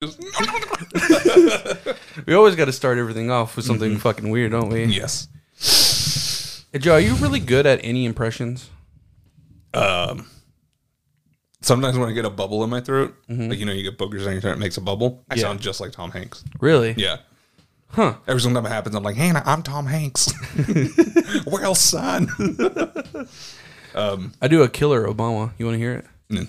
We always got to start everything off with something fucking weird, don't we? yes. Hey, Joe, are you really good at any impressions? Um. Sometimes when I get a bubble in my throat, like you know, you get boogers on your throat, it makes a bubble. I Yeah. sound just like Tom Hanks. Really? Yeah. Huh. Every single time it happens, I'm like, "Hannah, I'm Tom Hanks." well, son. I do a killer Obama. You want to hear it? Mm.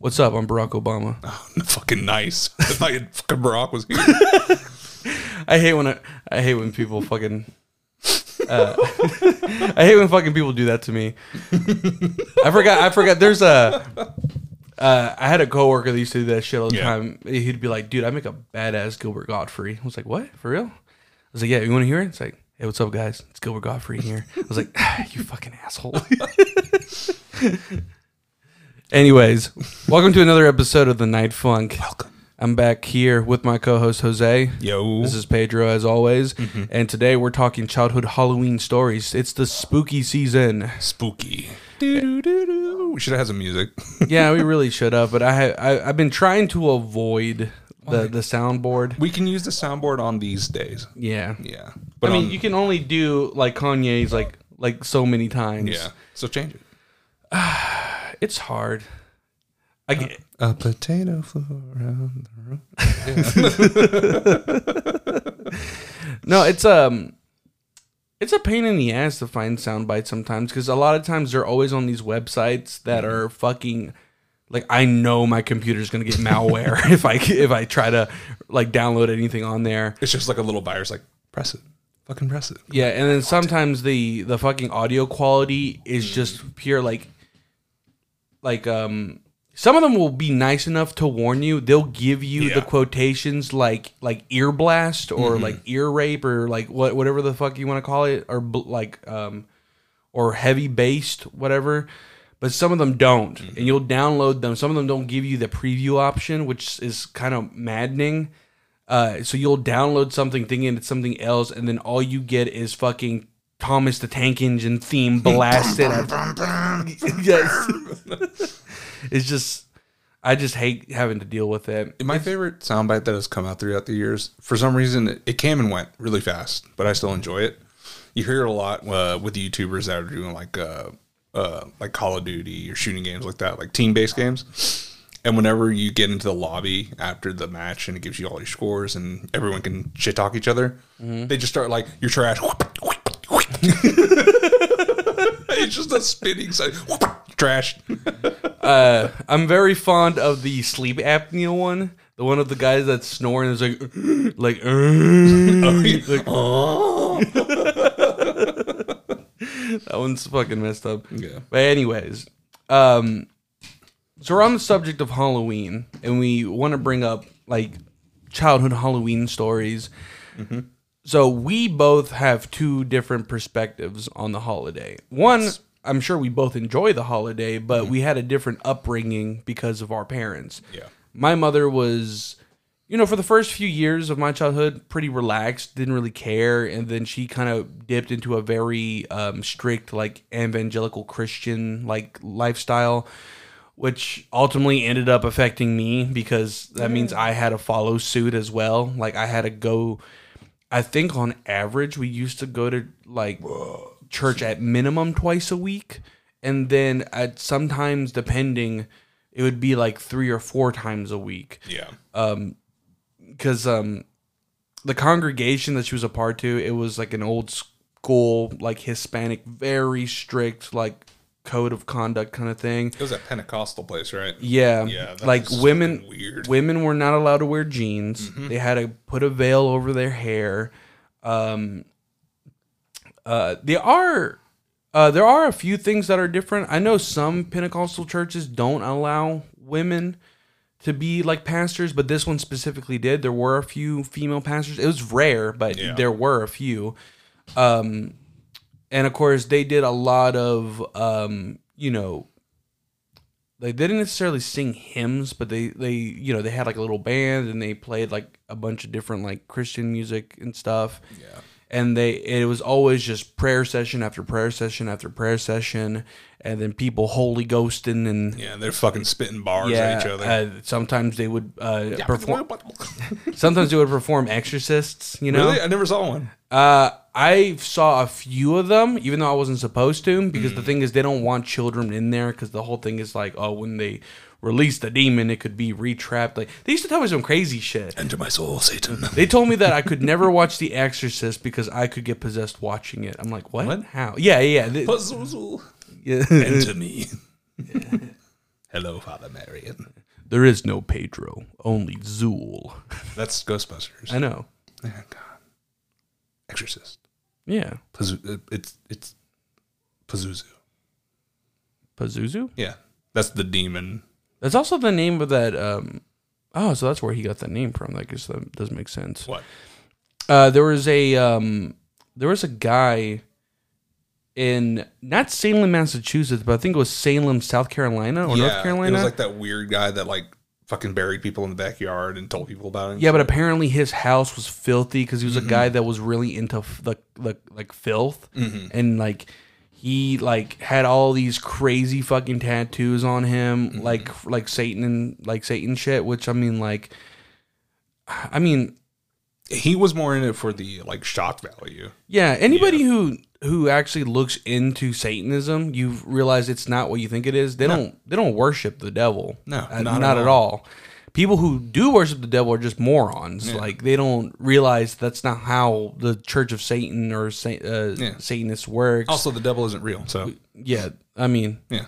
What's up? I'm Barack Obama. fucking nice. I thought you- fucking Barack was here. I hate when I, I hate when people fucking. Uh, I hate when fucking people do that to me. I forgot. I forgot. There's a. Uh, I had a coworker that used to do that shit all the Yeah. time. He'd be like, "Dude, I make a badass Gilbert Godfrey." I was like, "What? For real?" I was like, "Yeah, you want to hear it?" It's like, "Hey, what's up, guys? It's Gilbert Godfrey here." I was like, ah, "You fucking asshole." Anyways, welcome to another episode of the Night Funk. Welcome. I'm back here with my co-host Jose. Yo. This is Pedro as always, Mm-hmm. and today we're talking childhood Halloween stories. It's the spooky season. spooky. We should have had some music. yeah, we really should have, but I, I I've been trying to avoid the the soundboard. we can use the soundboard on these days. Yeah, Yeah. But I mean on- you can only do like Kanye's like like so many times. yeah. So change it. it's hard. I get, A potato flew around the room. No, it's um it's a pain in the ass to find sound bites sometimes because a lot of times they're always on these websites that are fucking like I know my computer's gonna get malware if I if I try to like download anything on there. It's just like a little virus, like press it, fucking press it. Yeah, and then sometimes the the fucking audio quality is just pure like like um some of them will be nice enough to warn you. They'll give you the quotations like like ear blast or like ear rape or like what whatever the fuck you want to call it or bl- like um or heavy based whatever. But some of them don't, and you'll download them. Some of them don't give you the preview option, which is kind of maddening. Uh, so you'll download something thinking it's something else, and then all you get is fucking Thomas the Tank Engine theme blasted. yes. it's just, I just hate having to deal with it. My favorite soundbite that has come out throughout the years, for some reason, it, came and went really fast, but I still enjoy it. You hear it a lot uh, with the YouTubers that are doing like uh, uh, like Call of Duty or shooting games like that, like team based games. And whenever you get into the lobby after the match and it gives you all your scores and everyone can shit talk each other, they just start like, "You're trash." it's just a spinning side. Trash. Uh, I'm very fond of the sleep apnea one. The one of the guys that's snoring is like, like, that one's fucking messed up. Yeah. But anyways, um, so we're on the subject of Halloween, and we want to bring up like childhood Halloween stories. So we both have two different perspectives on the holiday. One, I'm sure we both enjoy the holiday, but we had a different upbringing because of our parents. Yeah. My mother was, you know, for the first few years of my childhood, pretty relaxed, didn't really care, and then she kind of dipped into a very um, strict, like evangelical Christian like lifestyle, which ultimately ended up affecting me because that means I had to follow suit as well. Like I had to go. I think on average we used to go to like church at minimum twice a week, and then at sometimes depending, it would be like three or four times a week Yeah. because um the congregation that she was a part to it was like an old school like hispanic very strict like code of conduct kind of thing It was a Pentecostal place, right? yeah, Yeah, like women weird. women were not allowed to wear jeans they had to put a veil over their hair um uh there are uh there are a few things that are different i know some pentecostal churches don't allow women to be like pastors, but this one specifically did. There were a few female pastors. It was rare, but Yeah. there were a few. Um, and of course, they did a lot of, um, you know, like they didn't necessarily sing hymns, but they they you know they had like a little band and they played like a bunch of different like Christian music and stuff. Yeah. And they it was always just prayer session after prayer session after prayer session, and then people holy ghosting and Yeah, they're fucking spitting bars yeah, at each other. uh, sometimes they would uh, perform. Sometimes they would perform exorcists. You know, really? I never saw one. uh, I saw a few of them, even though I wasn't supposed to, because Mm. the thing is, they don't want children in there because the whole thing is like, oh, when they release the demon, it could be retrapped. Like they used to tell me some crazy shit. Enter my soul, Satan. They told me that I could never watch The Exorcist because I could get possessed watching it. I'm like, what? What? How? Yeah, yeah. Pazuzu. yeah. Enter me. Hello, Father Merrin. there is no Pedro, only Zuul. That's Ghostbusters. I know. Oh, God. Exorcist. Yeah, Pazu- uh, it's it's Pazuzu. Pazuzu. Yeah, that's the demon. That's also the name of that. Um, oh, so that's where he got that name from. I guess that doesn't make sense. What? Uh, there was a um, there was a guy in not Salem, Massachusetts, but I think it was Salem, South Carolina or North Carolina. It was like that weird guy that like fucking buried people in the backyard and told people about it. yeah, but apparently his house was filthy because he was Mm-hmm. a guy that was really into f- the the like filth Mm-hmm. and like he like had all these crazy fucking tattoos on him, Mm-hmm. like like Satan and like Satan shit. Which I mean, like, I mean, he was more in it for the like shock value. Yeah, anybody who who actually looks into Satanism, you realize it's not what you think it is. They don't they don't worship the devil. No, not not, at at all. People who do worship the devil are just morons. Like they don't realize that's not how the Church of Satan or Sa- uh, Yeah. Satanists works. Also, the devil isn't real, so yeah, I mean, yeah,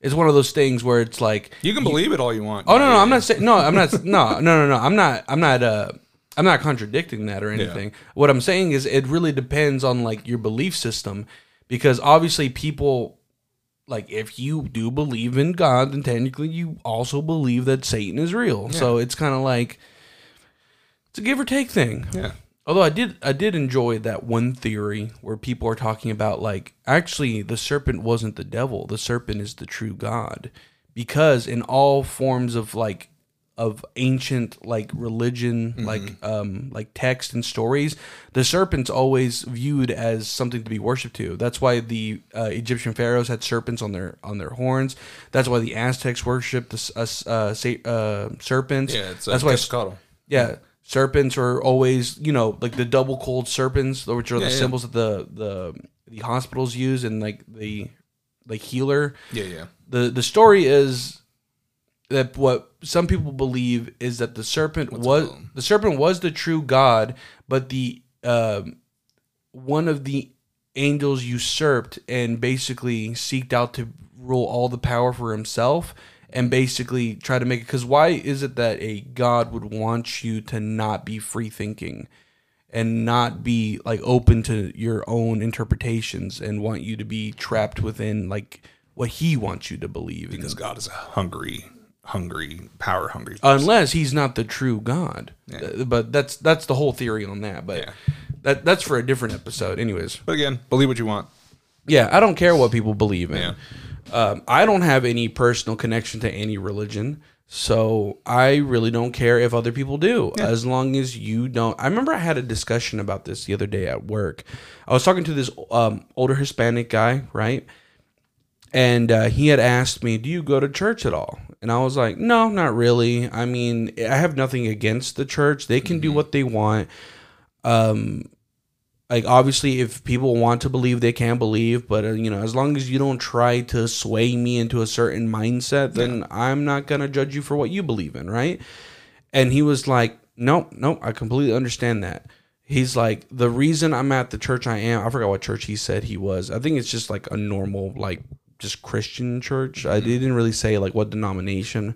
it's one of those things where it's like you can believe it all you want. Oh no, no, I'm not saying no, I'm not no, no, no, no. I'm not I'm not uh I'm not contradicting that or anything. What I'm saying is it really depends on like your belief system because obviously people like if you do believe in God then technically you also believe that Satan is real. So it's kind of like it's a give or take thing. Yeah, Although I did I did enjoy that one theory where people are talking about like actually the serpent wasn't the devil, the serpent is the true God. Because in all forms of like of ancient like religion, like um like text and stories, the serpent's always viewed as something to be worshipped to. That's why the uh, Egyptian pharaohs had serpents on their on their horns. That's why the Aztecs worshipped the uh, uh, sa- uh, serpents. yeah. It's that's uh, why Quetzalcoatl. yeah, serpents are always you know like the double cold serpents, which are the Yeah, yeah. symbols that the the the hospitals use and like the like healer. Yeah, yeah. The the story is that what some people believe is that the serpent was the serpent was the true god, but the um, one of the angels usurped and basically seeked out to rule all the power for himself and basically try to make it. Because why is it that a god would want you to not be free thinking and not be like open to your own interpretations and want you to be trapped within like what he wants you to believe? In Because God is a hungry, hungry, power hungry. person. unless he's not the true god Uh, but that's that's the whole theory on that but Yeah. that that's for a different episode anyways but again, believe what you want. yeah i don't care what people believe in Yeah. um, i don't have any personal connection to any religion so i really don't care if other people do as long as you don't i remember i had a discussion about this the other day at work i was talking to this um, older hispanic guy right and uh, he had asked me, "Do you go to church at all?" And I was like, "No, not really. I mean, I have nothing against the church. They can do what they want. Um, like obviously, if people want to believe, they can believe. But uh, you know, as long as you don't try to sway me into a certain mindset, then I'm not gonna judge you for what you believe in, right?" And he was like, "Nope, nope. I completely understand that." He's like, the reason I'm at the church I am, I forgot what church he said he was. I think it's just like a normal, like just Christian church. I mm-hmm. didn't really say like what denomination,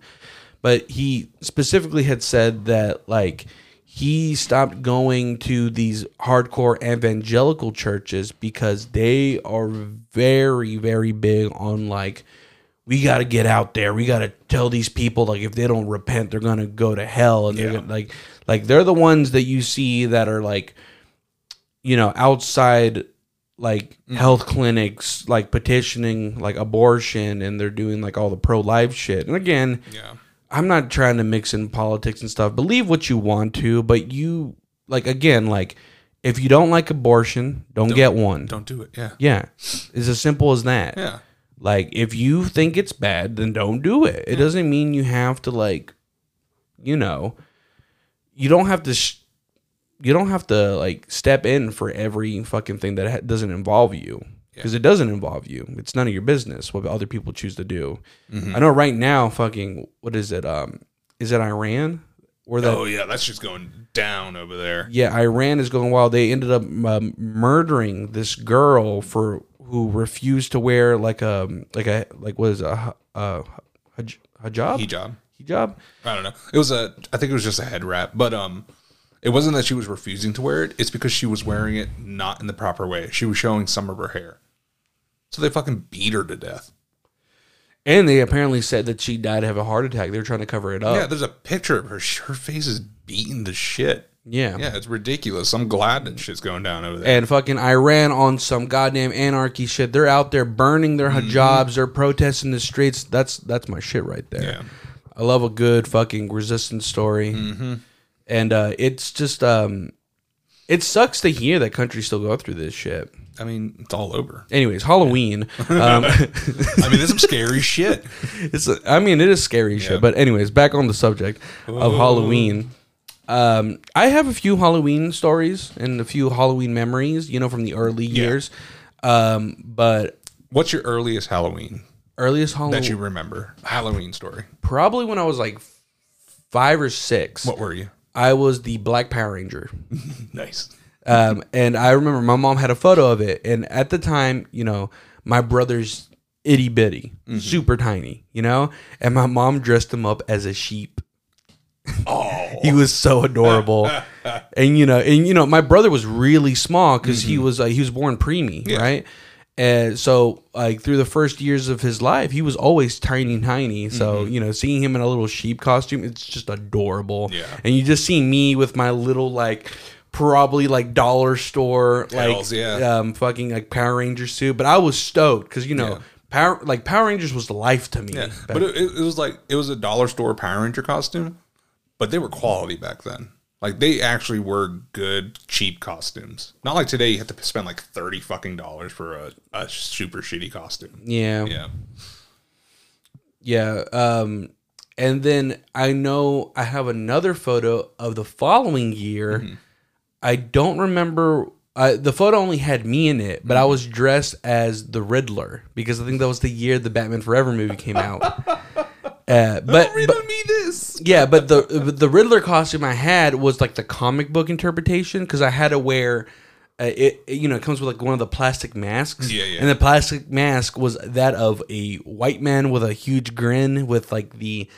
but he specifically had said that like he stopped going to these hardcore evangelical churches because they are very, very big on like we got to get out there. We got to tell these people like if they don't repent, they're gonna go to hell, and they're gonna, like like they're the ones that you see that are like, you know, outside like mm. health clinics, like petitioning like abortion, and they're doing like all the pro life shit. And again, Yeah. I'm not trying to mix in politics and stuff. Believe what you want to, but you like again like If you don't like abortion, don't, get one. Don't do it. Yeah. Yeah, it's as simple as that. Yeah. Like if you think it's bad, then don't do it. It doesn't mean you have to like, you know, you don't have to. Sh- you don't have to like step in for every fucking thing that ha- doesn't involve you because it doesn't involve you. It's none of your business what other people choose to do. I know right now, fucking what is it? Um, is it Iran? Where that Oh yeah, that's just going down over there. yeah, Iran is going wild. They ended up um, murdering this girl for who refused to wear like a like a like what is it, a, hi- a hij- hijab Hijab. hijab. I don't know. It was a. I think it was just a head wrap, but um, it wasn't that she was refusing to wear it. It's because she was wearing it not in the proper way. She was showing some of her hair, so they fucking beat her to death. And they apparently said that she died of a heart attack. They were trying to cover it up. Yeah, there's a picture of her. Her face is beaten to shit. Yeah. Yeah, it's ridiculous. I'm glad that shit's going down over there. And fucking Iran on some goddamn anarchy shit. They're out there burning their hijabs. They're protesting the streets. That's that's my shit right there. Yeah. I love a good fucking resistance story. Mm-hmm. And uh, it's just um, it sucks to hear that countries still go through this shit. I mean, it's all over. Anyways, Halloween. Um, I mean, there's some scary shit. it's a, I mean, it is scary shit. But anyways, back on the subject of Halloween. Um, I have a few Halloween stories and a few Halloween memories, you know, from the early years. Um, but What's your earliest Halloween earliest Halloween, that you remember? Halloween story. probably when I was like five or six. What were you? I was the Black Power Ranger. Nice. Um, and I remember my mom had a photo of it, and at the time, you know, my brother's itty bitty, super tiny, you know, and my mom dressed him up as a sheep. Oh, He was so adorable, and you know, and you know, my brother was really small because he was uh, he was born preemie, right? And so, like through the first years of his life, he was always tiny, tiny. So, you know, seeing him in a little sheep costume, it's just adorable. Yeah. And you just see me with my little like probably like dollar store like Hells yeah. um fucking like Power Ranger suit. But I was stoked because you know Yeah. Power like Power Rangers was life to me. Yeah, but it, it was like it was a dollar store Power Ranger costume, but they were quality back then. Like they actually were good, cheap costumes. Not like today, you have to spend like thirty fucking dollars for a, a super shitty costume. yeah. Yeah, Yeah. Um, and then I know I have another photo of the following year. I don't remember. Uh, the photo only had me in it, but I was dressed as the Riddler because I think that was the year the Batman Forever movie came out. Uh, but, but me this. yeah, but the the Riddler costume I had was like the comic book interpretation because I had to wear. Uh, it, it, you know it comes with like one of the plastic masks Yeah, yeah. and the plastic mask was that of a white man with a huge grin with like the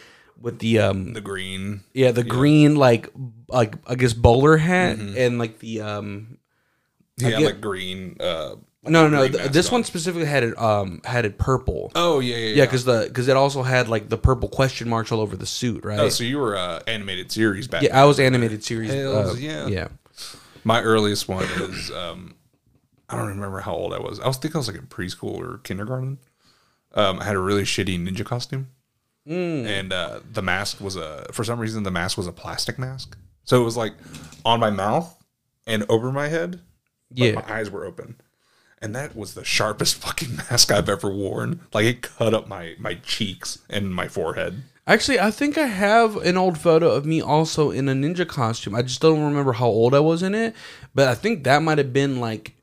with the um The green. yeah the green like like I guess bowler hat and like the um Yeah, get- like green. Uh, no no no th- this on. one specifically had it um had it purple Oh yeah, yeah, yeah because the because it also had like the purple question marks all over the suit right Oh, so you were uh, animated series back. yeah I was animated series Hells uh, yeah. yeah My earliest one is um, I don't remember how old I was. I was think I was like in preschool or kindergarten. Um, I had a really shitty ninja costume, Mm. and uh, the mask was a for some reason the mask was a plastic mask, so it was like on my mouth and over my head. Yeah. my eyes were open, and that was the sharpest fucking mask I've ever worn. Like it cut up my my cheeks and my forehead. Actually, I think I have an old photo of me also in a ninja costume. I just don't remember how old I was in it, but I think that might have been like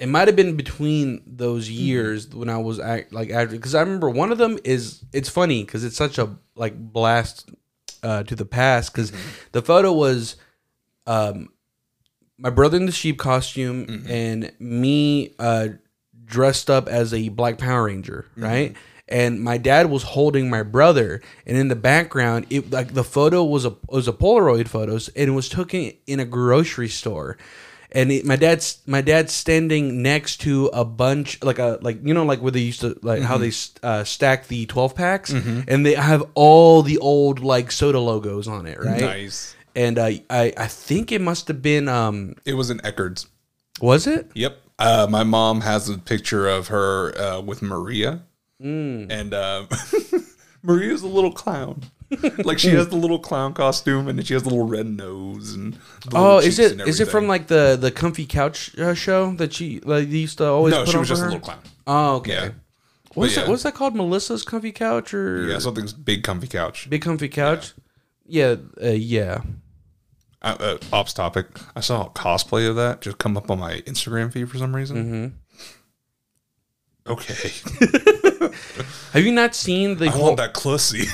it might have been between those years when I was act, like after because I remember one of them is it's funny because it's such a like blast uh, to the past because the photo was um my brother in the sheep costume and me uh dressed up as a black power ranger right? And my dad was holding my brother and in the background it like the photo was a was a polaroid photos and it was taken in a grocery store. And it, my dad's my dad's standing next to a bunch like a like you know like where they used to like how they uh, stack the 12 packs? And they have all the old like soda logos on it right? Nice. And uh, I I think it must have been um It was in Eckerd's. was it Yep. Uh, my mom has a picture of her uh, with Maria, and uh, Maria's a little clown. like she has the little clown costume and then she has the little red nose and. the Oh, is cheeks it and is it from everything. like the the comfy couch uh, show that she like they used to always No, put she on was for just a her? little clown. Oh, okay. Yeah. What's But that? yeah. What's that called? Melissa's comfy couch or Yeah, something's big comfy couch. big comfy couch? Yeah, uh, yeah. Uh, uh, ops topic. I saw a cosplay of that just come up on my Instagram feed for some reason. Mm-hmm. Okay, Have you not seen the I whole want that clussy.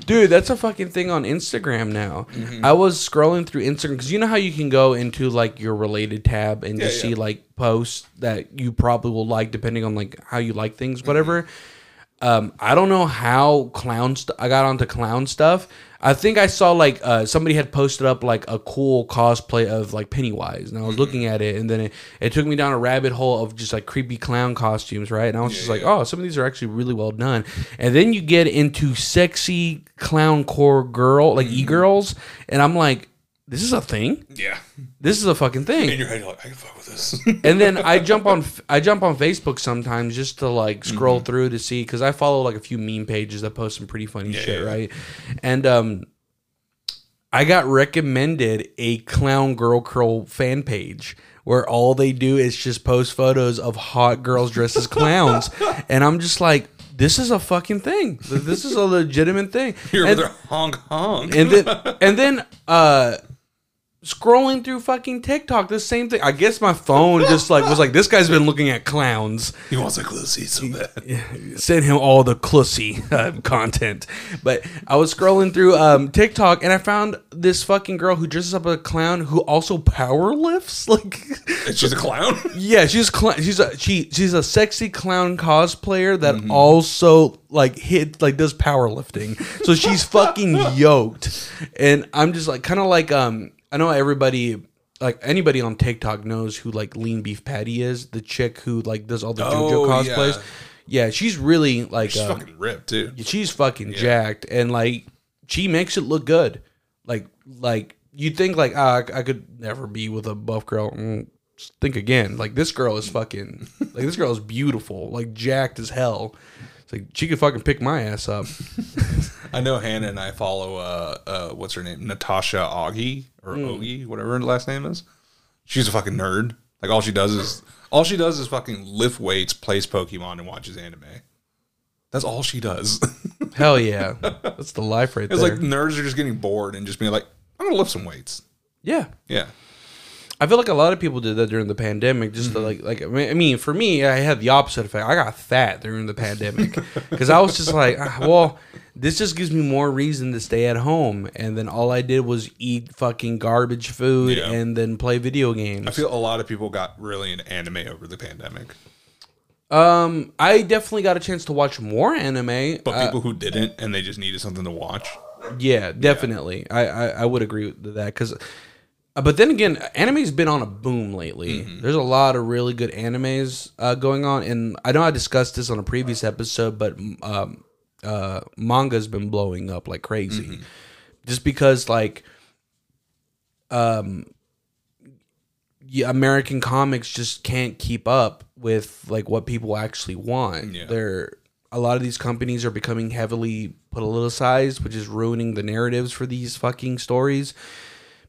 dude? That's a fucking thing on Instagram now. Mm-hmm. I was scrolling through Instagram because you know how you can go into like your related tab and just Yeah, yeah. see like posts that you probably will like depending on like how you like Mm-hmm. things, whatever. Um, I don't know how clown st- I got onto clown stuff. I think I saw like uh, somebody had posted up like a cool cosplay of like Pennywise, and I Mm-hmm. was looking at it, and then it, it took me down a rabbit hole of just like creepy clown costumes, right? And I was just like, oh, some of these are actually really well done. And then you get into sexy clown core girl, like Mm-hmm. e girls, and I'm like, this is a thing. yeah, This is a fucking thing in your head, you're like, I can fuck with this. and then I jump on I jump on Facebook sometimes just to like scroll Mm-hmm. through to see because I follow like a few meme pages that post some pretty funny shit, yeah. right? And um, I got recommended a clown girl curl fan page where all they do is just post photos of hot girls dressed as clowns, and I'm just like. This is a fucking thing. This is a legitimate thing. You're And- there, honk honk. and then and then uh scrolling through fucking TikTok, the same thing. I guess my phone just like was like, this guy's been looking at clowns. he wants that clussy so bad. Send him all the clussy uh, content. But I was scrolling through um, TikTok and I found this fucking girl who dresses up as a clown who also power lifts. Like, And she's a clown. yeah, she's cl- she's a she she's a sexy clown cosplayer that Mm-hmm. also like hit like does powerlifting. So she's fucking yoked, and I'm just like kind of like um I know everybody like anybody on TikTok knows who like Lean Beef Patty is the chick who like does all the JoJo Oh, cosplays. Yeah. she's really like She's uh, fucking ripped too. she's fucking jacked and like she makes it look good like like you think like ah, I, I could never be with a buff girl mm, think again like this girl is fucking like this girl is beautiful like jacked as hell like she could fucking pick my ass up I know Hannah and I follow uh uh what's her name Natasha Augie or Hmm. Ogie whatever her last name is. She's a fucking nerd. Like all she does is all she does is fucking lift weights, plays Pokemon, and watches anime. That's all she does. hell yeah that's the life right it's there It's like nerds are just getting bored and just being like, I'm gonna lift some weights. yeah Yeah. I feel like a lot of people did that during the pandemic. Just to like, like I mean, for me, I had the opposite effect. I got fat during the pandemic because I was just like, ah, well, this just gives me more reason to stay at home. And then all I did was eat fucking garbage food Yeah. and then play video games. I feel a lot of people got really into anime over the pandemic. um, I definitely got a chance to watch more anime. But Uh, people who didn't and they just needed something to watch. Yeah, definitely. I, I I would agree with that because, but then again, anime's been on a boom lately. There's a lot of really good animes uh, going on, and I know I discussed this on a previous episode, but um, uh, manga's been blowing up like crazy, just because like, um, yeah, American comics just can't keep up with like what people actually want. Yeah. They're a lot of these companies are becoming heavily politicized, which is ruining the narratives for these fucking stories.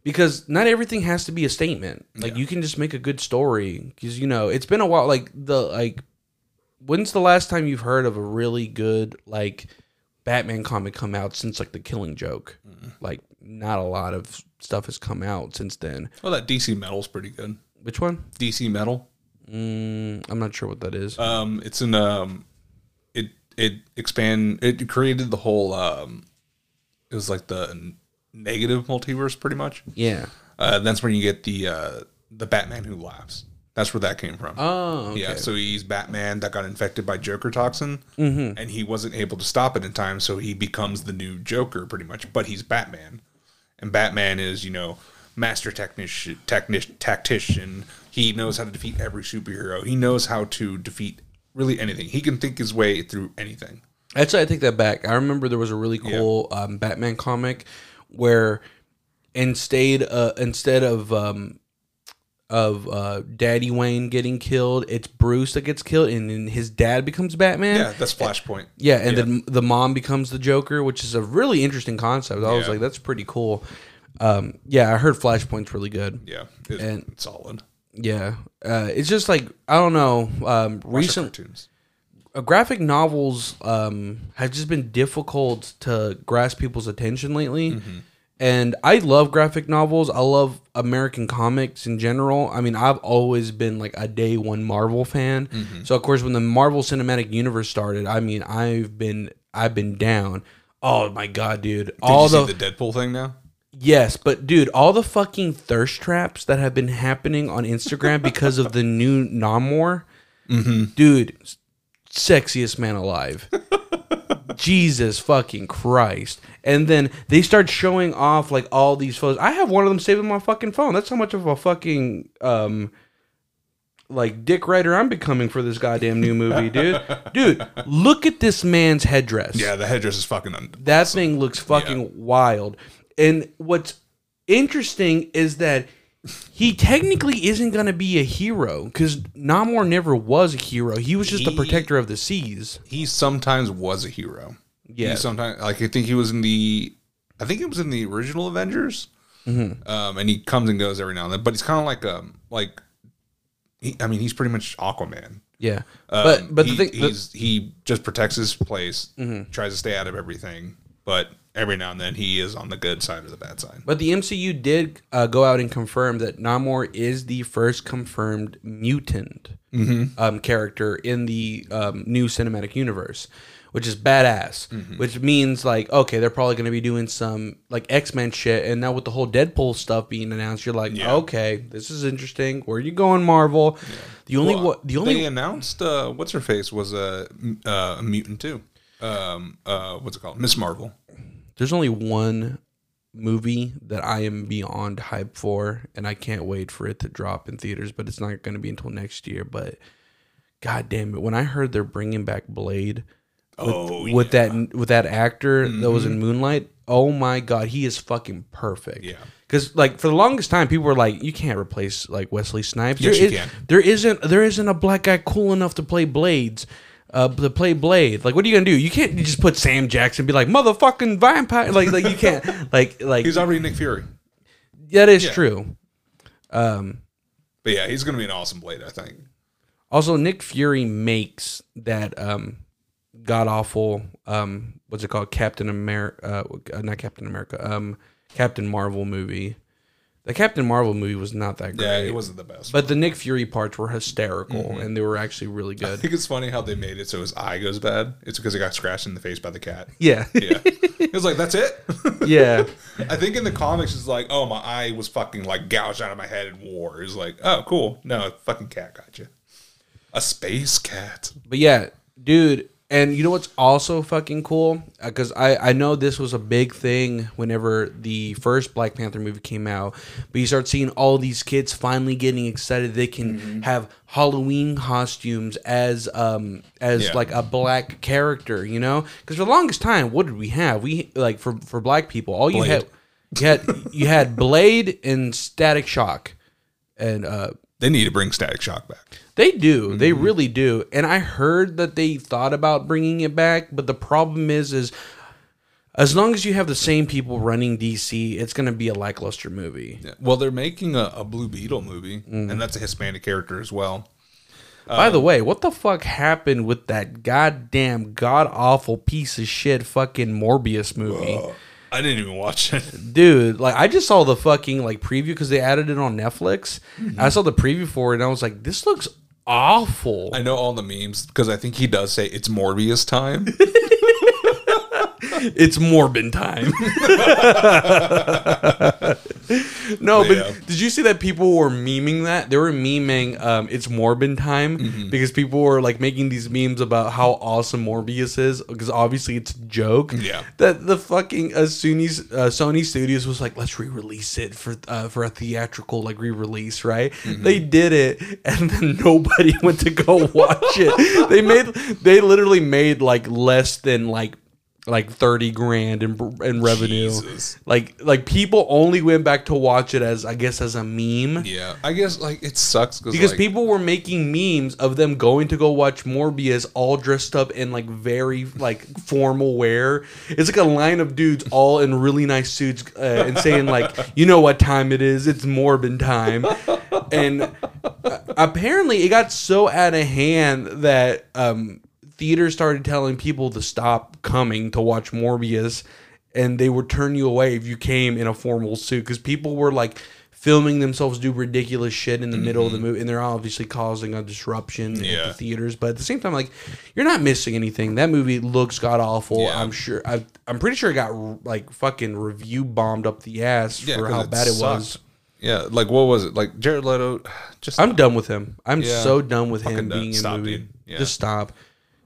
Because not everything has to be a statement. Like you can just make a good story. Because you know it's been a while. Like the like, when's the last time you've heard of a really good like Batman comic come out since like the Killing Joke? Like not a lot of stuff has come out since then. Well, that DC Metal's pretty good. Which one? DC Metal. Mm, I'm not sure what that is. Um, it's an um, it it expand it created the whole um, it was like the negative multiverse pretty much. yeah. Uh, that's when you get the uh the Batman who laughs. That's where that came from. Oh, okay. Yeah, so he's Batman that got infected by Joker toxin, Mm-hmm. and he wasn't able to stop it in time, so he becomes the new Joker pretty much. But he's Batman, and Batman is you know master technician, technic- tactician. He knows how to defeat every superhero. He knows how to defeat really anything. He can think his way through anything. Actually, I take that back. I remember there was a really cool um, Batman comic where instead uh, instead of um, of uh, Daddy Wayne getting killed. It's Bruce that gets killed, and then his dad becomes Batman. Yeah, that's Flashpoint. Yeah, and then the mom becomes the Joker, which is a really interesting concept. I was like, that's pretty cool. Um, yeah, I heard Flashpoint's really good. Yeah, it, And- it's solid. Yeah, uh, it's just like I don't know. Um, recent cartoons. Graphic novels um, have just been difficult to grasp people's attention lately. Mm-hmm. And I love graphic novels. I love American comics in general. I mean, I've always been like a day one Marvel fan. Mm-hmm. So of course, when the Marvel Cinematic Universe started, I mean, I've been I've been down. Oh my god, dude! Did all you the, see the Deadpool thing now? Yes, but dude, all the fucking thirst traps that have been happening on Instagram because of the new Namor, mm-hmm. dude, s- sexiest man alive. Jesus fucking Christ. And then they start showing off like all these photos. I have one of them saved on my fucking phone. That's how much of a fucking um like dick writer I'm becoming for this goddamn new movie, dude. Dude, look at this man's headdress. Yeah, the headdress is fucking. Un- That thing looks fucking wild. And what's interesting is that he technically isn't going to be a hero because Namor never was a hero. He was just a He- protector of the seas. he sometimes was a hero. Yeah. He sometimes like I think he was in the, I think it was in the original Avengers. Mm-hmm. Um, and he comes and goes every now and then, but he's kind of like um like, he, I mean he's pretty much Aquaman. Yeah. Um, but but he, the thing, the- Mm-hmm. he's he just protects his place, tries to stay out of everything, but every now and then he is on the good side or the bad side. but the MCU did uh, go out and confirm that Namor is the first confirmed mutant Mm-hmm. um, character in the um, new cinematic universe, which is badass. Mm-hmm. Which means like, okay, they're probably going to be doing some like X Men shit. And now with the whole Deadpool stuff being announced, you're like, Yeah. okay, this is interesting. Where are you going, Marvel? The only Well, what the only they announced uh, what's her face was a uh, a mutant too. Um, uh, what's it called? Miss Marvel. There's only one movie that I am beyond hype for, and I can't wait for it to drop in theaters. But it's not going to be until next year. But god damn it, when I heard they're bringing back Blade with, Oh, with that with that actor that was in mm-hmm. Moonlight, oh my god, he is fucking perfect. Yeah. Because like for the longest time, people were like, "You can't replace like Wesley Snipes." Yes, there you is- can. There isn't. There isn't a black guy cool enough to play Blades. Uh, to play Blade, like, what are you gonna do? You can't just put Sam Jackson and be like, "Motherfucking vampire!" Like, like you can't. Like, like He's already Nick Fury, that is yeah. true. but yeah, he's gonna be an awesome Blade. I think. Also, Nick Fury makes that um, god awful um, what's it called? Captain America, uh, not Captain America, um, Captain Marvel movie. The Captain Marvel movie was not that great. Yeah, it wasn't the best. But the Nick Fury parts were hysterical, Mm-hmm. and they were actually really good. I think it's funny how they made it so his eye goes bad. It's because he got scratched in the face by the cat. Yeah, Yeah, it was like that's it. yeah, I think in the comics it's like, oh, my eye was fucking like gouged out of my head in war. It's like, oh, cool. No, a fucking cat got you. A space cat. but yeah, dude. And you know what's also fucking cool? Because I I know this was a big thing whenever the first Black Panther movie came out. But you start seeing all these kids finally getting excited. They can Mm-hmm. have Halloween costumes as um as Yeah. like a black character. You know, because for the longest time, what did we have? We like for for black people, all you had you had you had Blade and Static Shock, and uh They need to bring Static Shock back. they do. Mm-hmm. They really do. And I heard that they thought about bringing it back, but the problem is is as long as you have the same people running DC, it's going to be a lackluster movie. Yeah. Well, they're making a, a Blue Beetle movie, Mm-hmm. and that's a Hispanic character as well. By the way, what the fuck happened with that goddamn god awful piece of shit fucking Morbius movie? I didn't even watch it. Dude, like I just saw the fucking like preview because they added it on Netflix. Mm-hmm. I saw the preview for it and I was like, this looks awful. I know all the memes because I think he does say it's Morbius time. it's Morbin time. no, but Yeah. did you see that people were memeing that? They were memeing um, it's Morbin time Mm-hmm. because people were like making these memes about how awesome Morbius is because obviously it's a joke. Yeah. That the fucking uh, Sony, uh, Sony Studios was like, let's re-release it for uh, for a theatrical like re-release, right? Mm-hmm. They did it, and then nobody went to go watch it. They made they literally made like less than like like thirty grand in in revenue. Jesus. Like like people only went back to watch it as I guess as a meme. Yeah, I guess like it sucks Because like, people were making memes of them going to go watch Morbius all dressed up in like very like formal wear. It's like a line of dudes all in really nice suits uh, and saying like, "You know what time it is? It's Morbin time." And uh, apparently, it got so out of hand that um, theaters started telling people to stop coming to watch Morbius, and they would turn you away if you came in a formal suit because people were like filming themselves do ridiculous shit in the middle of the mm-hmm. movie, and they're obviously causing a disruption at the theaters. But at the same time, like you're not missing anything. That movie looks god awful. Yeah. I'm sure. I, I'm pretty sure it got like fucking review bombed up the ass yeah, for how bad it was. Yeah, like what was it? Like Jared Leto, just I'm done with him. I'm Yeah. so done with him done. being in Stop, movie. dude. Yeah. Just stop.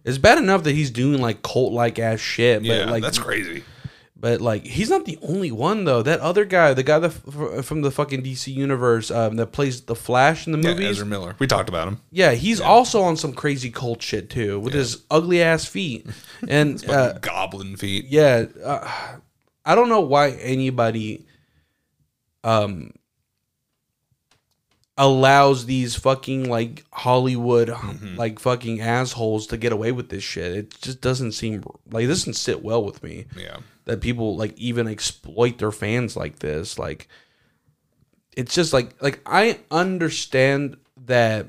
It's bad enough that he's doing like cult like ass shit, but yeah, like that's crazy. But like, he's not the only one though. That other guy, the guy that f- from the fucking DC universe um, that plays the Flash in the Yeah, movies, Ezra Miller. We talked about him. yeah, he's also on some crazy cult shit too with his ugly ass feet. And uh, Goblin feet. yeah, uh, I don't know why anybody um allows these fucking like Hollywood like fucking assholes to get away with this shit. It just doesn't seem like it doesn't sit well with me. Yeah, that people like even exploit their fans like this. Like it's just like like i understand that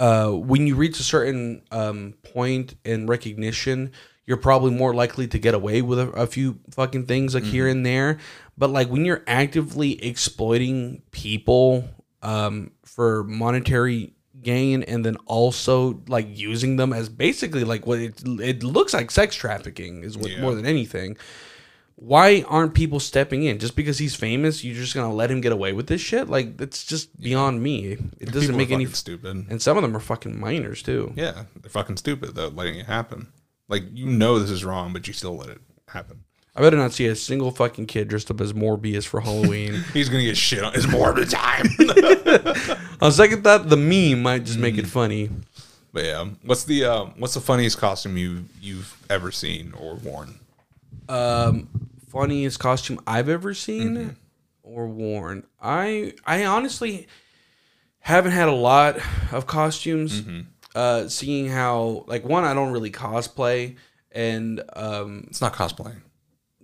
uh when you reach a certain um point in recognition you're probably more likely to get away with a, a few fucking things like here and there but like when you're actively exploiting people um for monetary gain and then also like using them as basically like what it, it looks like sex trafficking is what Yeah. more than anything why aren't people stepping in just because he's famous you're just gonna let him get away with this shit like it's just beyond me it doesn't make any fucking stupid. and some of them are fucking minors too Yeah, they're fucking stupid though, letting it happen. Like you know this is wrong, but you still let it happen. I better not see a single fucking kid dressed up as morbius for halloween He's gonna get shit on. It's more of the time. on second thought the meme might just make it funny but yeah, what's the um, what's the funniest costume you you've ever seen or worn? um funniest costume i've ever seen Mm-hmm. or worn i i honestly haven't had a lot of costumes Mm-hmm. uh seeing how like one i don't really cosplay and um It's not cosplaying.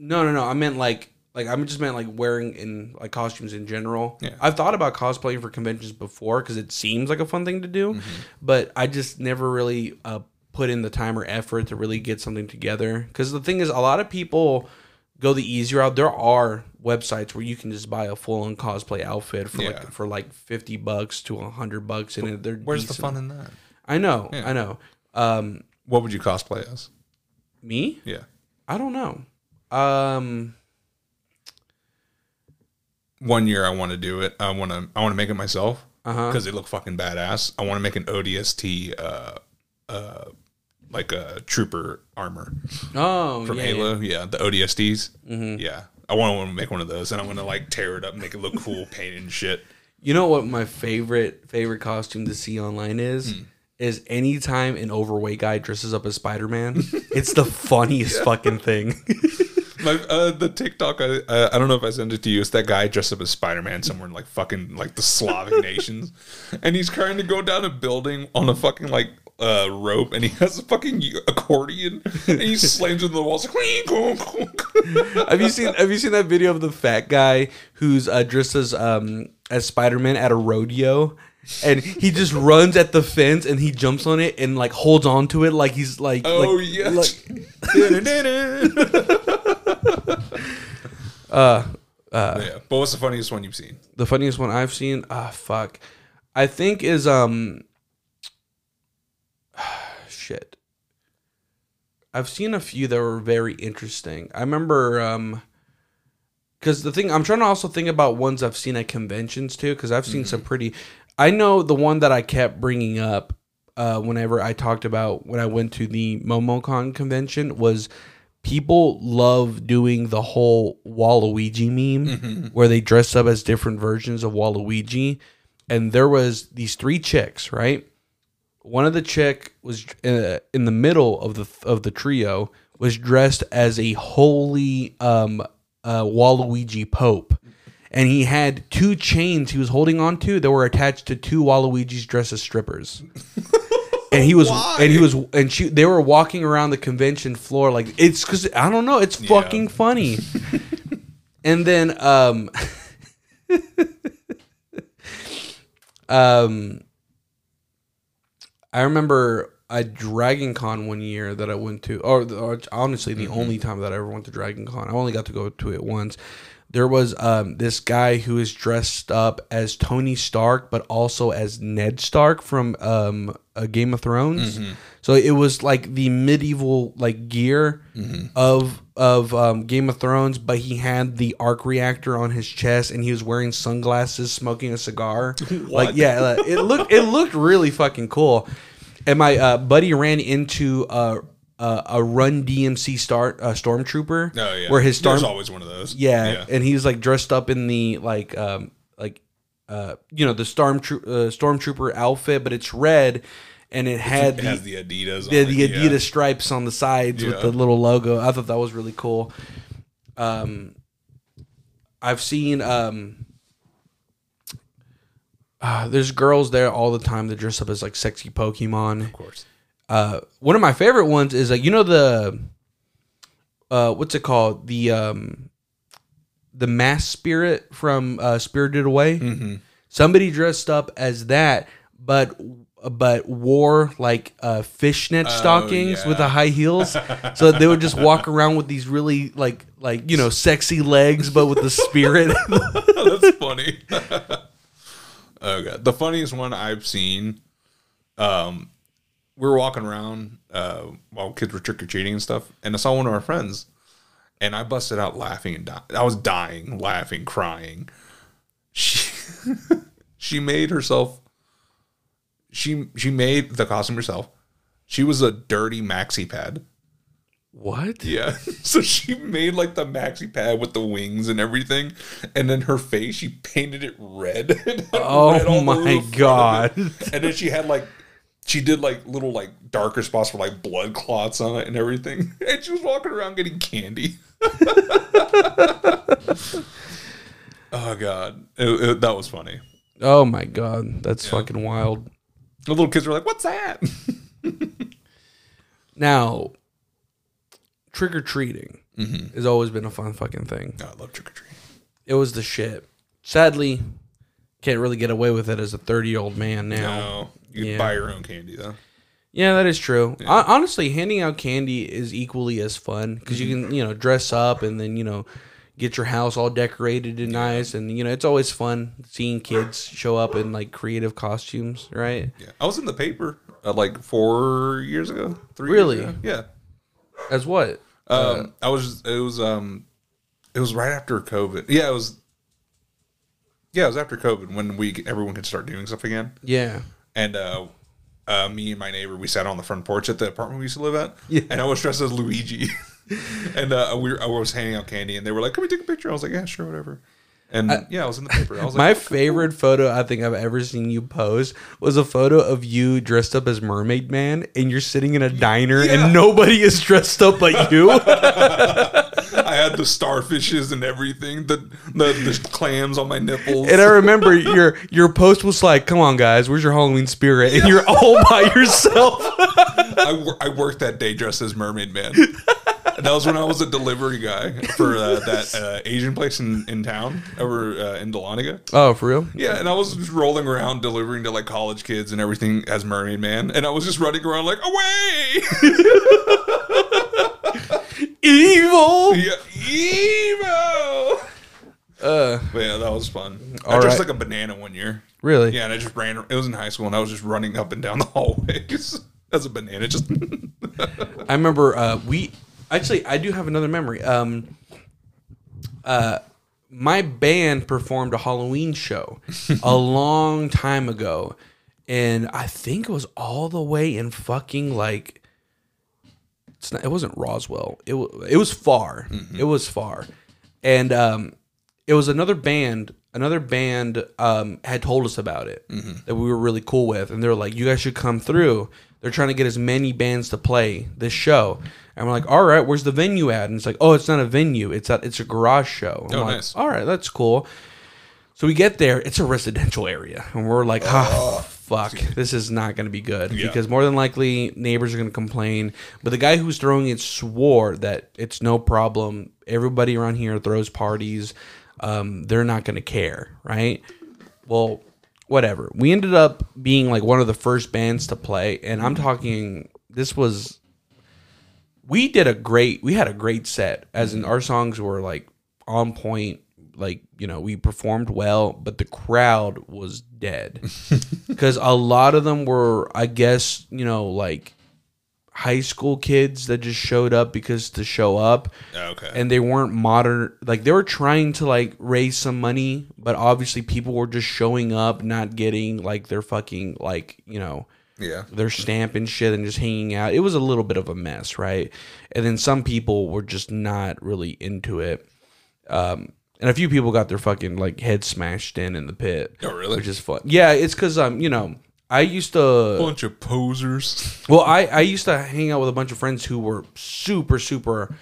No no no i meant like like I'm just meant like wearing in like costumes in general Yeah. i've thought about cosplaying for conventions before because it seems like a fun thing to do Mm-hmm. but i just never really uh put in the time or effort to really get something together because the thing is a lot of people go the easy route there are websites where you can just buy a full-on cosplay outfit for Yeah. like for like 50 bucks to 100 bucks and they're Where's the fun in that? i know Yeah. i know um What would you cosplay as? me Yeah, i don't know um one year I want to do it. I want to I want to make it myself uh-huh because they look fucking badass. I want to make an ODST uh uh like a trooper armor oh from yeah, Halo. Yeah, the ODSTs. Mhm. Yeah, I want to make one of those, and I want to like tear it up, and make it look cool, paint and shit. You know what my favorite favorite costume to see online is? Hmm. Is anytime an overweight guy dresses up as Spider Man. it's the funniest fucking thing. My, uh, the TikTok, I, uh, I don't know if I sent it to you. It's that guy dressed up as Spider Man somewhere in like fucking like the Slavic nations, and he's trying to go down a building on a fucking like uh, rope, and he has a fucking accordion, and he slams into the walls. Like, have you seen Have you seen that video of the fat guy who's uh, dressed as um as Spider Man at a rodeo? And he just runs at the fence and he jumps on it and like holds on to it like he's like oh like, yeah. like- uh yeah. But what's the funniest one you've seen? the funniest one I've seen, ah, fuck, I think is um, shit. I've seen a few that were very interesting. I remember um, because the thing I'm trying to also think about ones I've seen at conventions too, because I've seen some pretty. I know the one that I kept bringing up uh, whenever I talked about when I went to the MomoCon convention was people love doing the whole Waluigi meme where they dress up as different versions of Waluigi. And there was these three chicks, right? one of the chick was uh, in the middle of the of the trio was dressed as a holy um uh Waluigi Pope. And he had two chains he was holding on to that were attached to two Waluigi's dressed as strippers. and he was Why? and he was and she they were walking around the convention floor like it's because I don't know it's fucking funny. and then um um I remember a Dragon Con one year that I went to, or, or honestly, the only time that I ever went to Dragon Con. I only got to go to it once. There was um, this guy who was dressed up as Tony Stark, but also as Ned Stark from um, a Game of Thrones. So it was like the medieval like gear of of um, Game of Thrones, but he had the arc reactor on his chest, and he was wearing sunglasses, smoking a cigar. Like yeah, it looked it looked really fucking cool. And my uh, buddy ran into uh, uh, a Run DMC start uh, stormtrooper. Oh yeah. where his storm There's always one of those. yeah, and he was like dressed up in the like um like uh you know the storm uh, stormtrooper outfit, but it's red, and it had It the has the Adidas. the, the Adidas yeah. stripes on the sides with the little logo. I thought that was really cool. Um, I've seen um, uh, there's girls there all the time that dress up as like sexy Pokemon. Of course. Uh, one of my favorite ones is like you know the uh, what's it called the um, the mass spirit from uh, Spirited Away. Mm-hmm. Somebody dressed up as that, but but wore like uh, fishnet stockings Oh, yeah. with the high heels. so they would just walk around with these really like like you know sexy legs, but with the spirit. That's funny. okay, the funniest one I've seen. Um, we were walking around uh, while kids were trick or treating and stuff, and I saw one of our friends, and I busted out laughing and dying. I was dying, laughing, crying. She she made herself. She she made the costume herself. She was a dirty maxi pad. what? Yeah. So she made like the maxi pad with the wings and everything, and then her face she painted it red. Oh red my over the front of God. And then she had like she did like little like darker spots for like blood clots on it and everything. And she was walking around getting candy. oh god, It- it- that was funny. Oh my god, that's fucking wild. The little kids were like, "What's that?" Now, trick or treating Mm-hmm. has always been a fun fucking thing. Oh, I love trick or treating. It was the shit. Sadly, can't really get away with it as a 30 year old man now. No, you Yeah. buy your own candy though. Yeah, that is true. Hon- Honestly, handing out candy is equally as fun because you Mm-hmm. can, you know, dress up and then, you know, get your house all decorated and nice. And, you know, it's always fun seeing kids show up in like creative costumes, right? Yeah, I was in the paper uh, like four years ago. Three Really? Years ago. Yeah. As what? Um, I was. It was. Um, it was right after COVID. Yeah, it was. Yeah, it was after COVID when we everyone could start doing stuff again. Yeah. And uh, uh, me and my neighbor we sat on the front porch at the apartment we used to live at. Yeah. And I was dressed as Luigi. and uh, we were, I was handing out candy, and they were like, "Can we take a picture?" I was like, "Yeah, sure, whatever." And yeah, I was in the paper. I was My like, favorite photo I think I've ever seen you post was a photo of you dressed up as Mermaid Man and you're sitting in a diner Yeah. and nobody is dressed up but you. I had the starfishes and everything, the the, the clams on my nipples. And I remember your your post was like, "Come on, guys, where's your Halloween spirit?" And you're all by yourself. I, wor- I worked that day dressed as Mermaid Man. And that was when I was a delivery guy for uh, that uh, Asian place in, in town over uh, in Dahlonega. oh, for real? Yeah, and I was just rolling around delivering to like college kids and everything as Mermaid Man, and I was just running around like away, Evil. yeah, emo. Uh, But yeah, that was fun. I dressed right. like a banana one year. really? Yeah, and I just ran. It was in high school, and I was just running up and down the hallways as a banana. Just I remember uh, we actually I do have another memory. Um, uh, my band performed a Halloween show a long time ago, and I think it was all the way in fucking like it's not, it wasn't Roswell. It it was far. It was far, and um, it was another band another band um, had told us about it Mm-hmm. that we were really cool with, and they're like, "You guys should come through." They're trying to get as many bands to play this show, and we're like, "All right, where's the venue at?" And it's like, "Oh, it's not a venue; it's a it's a garage show." I'm Oh, like, nice. All right, that's cool. So we get there, it's a residential area, and we're like, "Ah, fuck, this is not going to be good Yeah. because more than likely neighbors are going to complain." But the guy who's throwing it swore that it's no problem. Everybody around here throws parties. Um, they're not going to care, right? Well, whatever. We ended up being like one of the first bands to play, and I'm talking. This was. We did a great. We had a great set, as in our songs were like on point. Like you know, we performed well, but the crowd was dead. Because a lot of them were, I guess, you know, like high school kids that just showed up because to show up. Okay. and they weren't modern like they were trying to like raise some money but obviously people were just showing up not getting like their fucking like you know yeah. their stamp and shit and just hanging out. It was a little bit of a mess right? And then some people were just not really into it. Um and a few people got their fucking like head smashed in in the pit Oh, really? which is fun yeah it's because um you know i used to bunch of posers. well, I, I used to hang out with a bunch of friends who were super, super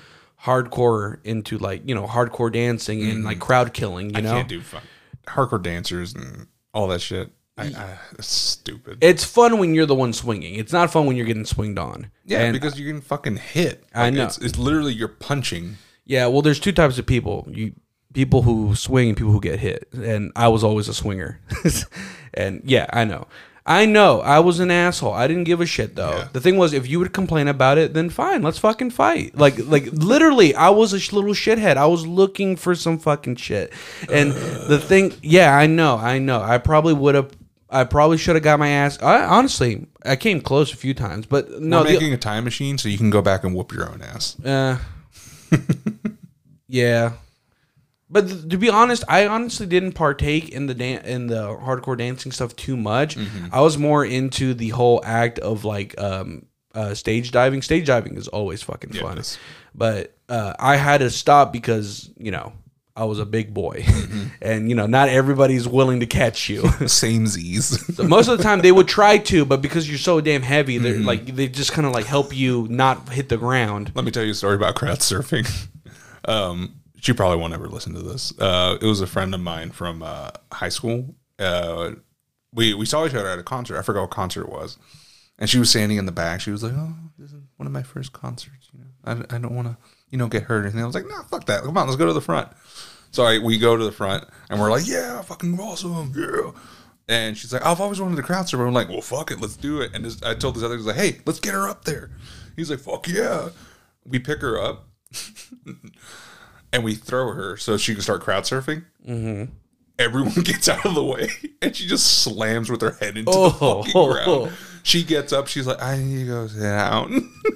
hardcore into like, you know, hardcore dancing and like crowd killing, you I know? can't do fun. Hardcore dancers and all that shit. I, I, it's stupid. It's fun when you're the one swinging. It's not fun when you're getting swinged on. yeah, And- because you can fucking hit. I know. It's, it's literally you're punching. yeah, well, there's two types of people. You people who swing and people who get hit. And I was always a swinger. and yeah, I know. I know. I was an asshole. I didn't give a shit though. Yeah. The thing was, if you would complain about it, then fine. Let's fucking fight. Like, like literally, I was a sh- little shithead. I was looking for some fucking shit. And the thing, yeah, I know. I know. I probably would have. I probably should have got my ass. I honestly, I came close a few times, but no. We're the- making a time machine so you can go back and whoop your own ass. uh, yeah, but th- to be honest, I honestly didn't partake in the dan- in the hardcore dancing stuff too much. I was more into the whole act of like um, uh, stage diving. Stage diving is always fucking Yeah, fun, but uh, I had to stop because you know I was a big boy, and you know not everybody's willing to catch you. Same Z's. So most of the time they would try to, but because you're so damn heavy, they're like they just kind of like help you not hit the ground. Let me tell you a story about crowd surfing. Um, she probably won't ever listen to this. Uh, it was a friend of mine from uh, high school. Uh, we we saw each other at a concert. I forgot what concert it was, and she was standing in the back. She was like, "Oh, this is one of my first concerts. You know, I, I don't want to, you know, get hurt or anything." I was like, "Nah, fuck that. Come on, let's go to the front." So I, we go to the front, and we're like, "Yeah, fucking awesome, yeah." And she's like, "I've always wanted to crowd surf." I'm like, "Well, fuck it, let's do it." And this, I told this other guy, "Like, hey, let's get her up there." He's like, "Fuck yeah!" We pick her up, and we throw her so she can start crowd surfing. Mm-hmm. Everyone gets out of the way, and she just slams with her head into Oh. the fucking ground. She gets up. She's like, "I need to go sit down."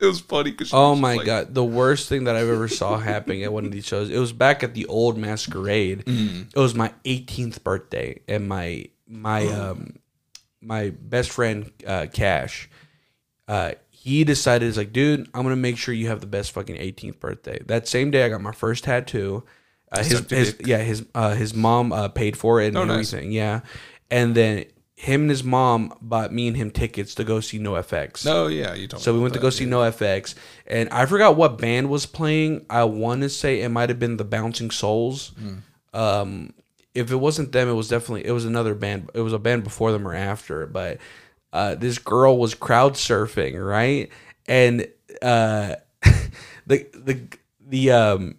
it was funny because Oh my god, the worst thing that I've ever saw happening at one of these shows. It was back at the old masquerade. It was my 18th birthday, and my my um my best friend uh, Cash, uh, he decided he's like, dude, I'm gonna make sure you have the best fucking 18th birthday. That same day, I got my first tattoo. Uh, his, his yeah his uh, his mom uh, paid for it and Oh, nice. everything. Yeah, and then him and his mom bought me and him tickets to go see No FX. Oh yeah, you told So we went to go see yeah. No FX, and I forgot what band was playing. I want to say it might have been the Bouncing Souls. Um, if it wasn't them, it was definitely it was another band. It was a band before them or after. But uh, this girl was crowd surfing, right? And uh, the the the um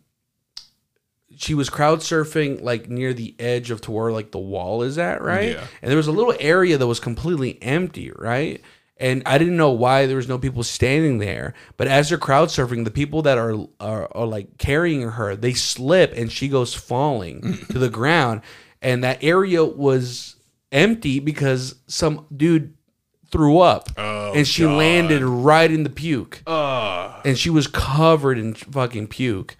she was crowd surfing like near the edge of to where like the wall is at, right? Yeah. And there was a little area that was completely empty, right? And I didn't know why there was no people standing there. But as they're crowd surfing, the people that are are, are like carrying her, they slip and she goes falling to the ground. And that area was empty because some dude threw up Oh, and she God. landed right in the puke Uh, and she was covered in fucking puke.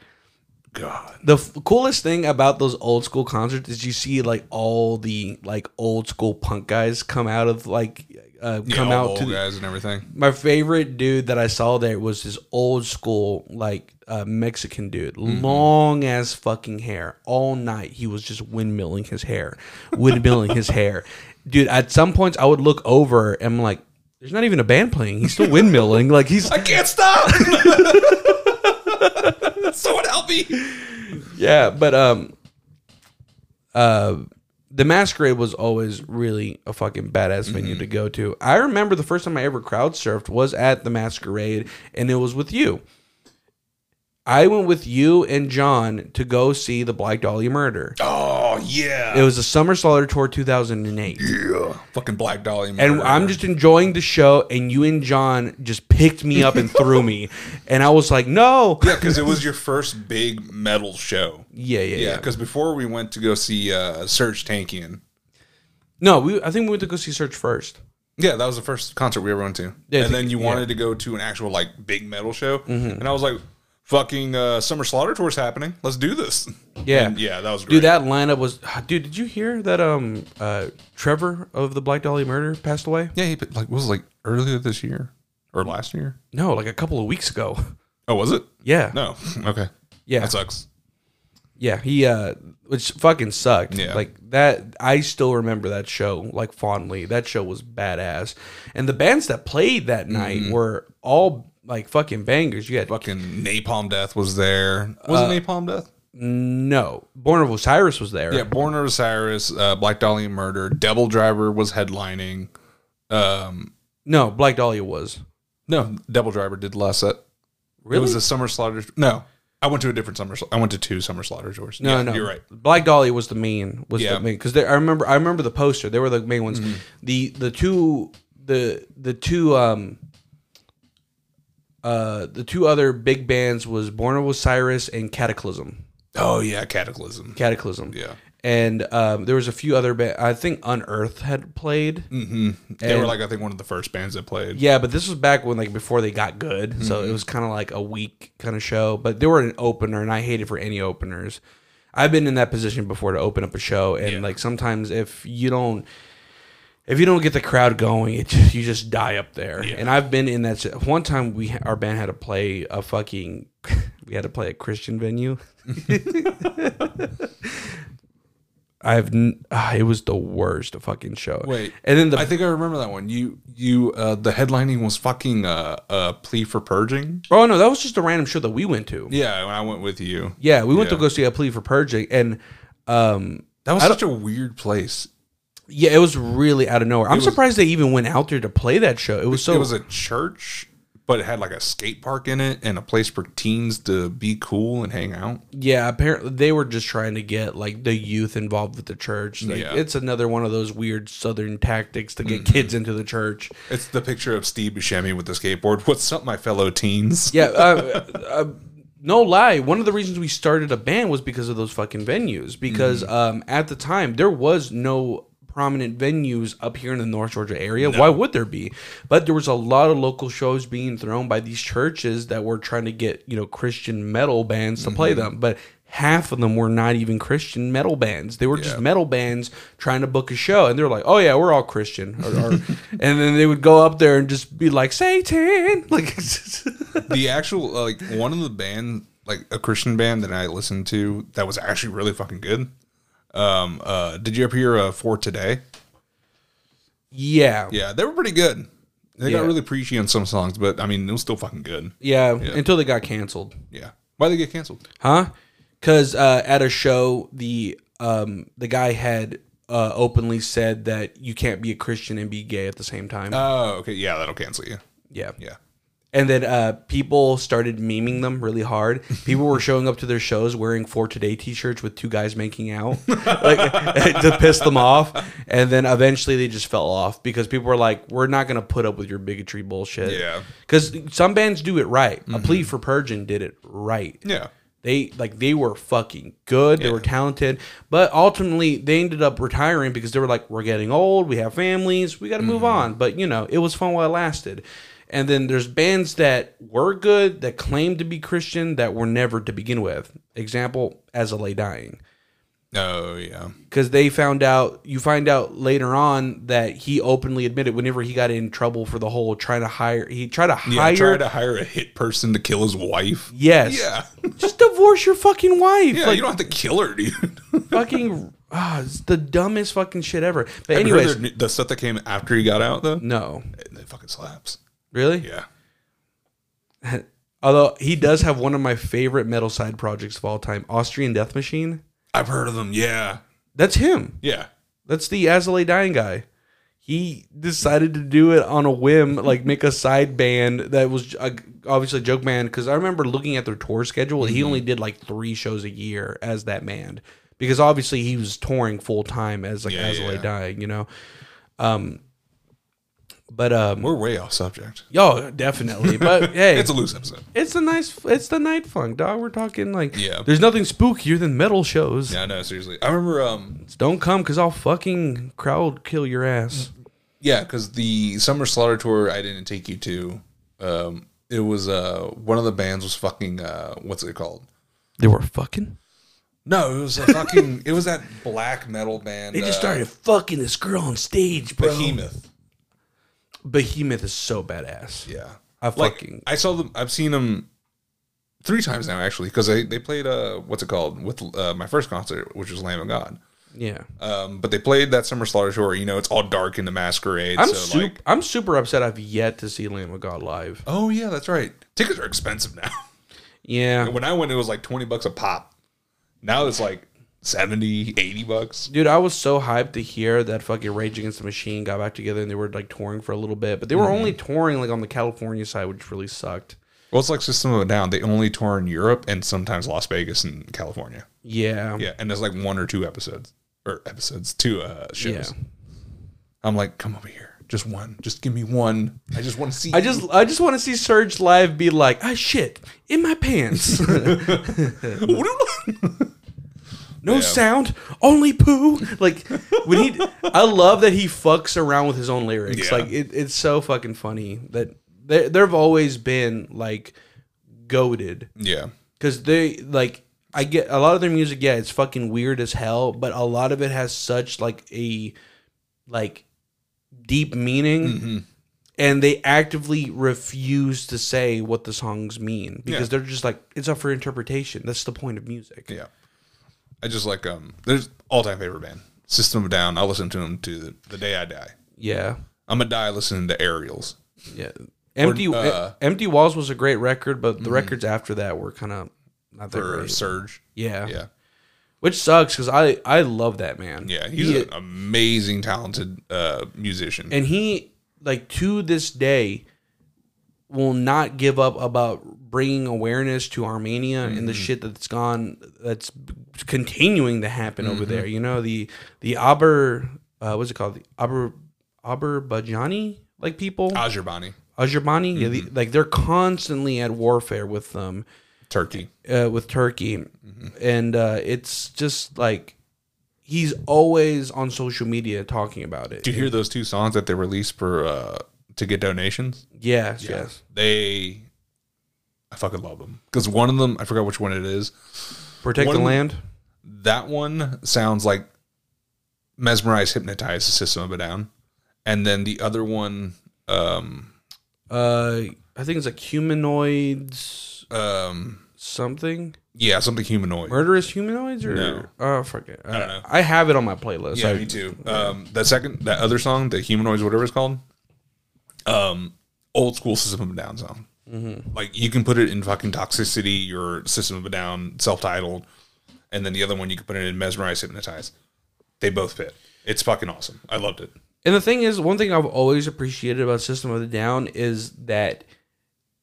God. The f- coolest thing about those old school concerts is you see like all the like old school punk guys come out of like uh, Yeah, come out to the, guys and everything. my favorite dude that I saw there was this old school like uh, Mexican dude, Mm-hmm. long as fucking hair. All night he was just windmilling his hair, windmilling his hair. Dude, at some points I would look over and I'm like, there's not even a band playing. He's still windmilling. Like he's I can't stop. Someone help me. yeah, but um, uh, the masquerade was always really a fucking badass venue to go to. I remember the first time I ever crowd surfed was at the masquerade, and it was with you. I went with you and John to go see the Black Dahlia murder. Oh yeah. It was the Summer Slaughter Tour 2008. yeah. Fucking Black Dahlia. And. I'm just enjoying the show, and you and John just picked me up and threw me. And I was like, no. yeah, because it was your first big metal show. Yeah, yeah, Yeah, yeah. because before we went to go see uh, Serj Tankian. No, we, I think we went to go see Serj first. Yeah, that was the first concert we ever went to. Yeah, and think- then you yeah. wanted to go to an actual like big metal show, and I was like, "Fucking uh, Summer Slaughter Tour's happening. Let's do this." Yeah. And yeah, that was great. Dude, that lineup was. Dude, did you hear that? Um, uh, Trevor of the Black Dahlia murder passed away. yeah, he like was like earlier this year or last year. No, like a couple of weeks ago. Oh, was it? Yeah, No. Okay. yeah, That sucks. yeah. He, uh, which fucking sucked. Yeah. Like that. I still remember that show like fondly. That show was badass, and the bands that played that night Mm-hmm. were all like fucking bangers. You had Fucking Napalm Death was there. Was it Napalm Death? no Born of Osiris was there. Yeah, Born of Osiris, uh, Black Dahlia Murder, Devil Driver was headlining. Um, No, Black Dahlia was. no, Devil Driver did the last set. Really? It was a Summer Slaughter. No, I went to a different Summer. I went to two Summer Slaughter tours. No, Yeah, no, you're right. Black Dahlia was the main. Was Yeah. the main because I remember. I remember the poster. They were the main ones. Mm-hmm. The the two the the two um uh the two other big bands was Born of Osiris and Kataklysm. Oh yeah, Kataklysm. Kataklysm. Yeah, And um, there was a few other bands. I think Unearth had played. Mm. they And- were like I think one of the first bands that played. Yeah, but this was back when like before they got good, so Mm-hmm. it was kind of like a weak kind of show. But they were an opener, and I hated for any openers. I've been in that position before to open up a show, and Yeah. like sometimes if you don't, if you don't get the crowd going, it just, you just die up there. Yeah. And I've been in that. One time we our band had to play a fucking, we had to play a Christian venue. I've ah, it was the worst fucking show. Wait, and then the I think I remember that one. You you uh, the headlining was fucking uh, uh plea for purging. oh no, that was just a random show that we went to. Yeah, when I went with you. Yeah, we went to go see a plea for purging, and um, That was such a weird place. Yeah, it was really out of nowhere. I'm was- surprised they even went out there to play that show. It was so it was a church, but it had like a skate park in it and a place for teens to be cool and hang out. yeah. Apparently, they were just trying to get like the youth involved with the church. Like, Yeah. Mm-hmm. it's another one of those weird Southern tactics to get kids into the church. It's the picture of Steve Buscemi with the skateboard. What's up, my fellow teens? Yeah. Uh, uh, no lie. One of the reasons we started a band was because of those fucking venues. Because Mm-hmm. um, at the time there was no prominent venues up here in the North Georgia area. Why would there be? But there was a lot of local shows being thrown by these churches that were trying to get you know Christian metal bands to Mm-hmm. play them, but. Half of them were not even Christian metal bands. They were just metal bands trying to book a show, and they were like, "Oh yeah, we're all Christian," or, or, and then they would go up there and just be like, "Satan!" Like, the actual like one of the band like a Christian band that I listened to that was actually really fucking good. Um, uh, did you ever hear uh, For Today? yeah, Yeah, they were pretty good. They Yeah. got really preachy on some songs, but I mean, it was still fucking good. Yeah, until they got canceled. Yeah. Why they get canceled? Huh? Because uh, at a show, the um, the guy had uh, openly said that you can't be a Christian and be gay at the same time. Oh, okay. Yeah, that'll cancel you. yeah. Yeah. And then uh, people started memeing them really hard. People were showing up to their shows wearing "For Today" T-shirts with two guys making out, like to piss them off. And then eventually they just fell off because people were like, "We're not going to put up with your bigotry bullshit." Yeah. Because some bands do it right. A plea for purging did it right. Yeah. They like they were fucking good. They Yeah. were talented, but ultimately they ended up retiring because they were like, "We're getting old. We have families. We got to move Mm-hmm. on." But you know, it was fun while it lasted. And then there's bands that were good that claimed to be Christian that were never to begin with. Example, As I Lay Dying. Oh yeah. Because they found out, you find out later on that he openly admitted whenever he got in trouble for the whole trying to hire, he tried to Yeah. hire. Try to hire a hit person to kill his wife. yes. Yeah. Just divorce your fucking wife. Yeah. like, you don't have to kill her, dude. fucking, ah, it's the dumbest fucking shit ever. But anyways, their- the stuff that came after he got out though, no. it, it fucking slaps. Really? Yeah. Although he does have one of my favorite metal side projects of all time, Austrian Death Machine. I've heard of them. Yeah. That's him. Yeah. That's the As I Lay Dying guy. He decided to do it on a whim, like make a side band that was uh, obviously a joke band. Because I remember looking at their tour schedule, he only did like three shows a year as that band. Because obviously he was touring full time as like Yeah, As I Lay yeah. Dying, you know. Um, but um, We're way off subject. yo, definitely. But hey, It's a loose episode. It's a nice. It's the night funk, dog. We're talking like. Yeah. There's nothing spookier than metal shows. Yeah, no, seriously. I remember um Don't come, cause I'll fucking crowd kill your ass. yeah, because the Summer Slaughter tour I didn't take you to, um, it was uh one of the bands was fucking uh what's it called? They were fucking. No, it was a fucking it was that black metal band. They just uh, started fucking this girl on stage, bro. Behemoth. Behemoth is so badass. Yeah, I like fucking. I saw them. I've seen them three times now actually because they they played uh what's it called with uh, my first concert which was Lamb of God. Yeah. Um, but they played that Summer Slaughter tour. You know, it's all dark in the masquerade. I'm so super. like, I'm super upset. I've yet to see Lamb of God live. oh yeah, that's right. Tickets are expensive now. Yeah, when I went, it was like twenty bucks a pop. Now it's like 70, 80 bucks. dude, I was so hyped to hear that fucking Rage Against the Machine got back together and they were like touring for a little bit, but they were only touring like on the California side, which really sucked. Well, it's like System of a Down. They only tour in Europe and sometimes Las Vegas and California. Yeah. Yeah, and there's like one or two episodes or episodes, two uh, shows. Yeah. I'm like, come over here, just one, just give me one. I just want to see. I just I just want to see Serj live be like, ah shit, in my pants. no sound, only poo. Like when he I love that he fucks around with his own lyrics. Yeah. Like it, it's so fucking funny that they they've always been like goaded. yeah, Cause they like I get a lot of their music, yeah, it's fucking weird as hell, but a lot of it has such like a like deep meaning Mm-hmm. and they actively refuse to say what the songs mean because Yeah. they're just like it's up for interpretation. That's the point of music. yeah. I just like um. There's all time favorite band, System of Down. I'll listen to them to the, the day I die. Yeah. I'm gonna die listening to Aerials. Yeah. Empty uh, Mm-hmm. Empty Walls was a great record, but the records after that were kind of not that or great. Serj. Yeah. Yeah, Which sucks cuz I I love that man. yeah. He's He- an amazing, talented uh, musician. and he like to this day will not give up about bringing awareness to Armenia and the shit that's gone that's continuing to happen over there. You know the the Aber uh, what's it called the Aber Azerbaijan like people Azerbani, Azerbaijan yeah the, like they're constantly at warfare with them Turkey. uh, with Turkey, and uh, it's just like he's always on social media talking about it. Did you hear those two songs that they released for uh, to get donations? Yes, yes. They, I fucking love them because one of them, I forgot which one it is. Protect One the of them- land. That one sounds like mesmerize, hypnotize the system of a down, and then the other one, um, Uh, I think it's like humanoids um, something. yeah, something humanoid. Murderous humanoids or No. oh fuck it. I don't know. I have it on my playlist. Yeah, I- me too. Um, that second, that other song, the humanoids, whatever it's called, um, old school System of a Down song. Mm-hmm. Like you can put it in fucking Toxicity your System of a Down, self-titled, and then the other one you can put it in Mesmerize, Hypnotize. They both fit. It's fucking awesome. I loved it. And the thing is, one thing I've always appreciated about System of a Down is that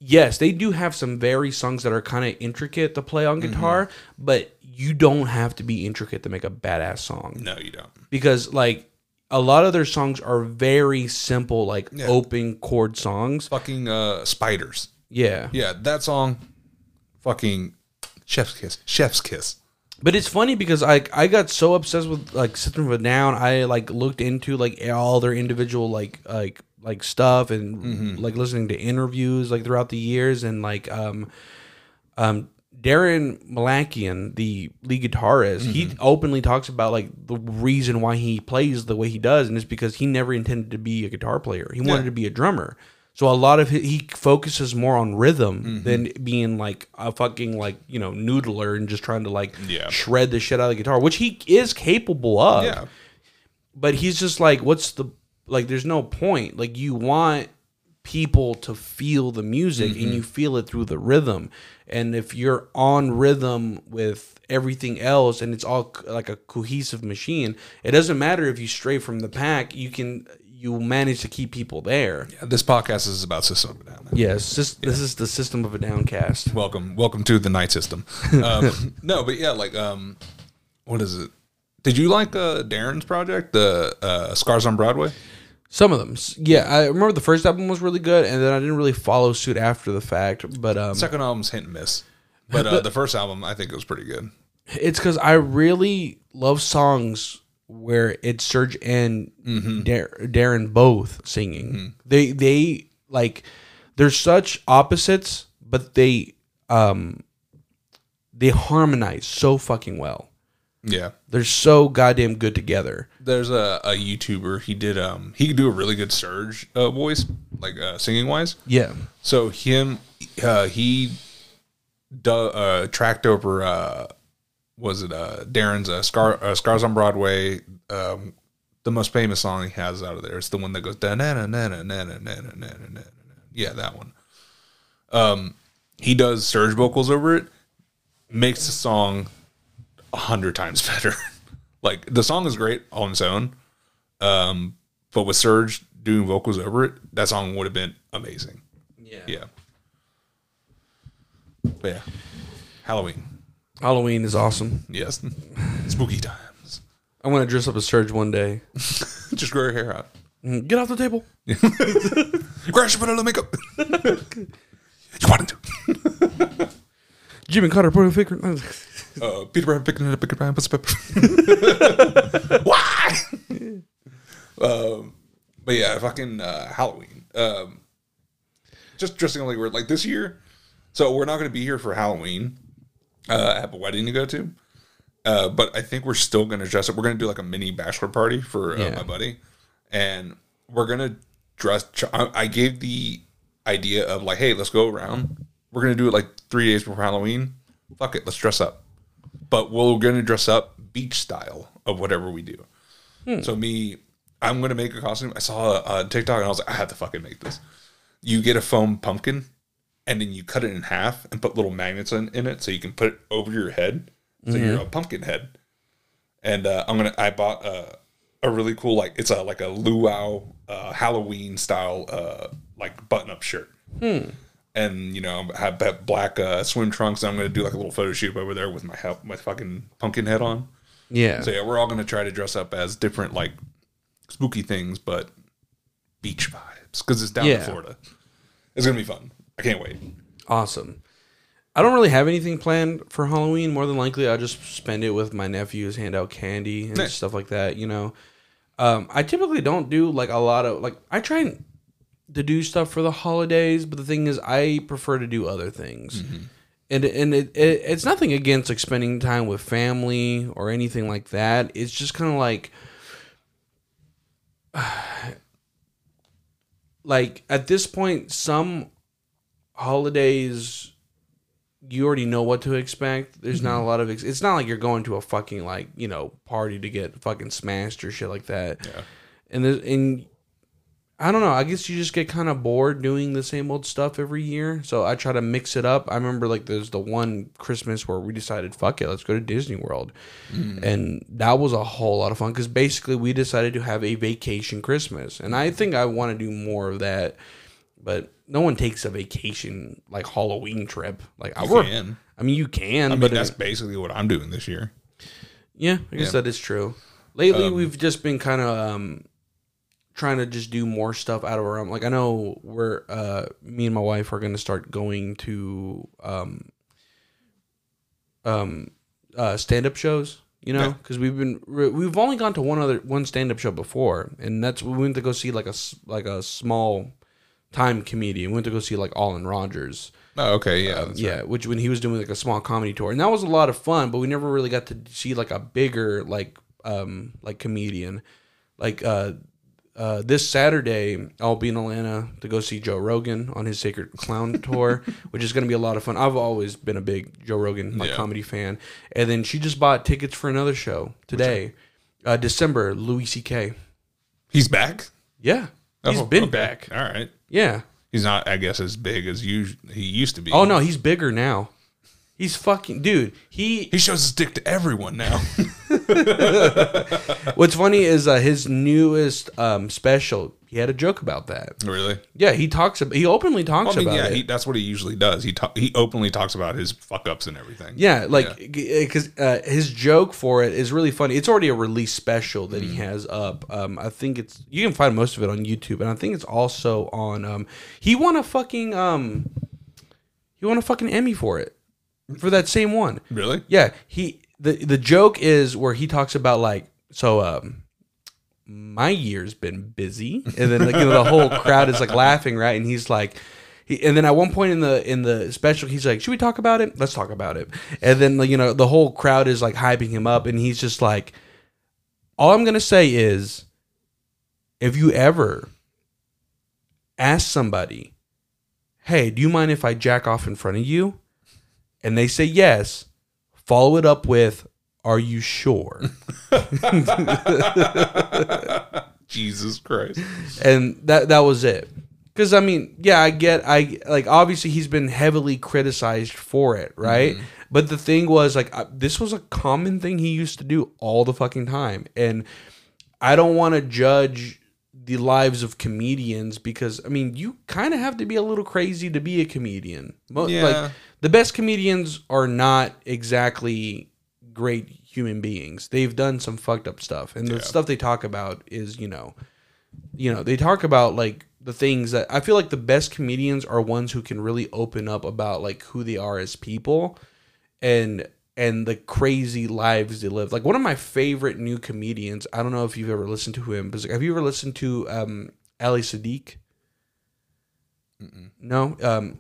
yes, they do have some very songs that are kind of intricate to play on guitar, but you don't have to be intricate to make a badass song. No, you don't. Because like a lot of their songs are very simple, like open chord songs. Fucking uh, spiders. Yeah. Yeah, that song. Fucking chef's kiss. Chef's kiss. But it's funny because I I got so obsessed with like System of a Down. I like looked into like all their individual like like like stuff and like listening to interviews like throughout the years and like um um Daron Malakian, the lead guitarist, he openly talks about like the reason why he plays the way he does, and it's because he never intended to be a guitar player. He wanted Yeah. to be a drummer. So a lot of hi- he focuses more on rhythm mm-hmm. than being like a fucking like you know noodler and just trying to like Yeah. shred the shit out of the guitar, which he is capable of. Yeah. but he's just like what's the like there's no point. Like you want people to feel the music and mm-hmm. you feel it through the rhythm. And if you're on rhythm with everything else and it's all like a cohesive machine it doesn't matter if you stray from the pack. You can you manage to keep people there Yeah, This podcast is about System of a Down. yes this, this is the system of a downcast Welcome, welcome to the night system. Um, no, but yeah, like, um, what is it? Did you like uh, Daron's project, the uh, Scars on Broadway? some of them yeah i remember the first album was really good and then i didn't really follow suit after the fact but um Second album's hit and miss, but uh, the first album I think it was pretty good. It's because I really love songs where it's Serj and Dar- Daron both singing. They they like they're such opposites, but they um they harmonize so fucking well. Yeah, They're so goddamn good together. there's a, a YouTuber. He did um he could do a really good Serj uh, voice, like uh, singing wise. Yeah. So him, uh, he du- uh, tracked over. Uh, was it uh, Daron's uh, Scar uh, Scars on Broadway? Um, the most famous song he has out of there. It's the one that goes na na na na na na na na na. Yeah, that one. Um, he does Serj vocals over it. Makes the song a hundred times better. like the song is great on its own, um, but with Serj doing vocals over it, that song would have been amazing. Yeah. Yeah. But yeah. Halloween. Halloween is awesome. Yes. Spooky times. I'm gonna dress up as Serj one day. Just grow your hair out. Mm, Get off the table. Crash, on the makeup. you wanted to. Jimmy Carter put a. Uh, Peter Pan picking it up, Peter Pan puts pepper. Why? um, but yeah, fucking uh, Halloween. Um, just dressing like we're like this year. So we're not going to be here for Halloween. Uh, I have a wedding to go to. Uh, but I think we're still going to dress up. We're going to do like a mini bachelor party for uh, Yeah. my buddy, and we're going to dress. I I gave the idea of like, hey, let's go around. We're going to do it like three days before Halloween. Fuck it, let's dress up. But we're going to dress up beach style of whatever we do. So me, I'm going to make a costume. I saw a, a TikTok and I was like, I have to fucking make this. You get a foam pumpkin and then you cut it in half and put little magnets in, in it so you can put it over your head. So you're a pumpkin head. And uh, I'm gonna. I bought a, a really cool like it's a like a luau uh, Halloween style uh, like button up shirt. And you know I have that black uh, swim trunks. And I'm gonna do like a little photo shoot over there with my hel- my fucking pumpkin head on. Yeah. So yeah, we're all gonna try to dress up as different like spooky things, but beach vibes because it's down Yeah. in Florida. It's gonna be fun. I can't wait. Awesome. I don't really have anything planned for Halloween. More than likely, I'll just spend it with my nephews, hand out candy and Nice. stuff like that. You know, um, I typically don't do like a lot of like. I try and to do stuff for the holidays, but the thing is, I prefer to do other things. And and it, it it's nothing against like spending time with family or anything like that. It's just kind of like. Like at this point, some holidays you already know what to expect. There's not a mm-hmm. lot of ex- it's not like you're going to a fucking like, you know, party to get fucking smashed or shit like that. Yeah. And there's and I don't know, I guess you just get kind of bored doing the same old stuff every year. So I try to mix it up. I remember like there's the one Christmas where we decided fuck it, let's go to Disney World. Mm. And that was a whole lot of fun cuz basically we decided to have a vacation Christmas. And I mm-hmm. think I want to do more of that. But no one takes a vacation like Halloween trip. Like I work. can. I mean, you can, I mean, but that's it- basically what I'm doing this year. yeah, I guess Yeah. that is true. Lately, we've just been kind of um, trying to just do more stuff out of our own. Like I know we're uh, me and my wife are going to start going to um, um, uh, stand up shows You know, Yeah. because we've been we've only gone to one other one stand up show before, and that's we went to go see like a like a small time comedian. We went to go see like Allen Rogers. Oh, okay, yeah, that's yeah, which when he was doing like a small comedy tour, and that was a lot of fun. But we never really got to see like a bigger like um like comedian. Like uh, uh, this Saturday, I'll be in Atlanta to go see Joe Rogan on his Sacred Clown tour, which is going to be a lot of fun. I've always been a big Joe Rogan like Yeah. comedy fan, and then she just bought tickets for another show today, uh, December. Louis C.K. He's back. Yeah, he's Oh, been okay. back. All right. Yeah. He's not, I guess, as big as you he used to be. Oh no, he's bigger now. He's fucking dude. He he shows his dick to everyone now. What's funny is uh, his newest um, special. He had a joke about that. really? Yeah, he talks. About, he openly talks I mean, about yeah, it. he, that's what he usually does. He ta- he openly talks about his fuck ups and everything. yeah, like because uh, his joke for it is really funny. It's already a release special that Mm. he has up. Um, I think it's you can find most of it on YouTube, and I think it's also on. Um, he won a fucking um, he won a fucking Emmy for it for that same one. Really? Yeah, he the the joke is where he talks about like so um my year's been busy. And then like you know the whole crowd is like laughing right? And he's like and then at one point in the in the special he's like should we talk about it? Let's talk about it. And then you know the whole crowd is like hyping him up and he's just like all i'm gonna say is if you ever ask somebody hey do you mind if i jack off in front of you and they say yes follow it up with are you sure? Jesus Christ. and that that was it. Because i mean yeah i get i like obviously he's been heavily criticized for it right? But the thing was like uh, this was a common thing he used to do all the fucking time. And i don't want to judge the lives of comedians because i mean you kind of have to be a little crazy to be a comedian. Mo- Yeah. like the best comedians are not exactly great human beings. They've done some fucked up stuff. And the stuff they talk about is you know you know they talk about like the things that i feel like the best comedians are ones who can really open up about like who they are as people and and the crazy lives they live. Like one of my favorite new comedians i don't know if you've ever listened to him but have you ever listened to um ali siddiq no? Um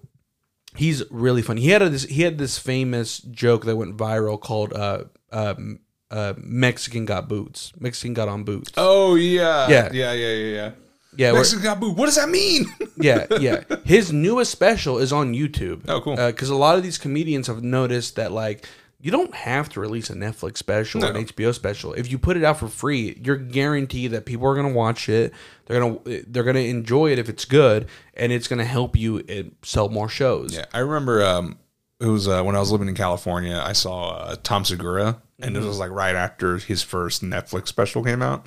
he's really funny he had a, this he had this famous joke that went viral called uh um uh mexican got boots mexican got on boots Oh yeah. Yeah. Yeah. Yeah. Yeah. Yeah. yeah Mexican got booed. What does that mean? yeah, yeah. His newest special is on YouTube. Oh, cool. Because a lot of these comedians have noticed that like you don't have to release a Netflix special or an HBO special. If you put it out for free, you're guaranteed that people are gonna watch it. They're gonna they're gonna enjoy it if it's good, and it's gonna help you uh, sell more shows. Yeah, I remember um, it was uh, when I was living in California. I saw uh, Tom Segura, and Mm-hmm. it was like right after his first Netflix special came out.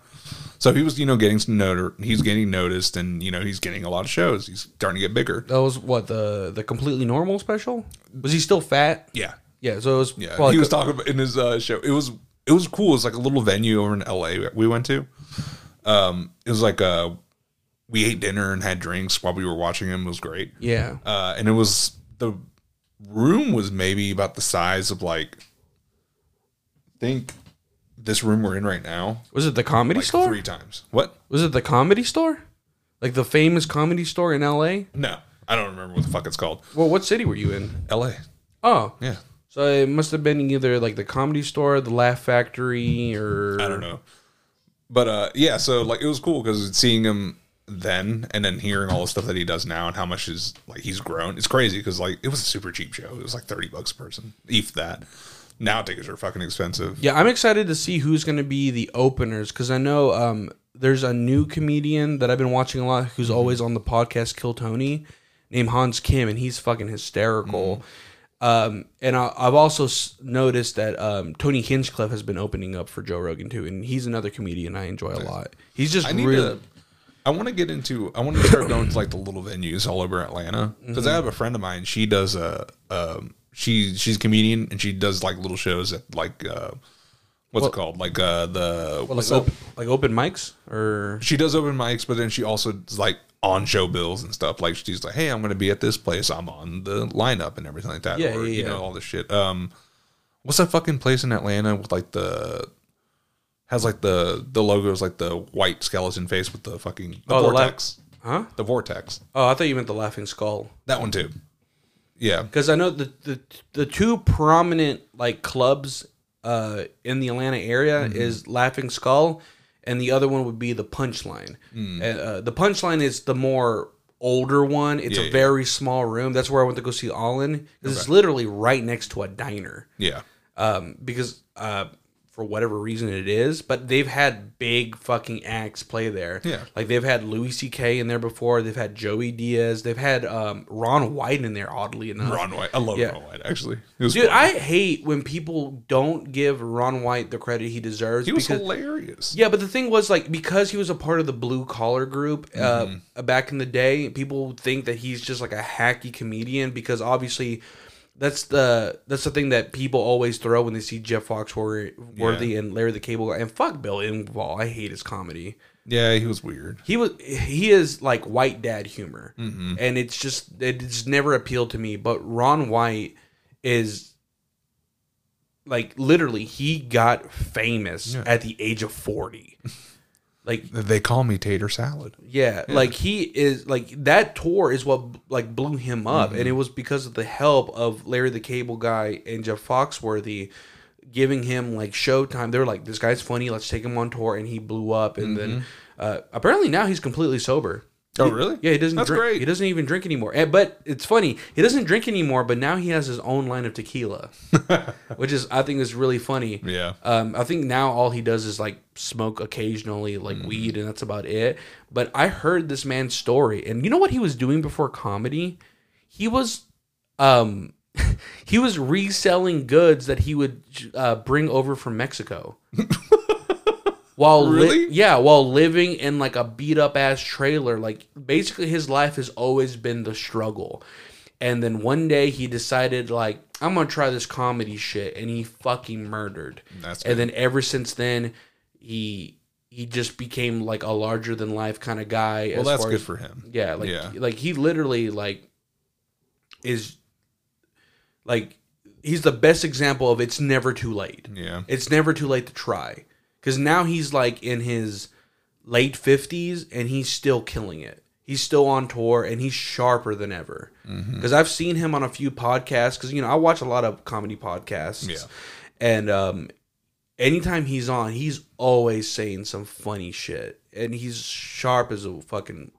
So he was, you know, getting some note. He's getting noticed, and you know, he's getting a lot of shows. He's starting to get bigger. That was what the the completely normal special. Was he still fat? Yeah, Yeah. So it was. yeah. he was talking about in his uh, show. It was it was cool. It was like a little venue over in L.A. we went to. Um, it was like uh, we ate dinner and had drinks while we were watching him. It was great. Yeah. uh, and it was the room was maybe about the size of like I think this room we're in right now Was it the comedy like store? three times what Was it the comedy store? Like the famous comedy store in L.A. no i don't remember what the fuck it's called Well, what city were you in? la Oh, yeah So it must have been either like the comedy store, the Laugh Factory, or i don't know. But uh yeah so like it was cool because seeing him then and then hearing all the stuff that he does now and how much is like he's grown it's crazy because like it was a super cheap show. It was like 30 bucks a person if that. Now tickets are fucking expensive. Yeah, I'm excited to see who's going to be the openers because I know um, there's a new comedian that I've been watching a lot who's always on the podcast Kill Tony, named Hans Kim, and he's fucking hysterical. Um, and I, I've also noticed that um, Tony Hinchcliffe has been opening up for Joe Rogan too, and he's another comedian I enjoy a lot. He's just I need really to. I want to get into. I want to start going to like the little venues all over Atlanta because I have a friend of mine. She does a. Um, she she's a comedian and she does like little shows at like uh, what's it called like uh the well, like, open, like open mics or she does open mics, but then she also like on show bills and stuff. Like she's like, hey, I'm going to be at this place. I'm on the lineup and everything like that. Yeah, or, yeah, You yeah. know all this shit. Um, What's that fucking place in Atlanta with like the has like the the logo is like the white skeleton face with the fucking the Oh, the la- vortex. Huh? the vortex. Oh, I thought you meant the Laughing Skull. That one too. Yeah. because I know the, the the two prominent like clubs uh, in the Atlanta area Mm-hmm. is Laughing Skull, and the other one would be the Punchline. Mm. And, uh, the Punchline is the more older one. It's Yeah, a yeah. very small room. That's where I went to go see Allin. Because it's literally right next to a diner. Yeah. Um, because uh, for whatever reason it is, but they've had big fucking acts play there. Yeah. like they've had Louis C.K. in there before. They've had Joey Diaz. They've had um, Ron White in there. Oddly enough, Ron White. I love Yeah. Ron White actually. Dude, fun. I hate when people don't give Ron White the credit he deserves. he was because, hilarious. yeah, but the thing was like because he was a part of the blue collar group uh, Mm-hmm. back in the day, people think that he's just like a hacky comedian because obviously that's the that's the thing that people always throw when they see Jeff Foxworthy Worthy and Larry the Cable Guy and fuck Bill Engvall. I hate his comedy. Yeah, he was weird. He was he is like white dad humor, Mm-hmm. and it's just it's never appealed to me. But Ron White is like literally he got famous Yeah. at the age of forty. like They call me Tater Salad. yeah, like he is like that tour is what like blew him up, and it was because of the help of Larry the Cable Guy and Jeff Foxworthy giving him like showtime. They were like, "This guy's funny. Let's take him on tour," and he blew up. And then uh, apparently now he's completely sober. Oh, really? Yeah, he doesn't. That's drink, great. He doesn't even drink anymore. And, but it's funny. He doesn't drink anymore. But now he has his own line of tequila, which is I think is really funny. Yeah. Um, I think now all he does is like smoke occasionally, like Mm-hmm. weed, and that's about it. But I heard this man's story, and you know what he was doing before comedy? He was, um, he was reselling goods that he would uh, bring over from Mexico. while li- yeah, while living in like a beat up ass trailer, like basically his life has always been the struggle. And then one day he decided like I'm gonna try this comedy shit, and he fucking murdered. That's and then ever since then, he he just became like a larger than life kind of guy. Well, as that's good as- for him. yeah, like Yeah. like he literally like is like he's the best example of it's never too late. Yeah. It's never too late to try. Cuz now he's like in his late 50s and he's still killing it. He's still on tour and he's sharper than ever. Mm-hmm. Cuz I've seen him on a few podcasts cuz you know, I watch a lot of comedy podcasts. Yeah. And um anytime he's on, he's always saying some funny shit and he's sharp as a fucking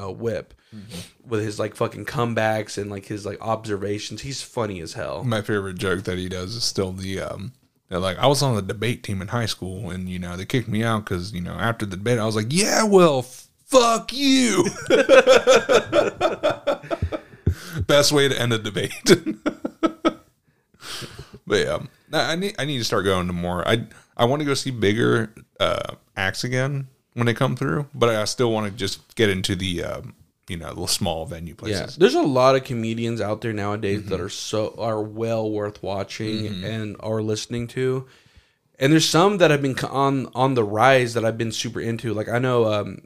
uh, whip Mm-hmm. with his like fucking comebacks and like his like observations. He's funny as hell. My favorite joke that he does is still the um like I was on the debate team in high school and you know they kicked me out because you know after the debate I was like yeah well fuck you. Best way to end a debate. But yeah I need I need to start going to more. I I want to go see bigger uh acts again when they come through but I still want to just get into the um you know the small venue places. Yeah, there's a lot of comedians out there nowadays Mm-hmm. that are so are well worth watching and are listening to. And there's some that have been on on the rise that I've been super into. Like I know um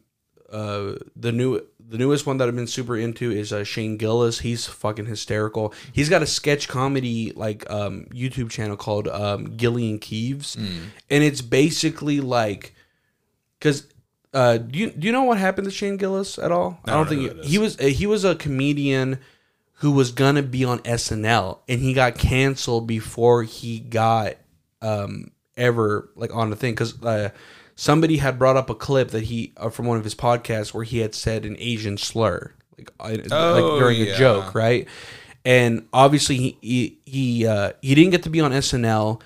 uh the new the newest one that I've been super into is uh, Shane Gillis. He's fucking hysterical. He's got a sketch comedy like um YouTube channel called um Gilly and Keeves. Mm. And it's basically like cuz uh, do you do you know what happened to Shane Gillis at all? I don't, don't think he, he was uh, he was a comedian who was gonna be on SNL and he got canceled before he got um ever like on the thing because uh, somebody had brought up a clip that he uh, from one of his podcasts where he had said an Asian slur like, uh, Oh, like during yeah. a joke, right? And obviously he he he, uh, he didn't get to be on SNL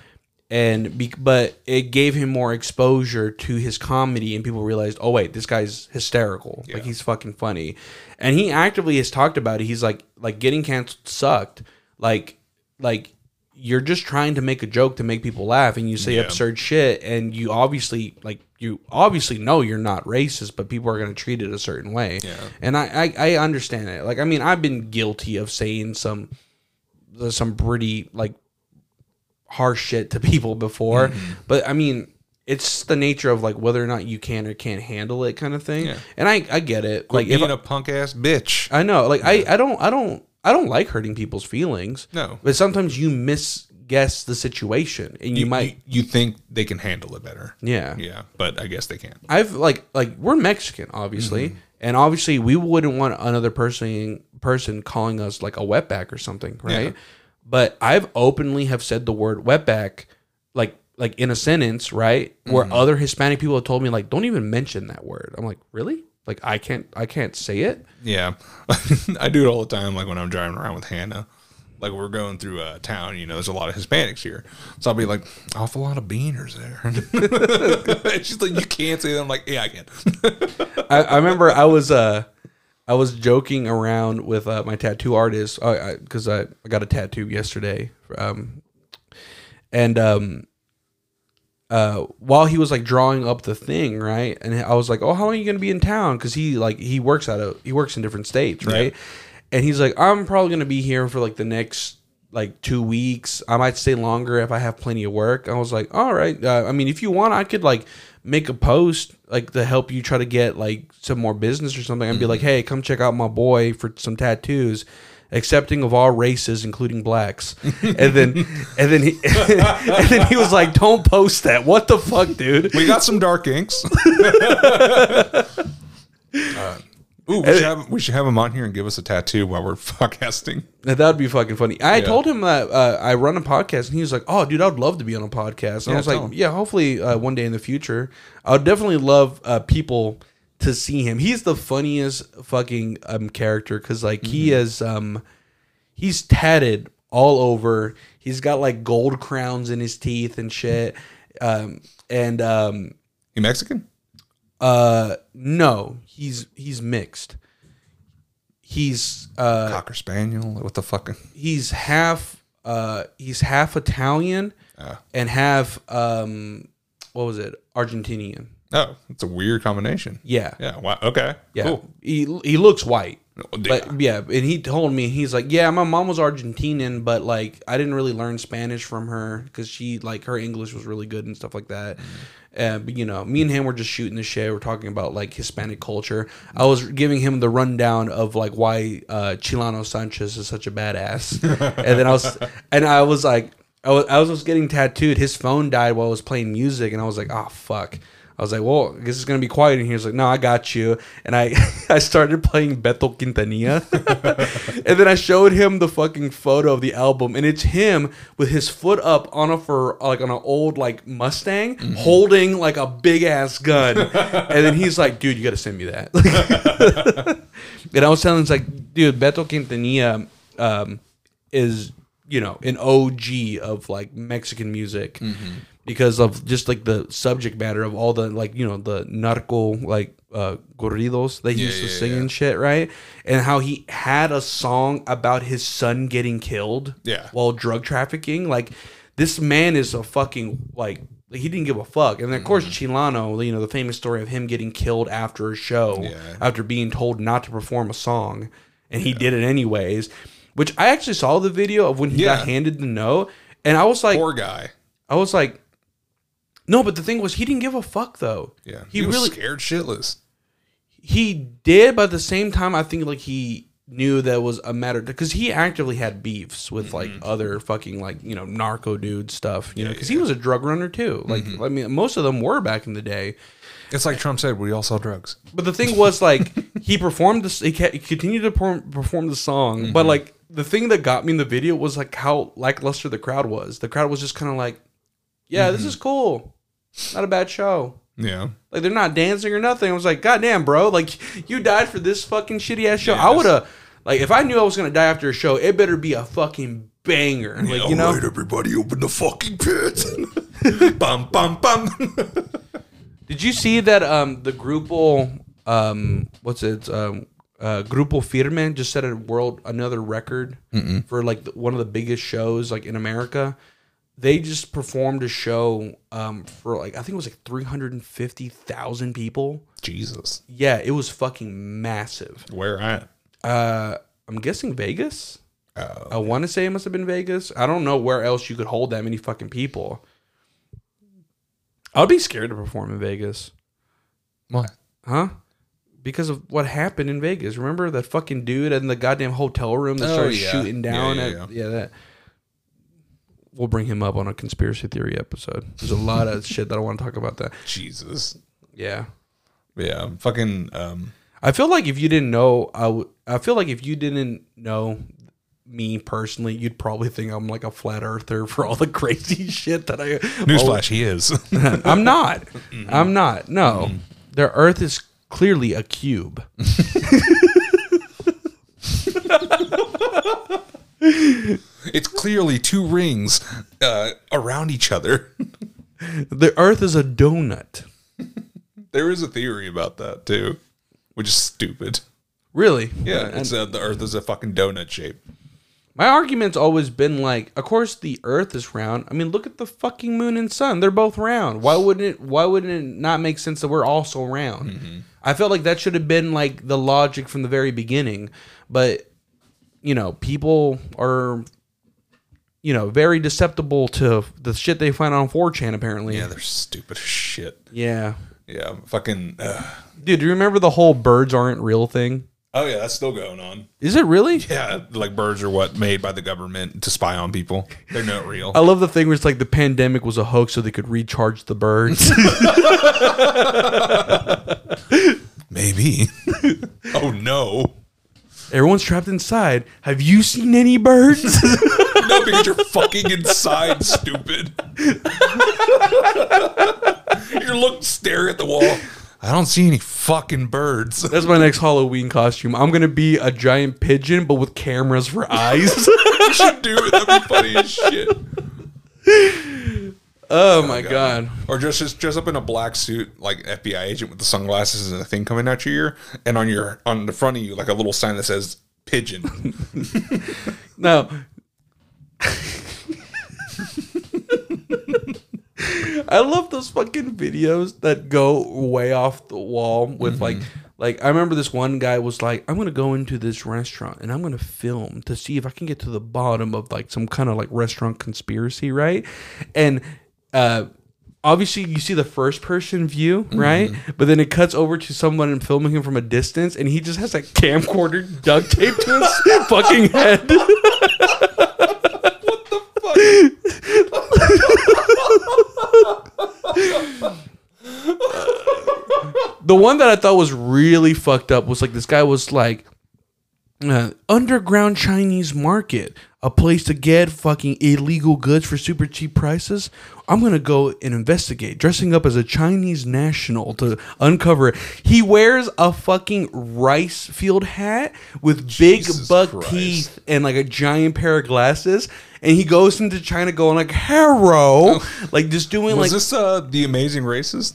and be, but it gave him more exposure to his comedy and people realized oh wait this guy's hysterical. Like he's fucking funny. And he actively has talked about it. He's like like getting canceled sucked. Like like you're just trying to make a joke to make people laugh and you say Yeah. absurd shit and you obviously like you obviously know you're not racist but people are going to treat it a certain way. Yeah. and I, I i understand it. Like i mean i've been guilty of saying some some pretty like harsh shit to people before Mm-hmm. but i mean it's the nature of like whether or not you can or can't handle it kind of thing Yeah. and i i get it like like if being I, a punk ass bitch I know like i i don't i don't i don't like hurting people's feelings No. but sometimes you guess the situation, and you, You might, you, you think they can handle it better. yeah. Yeah, but I guess they can't. I've like like we're Mexican, obviously, Mm-hmm. and obviously we wouldn't want another person person calling us like a wetback or something, right? Yeah. But I've openly have said the word wetback, like like in a sentence, right? Where Mm-hmm. other Hispanic people have told me like, don't even mention that word. I'm like, really? Like I can't I can't say it. Yeah, I do it all the time. Like when I'm driving around with Hannah, like we're going through a town. You know, there's a lot of Hispanics here, so I'll be like, "Awful lot of beaners there." She's like, "You can't say that." I'm like, "Yeah, I can." I, I remember I was uh I was joking around with uh, my tattoo artist because I, I got a tattoo yesterday, um, and um, uh, while he was like drawing up the thing, right, and I was like, "Oh, how long are you gonna be in town?" Because he like he works out of he works in different states, right, and he's like, "I'm probably gonna be here for like the next." Like two weeks, I might stay longer if I have plenty of work. I was like, all right. Uh, I mean, if you want, I could like make a post like to help you try to get like some more business or something and be like, hey, come check out my boy for some tattoos, accepting of all races, including blacks. and then and then he and then he was like, don't post that. What the fuck, dude? We got some dark inks. Uh, ooh, we should, have, we should have him on here and give us a tattoo while we're podcasting. That would be fucking funny. I told him that uh, I run a podcast, and he was like, "Oh, dude, I'd love to be on a podcast." And I Yeah, was tell like, him. "Yeah, hopefully uh, one day in the future, I would definitely love uh, people to see him. He's the funniest fucking um, character because like he Mm-hmm. is um he's tatted all over. He's got like gold crowns in his teeth and shit. Um, and um, You Mexican? Uh, no, he's he's mixed. He's uh Cocker spaniel? What the fuck? he's half uh he's half Italian Ah. and half um what was it Argentinian. Oh, it's a weird combination. Yeah, Yeah. Wow. Okay. yeah. Cool. He he looks white, Oh, but yeah. And he told me he's like, yeah, my mom was Argentinian, but like I didn't really learn Spanish from her because she like her English was really good and stuff like that. Uh, but you know, me and him were just shooting the shit. We're talking about like Hispanic culture. I was giving him the rundown of like why uh, Chalino Sanchez is such a badass, and then I was and I was like, I was I was getting tattooed. His phone died while I was playing music, and I was like, oh fuck. I was like, well, I guess it's gonna be quiet in here. He's like, no, I got you. And I I started playing Beto Quintanilla, and then I showed him the fucking photo of the album, and it's him with his foot up on a for like on an old like Mustang, holding like a big ass gun. and then he's like, dude, you gotta send me that. and I was telling him, it's like, dude, Beto Quintanilla um, is you know an OG of like Mexican music Mm-hmm. Because of just like the subject matter of all the like you know the narco like uh corridos that he Yeah, used to yeah, sing yeah. and shit right? And how he had a song about his son getting killed Yeah. while drug trafficking. Like this man is a fucking like he didn't give a fuck. And of course Chalino you know the famous story of him getting killed after a show after being told not to perform a song. And he did it anyways which I actually saw the video of when he got handed the note. And I was like Poor guy. I was like, no, but the thing was, he didn't give a fuck though. Yeah. he, He, was really scared shitless. he did, but at the same time, I think like he knew that was a matter because he actively had beefs with like mm-hmm. other fucking like you know narco dude stuff. You know, because he was a drug runner too. Like mm-hmm. I mean, most of them were back in the day. It's like Trump said, we all sell drugs. But the thing was like he performed this. He, he continued to perform, perform the song, but mm-hmm. like the thing that got me in the video was like how lackluster the crowd was. The crowd was just kind of like, "Yeah, this is cool, not a bad show." Yeah. Like they're not dancing or nothing. I was like, God damn, bro! Like you died for this fucking shitty ass show. I Yes. would have, like, if I knew I was gonna die after a show, it better be a fucking banger. Like you know, everybody, open the fucking pit. bum bum bum. did you see that? Um, the Grupo, um, what's it? Um, uh, Grupo Firme just set a world another record for like the, one of the biggest shows like in America. They just performed a show um for like I think it was like three hundred and fifty thousand people. Jesus. Yeah, it was fucking massive. Where at? Uh, I'm guessing Vegas. Oh. I want to say it must have been Vegas. I don't know where else you could hold that many fucking people. I'd be scared to perform in Vegas, What? huh? Because of what happened in Vegas. Remember that fucking dude in the goddamn hotel room that Oh, started yeah. shooting down yeah, at yeah. yeah that. We'll bring him up on a conspiracy theory episode. There's a lot of shit that I want to talk about that. Jesus. Yeah. Yeah. Fucking. Um, I feel like if you didn't know, I would. I feel like if you didn't know me personally, you'd probably think I'm like a flat earther for all the crazy shit that I. newsflash, he is. I'm not. I'm not. No, the Earth is clearly a cube. It's clearly two rings uh, around each other. The Earth is a donut. There is a theory about that too, which is stupid. Really? Yeah, it's uh, the Earth is a fucking donut shape. My argument's always been like, of course the Earth is round. I mean, look at the fucking moon and sun; they're both round. Why wouldn't it? Why wouldn't it not make sense that we're also round? I felt like that should have been like the logic from the very beginning, but you know, people are, you know, very deceptible to the shit they find on 4chan. Apparently, Yeah, they're stupid as shit. yeah. Yeah, fucking. Uh, Dude, do you remember the whole birds aren't real thing? oh yeah, that's still going on. Is it really? Yeah, like birds are what made by the government to spy on people. They're not real. I love the thing where it's like the pandemic was a hoax so they could recharge the birds. Maybe. oh no. Everyone's trapped inside. Have you seen any birds? No, because you're fucking inside, stupid. you're looking, stare at the wall. I don't see any fucking birds. That's my next Halloween costume. I'm gonna be a giant pigeon, but with cameras for eyes. you should do it. That'd be funny as shit. Oh, oh my god. Or just just dress up in a black suit, like FBI agent with the sunglasses and a thing coming out your ear, and on your on the front of you, like a little sign that says pigeon. No. I love those fucking videos that go way off the wall with like mm-hmm. like I remember this one guy was like I'm going to go into this restaurant and I'm going to film to see if I can get to the bottom of like some kind of like restaurant conspiracy, right? And uh obviously you see the first person view, right? But then it cuts over to someone and filming him from a distance and he just has a camcorder duct taped to his fucking head. What the fuck? uh, the one that I thought was really fucked up was like this guy was like uh, underground Chinese market, a place to get fucking illegal goods for super cheap prices. I'm gonna go and investigate, dressing up as a Chinese national to uncover it. He wears a fucking rice field hat with big Jesus buck Christ. teeth and like a giant pair of glasses, and he goes into China going like "Hello," like just doing Was like this uh the Amazing Racist?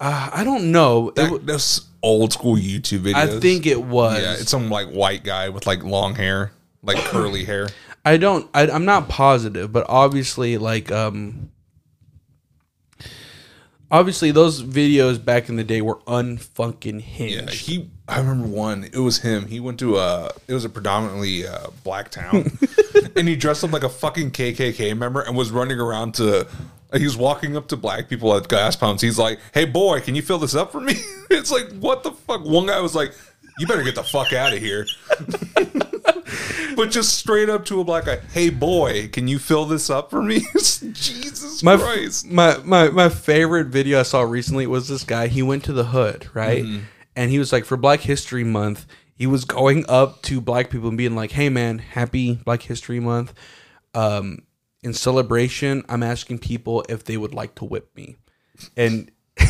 Uh, I don't know. That, that's old school YouTube videos. I think it was. Yeah, it's some like white guy with like long hair, like curly hair. I don't. I, I'm not positive, but obviously, like, um, obviously, those videos back in the day were unfucking Yeah, he. I remember one. It was him. He went to a. It was a predominantly uh, black town, and he dressed up like a fucking KKK member and was running around to. He was walking up to black people at gas pumps. He's like, "Hey boy, can you fill this up for me?" It's like, what the fuck? One guy was like, "You better get the fuck out of here." but just straight up to a black guy, "Hey boy, can you fill this up for me?" Jesus my, Christ! my my my favorite video I saw recently was this guy. He went to the hood, right? And he was like, for Black History Month, he was going up to black people and being like, "Hey, man, happy Black History Month." Um, in celebration, I'm asking people if they would like to whip me, and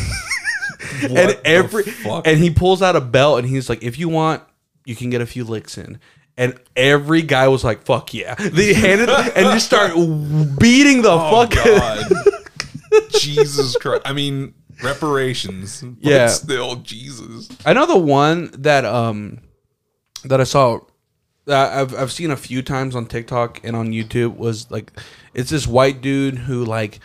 and every fuck? and he pulls out a belt and he's like, "If you want, you can get a few licks in." And every guy was like, "Fuck yeah!" They handed and just start beating the Oh fuck. God. Jesus Christ. I mean, reparations. But Yeah. still, Jesus. I know the one that um that I saw that I've I've seen a few times on TikTok and on YouTube was like it's this white dude who like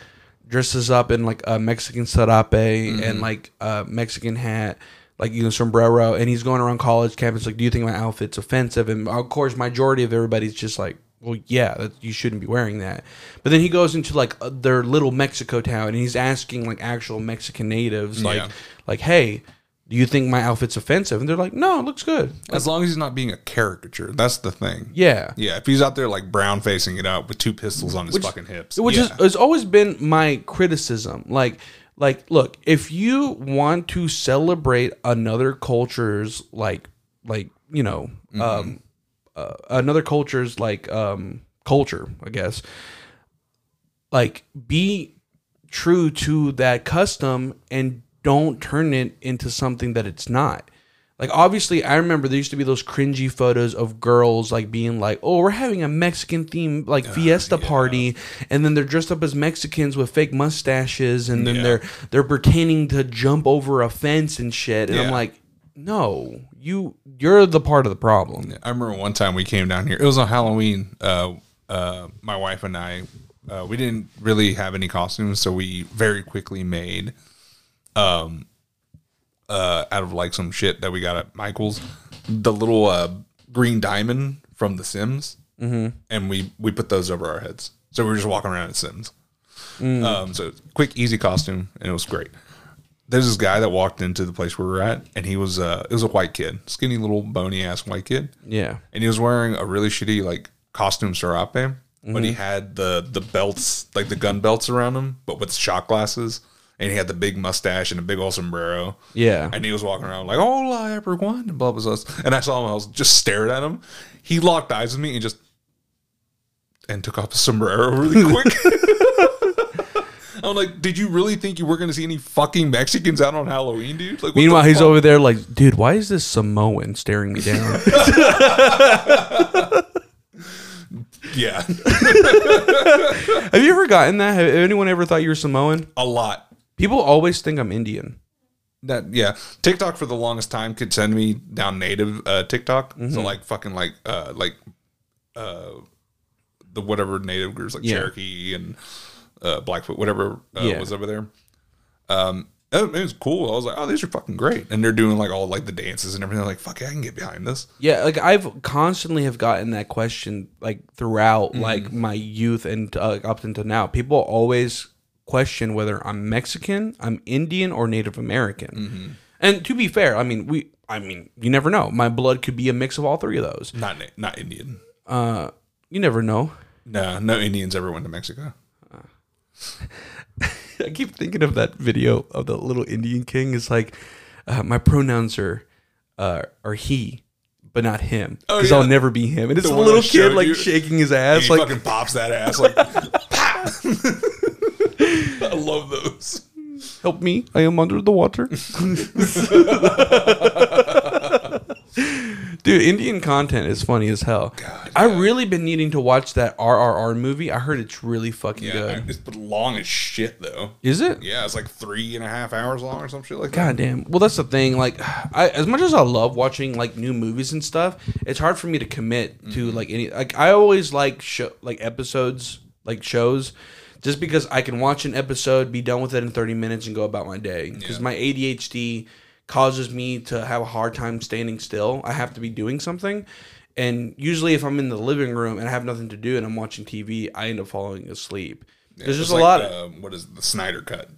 dresses up in like a Mexican sarape and like a Mexican hat, like you know sombrero, and he's going around college campus like, "Do you think my outfit's offensive?" And of course, majority of everybody's just like. Well, yeah, that, you shouldn't be wearing that. But then he goes into like uh, their little Mexico town, and he's asking like actual Mexican natives, like, Yeah. like, hey, Do you think my outfit's offensive? And they're like, no, it looks good. As long as he's not being a caricature, that's the thing. Yeah. Yeah, if he's out there like brown facing it out with two pistols on his fucking hips, which yeah. is has always been my criticism like like look if you want to celebrate another culture's like like you know um uh, another culture's like um culture i guess like be true to that custom and don't turn it into something that it's not like obviously i remember there used to be those cringy photos of girls like being like oh we're having a mexican theme like fiesta party and then they're dressed up as mexicans with fake mustaches and then Yeah. they're they're pretending to jump over a fence and shit and i'm like no you you're the part of the problem I remember one time we came down here. It was on Halloween. Uh, uh, my wife and I, uh, we didn't really have any costumes, so we very quickly made, um, uh, out of like some shit that we got at Michael's, the little uh, green diamond from The Sims, mm-hmm. and we we put those over our heads. So we were just walking around in Sims. Um, so quick, easy costume, and it was great. There's this guy that walked into the place where we were at, and he was uh, it was a white kid, skinny little bony ass white kid yeah and he was wearing a really shitty like costume serape, but he had the the belts like the gun belts around him, but with shot glasses, and he had the big mustache and a big old sombrero. yeah And he was walking around like, "Hola, everyone," and blah blah blah. And I saw him. I was just stared at him. He locked eyes with me and just and took off his sombrero really quick. I'm like, did you really think you were going to see any fucking Mexicans out on Halloween, dude? Like, meanwhile he's over there like dude why is this samoan staring me down Yeah, have you ever gotten that have anyone ever thought you were samoan a lot. People always think i'm indian That yeah, TikTok for the longest time could send me down native uh, TikTok. Mm-hmm. So like fucking like uh like uh the whatever native groups like Yeah. Cherokee and uh Blackfoot whatever uh, Yeah. was over there. Um, it, was cool. I was like, oh, these are fucking great, and they're doing like all like the dances and everything. Like, fuck yeah, I can get behind this. Yeah, like I've constantly have gotten that question like throughout Mm-hmm. like my youth and uh, up until now. People always question whether I'm Mexican, I'm Indian, or Native American. Mm-hmm. And to be fair, I mean we, I mean you never know. My blood could be a mix of all three of those. Not not Indian. Uh, you never know. No, no Indians ever went to Mexico. I keep thinking of that video of the little Indian king. It's like uh, my pronouns are uh, are he, but not him, Oh, because yeah. I'll never be him. And it's The a little kid like you. shaking his ass, he like fucking pops that ass like. "Pah!" I love those. help me, I am under the water. Dude, Indian content is funny as hell. God, I really been needing to watch that RRR movie. I heard it's really fucking Yeah, good. it's but long as shit though. Is it? Yeah, it's like three and a half hours long or some shit like that. God damn. Well, that's the thing. Like, I as much as I love watching like new movies and stuff, it's hard for me to commit Mm-hmm. to like any. Like, I always like show like episodes, like shows, just because I can watch an episode, be done with it in thirty minutes, and go about my day. Because Yeah. my ADHD causes me to have a hard time standing still. I have to be doing something. And usually, if I'm in the living room and I have nothing to do and I'm watching TV, I end up falling asleep. There's It's just a like, lot. Uh, what is it, the Snyder cut?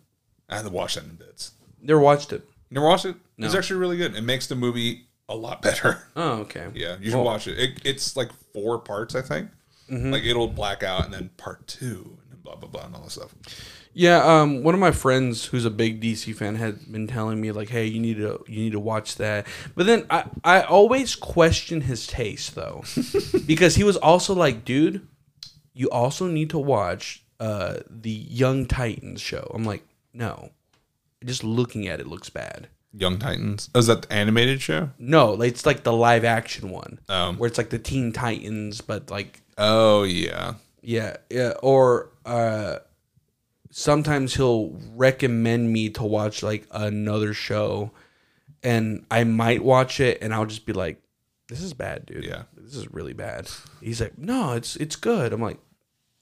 I had to watch that in bits. never watched it. Never watched it? It's actually really good. It makes the movie a lot better. Oh, okay. Yeah, you should Well- watch it. it. It's like four parts, I think. Mm-hmm. Like it'll black out and then part two blah blah blah and all that stuff. Yeah, um, one of my friends who's a big DC fan had been telling me like, "Hey, you need to you need to watch that." But then I I always question his taste though, because he was also like, "Dude, you also need to watch uh the Young Titans show." I'm like, "No, just looking at it looks bad." Young Titans. Oh, is that the animated show? No, it's like the live action one Um, where it's like the Teen Titans, but like oh yeah. Yeah, yeah, or uh sometimes he'll recommend me to watch like another show and I might watch it and I'll just be like this is bad, dude. Yeah. This is really bad. He's like, "No, it's it's good." I'm like,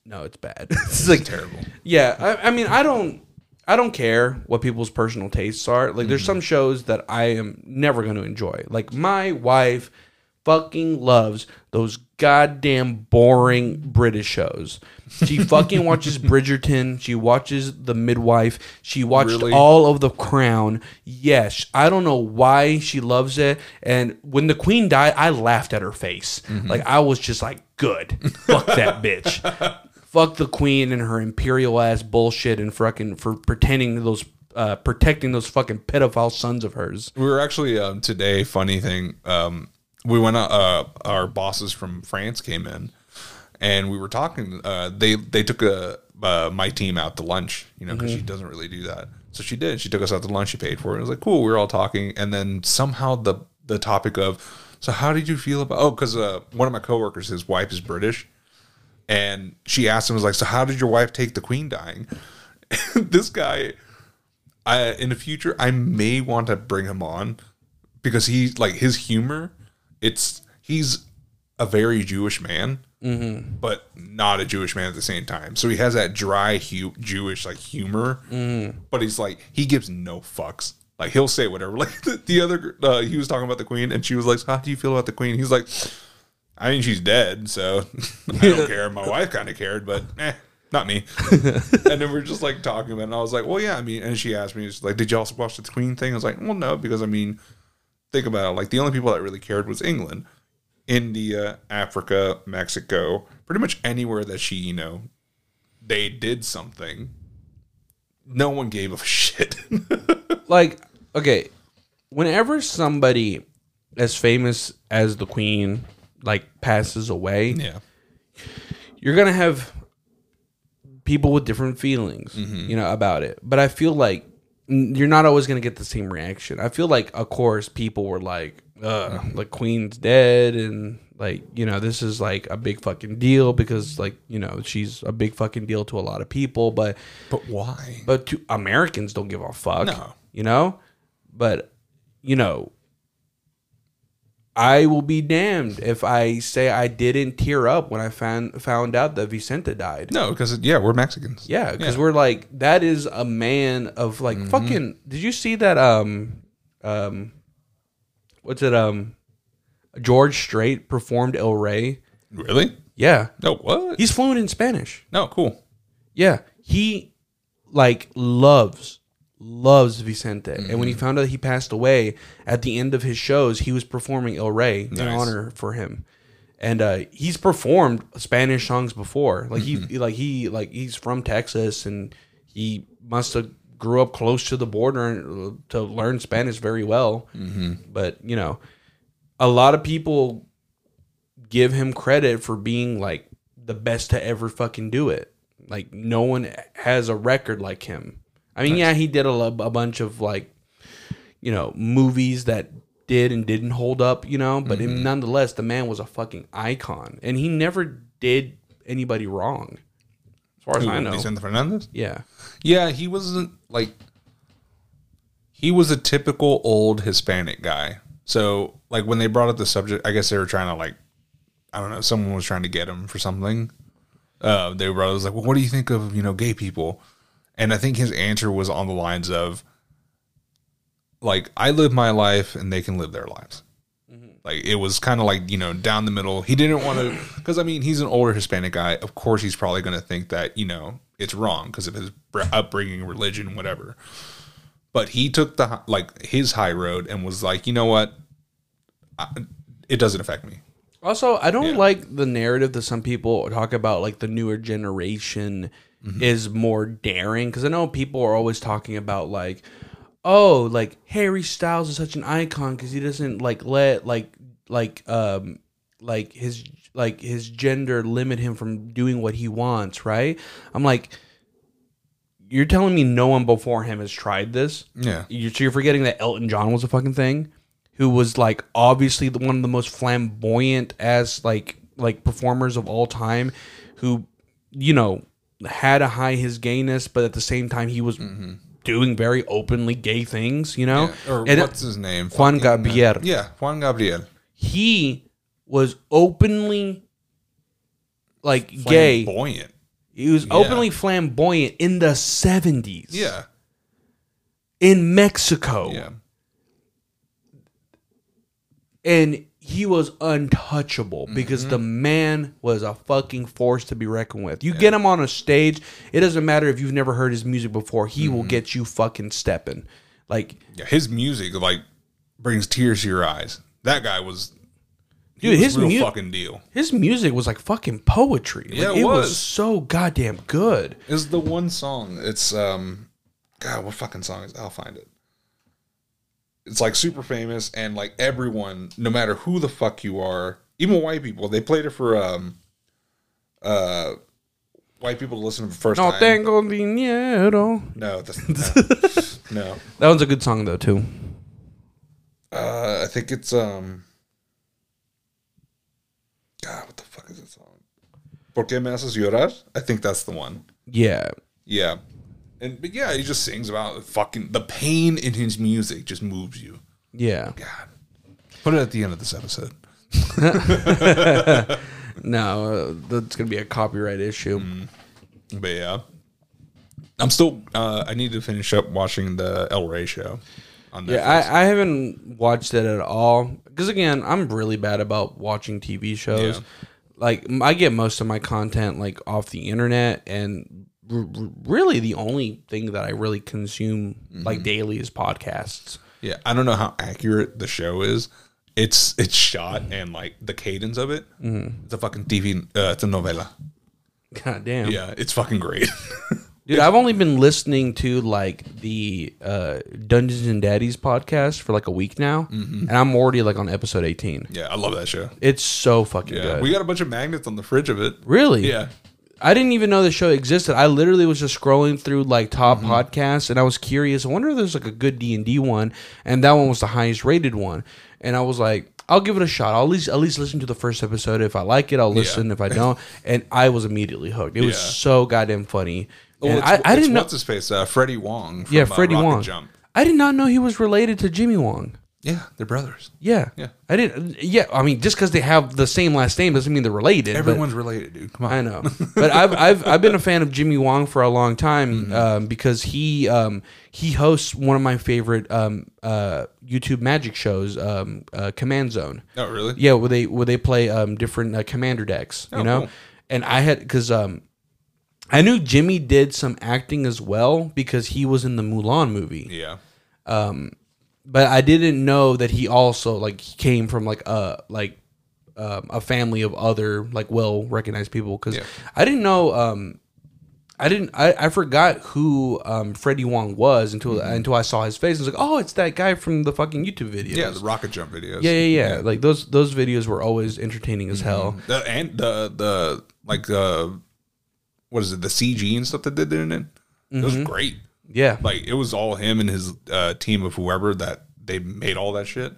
"No, it's bad." it's like Terrible. Yeah, I, I mean, I don't I don't care what people's personal tastes are. Like there's Mm-hmm. some shows that I am never going to enjoy. Like my wife fucking loves those goddamn boring British shows. She fucking watches Bridgerton. She watches The Midwife. She watched Really? all of The Crown. Yes, I don't know why she loves it. And when the Queen died, I laughed at her face. Like I was just like, good, fuck that bitch. Fuck the Queen and her imperial ass bullshit and fucking for pretending those. Uh, protecting those fucking pedophile sons of hers. We were actually um, today. Funny thing, um, we went. out, Uh, our bosses from France came in, and we were talking. Uh, they they took a uh, my team out to lunch. You know, because she doesn't really do that. So she did. She took us out to lunch. She paid for it. It was like cool. We were all talking, and then somehow the the topic of so how did you feel about? Oh, because uh, one of my coworkers, his wife is British, and she asked him was like, so how did your wife take the queen dying? this guy I in the future I may want to bring him on because he's like his humor. It's he's a very Jewish man, but not a Jewish man at the same time. So he has that dry hu- Jewish like humor, but he's like he gives no fucks. Like he'll say whatever. Like the, the other, uh, he was talking about the queen, and she was like, "How do you feel about the queen?" He's like, "I mean, she's dead, so I don't care." My wife kind of cared, but eh, not me. and then we're just like talking about it. And I was like, well, yeah, I mean, and she asked me, like, did you also watch the Queen thing? I was like, well, no, because I mean, think about it. Like, the only people that really cared was England, India, Africa, Mexico, pretty much anywhere that she, you know, they did something. No one gave a shit. like okay whenever somebody as famous as the queen like passes away yeah. you're gonna have people with different feelings mm-hmm. you know about it but i feel like you're not always gonna get the same reaction i feel like of course people were like uh the queen's dead and like you know this is like a big fucking deal because like you know she's a big fucking deal to a lot of people but But why? but to Americans don't give a fuck. No. You know? But you know, I will be damned if I say I didn't tear up when I found found out that Vicente died. No, because, yeah, we're Mexicans. Yeah, because Yeah. Mm-hmm. we're like that is a man of like fucking did you see that um um what's it um George Strait performed El Rey? Really? Yeah. No, what? He's fluent in Spanish. no, cool. Yeah, he like loves loves Vicente, and when he found out he passed away at the end of his shows, he was performing El Rey in honor for him. And uh, he's performed Spanish songs before. Like he, like he, like he's from Texas, and he must have grew up close to the border and, uh, to learn Spanish very well. But you know, a lot of people give him credit for being like the best to ever fucking do it. Like no one has a record like him. I mean, yeah, he did a, a bunch of like, you know, movies that did and didn't hold up, you know, but nonetheless, the man was a fucking icon, and he never did anybody wrong, as far as I know. Vicente Fernandez? Yeah, Yeah, he wasn't like he was a typical old Hispanic guy. So like when they brought up the subject, I guess they were trying to like I don't know, someone was trying to get him for something. Uh, they were I was like, well, what do you think of you know gay people? And I think his answer was on the lines of like I live my life and they can live their lives. Mm-hmm. Like it was kind of like you know down the middle. He didn't want to because I mean he's an older Hispanic guy. Of course he's probably going to think that you know it's wrong because of his upbringing, religion, whatever. But he took the like his high road and was like, you know what, I, it doesn't affect me. Also, I don't Yeah. like the narrative that some people talk about, like the newer generation is more daring. Because I know people are always talking about like, oh, like Harry Styles is such an icon because he doesn't like let like like um like his like his gender limit him from doing what he wants. Right? I'm like, you're telling me no one before him has tried this? Yeah, You're, so you're forgetting that Elton John was a fucking thing, who was like obviously the, one of the most flamboyant as like like performers of all time, who you know had a high his gayness, but at the same time he was doing very openly gay things. You know, Yeah. or And what's his name? Juan Fucking, uh, Gabriel. yeah, Juan Gabriel. he was openly like gay. Flamboyant. He was openly flamboyant in the seventies. Yeah, in Mexico. yeah. and he was untouchable because the Mm-hmm. man was a fucking force to be reckoned with. You get him on a stage, it doesn't matter if you've never heard his music before, he Mm-hmm. will get you fucking stepping. Like, Yeah, his music like brings tears to your eyes. That guy was, Dude, was his real mu- fucking deal. his music was like fucking poetry. Like, Yeah, it it was. was. so goddamn good. Is the one song? It's um, God, what fucking song is? I'll find it. It's like super famous, and like everyone, no matter who the fuck you are, even white people, they played it for um, uh, white people to listen to the first No time. tengo dinero. No, that's, no, no. That one's a good song though too. Uh, I think it's um. God, what the fuck is that song? ¿Por qué me haces llorar? I think that's the one. Yeah. Yeah, and but yeah, he just sings about fucking the pain in his music just moves you. Yeah. God, put it at the end of this episode. No, uh, that's gonna be a copyright issue. Mm-hmm. But yeah, I'm still. Uh, I need to finish up watching the El Rey show. On Yeah, I, I haven't watched it at all because again, I'm really bad about watching TV shows. Yeah. Like I get most of my content like off the internet, and really the only thing that I really consume Mm-hmm. like daily is podcasts. yeah, I don't know how accurate the show is. It's it's shot and like the cadence of it. Mm-hmm. It's a fucking TV. Uh, it's a novella. God damn, Yeah, it's fucking great. dude! I've only been listening to like the uh, Dungeons and Daddies podcast for like a week now, Mm-hmm. and I'm already like on episode 18. yeah, I love that show. It's so fucking Yeah, good. we got a bunch of magnets on the fridge of it. really? Yeah, I didn't even know the show existed. I literally was just scrolling through like top Mm-hmm. podcasts, and I was curious. I wonder if there's like a good D and D one, and that one was the highest rated one. And I was like, I'll give it a shot. I'll at least at least listen to the first episode. If I like it, I'll listen. If I don't, and I was immediately hooked. It was Yeah. so goddamn funny. Well, And it's, I, I didn't know. what's his face, uh, Freddie Wong. From, Yeah, uh, Freddie Rocket Wong. Jump. I did not know he was related to Jimmy Wong. Yeah, they're brothers. Yeah, Yeah. I didn't. Yeah, I mean, just because they have the same last name doesn't mean they're related. but- Everyone's related, dude. Come on. I know, but I've I've I've been a fan of Jimmy Wong for a long time Mm-hmm. um, because he um, he hosts one of my favorite um, uh, YouTube magic shows, um, uh, Command Zone. Oh, really? Yeah, where they where they play um, different uh, commander decks, you Oh, know. cool. And I had because um, I knew Jimmy did some acting as well because he was in the Mulan movie Yeah. But I didn't know that he also like came from like a like um, a family of other like well recognized people because Yeah. I didn't know um I didn't I, I forgot who um Freddie Wong was until until I saw his face. I was like, oh, it's that guy from the fucking YouTube videos. Yeah, the rocket jump videos. yeah, yeah, yeah. Like those those videos were always entertaining as hell. The, and the the like uh what is it, the CG and stuff that they did in it? It was great. Yeah, Like it was all him and his uh team of whoever that they made all that shit.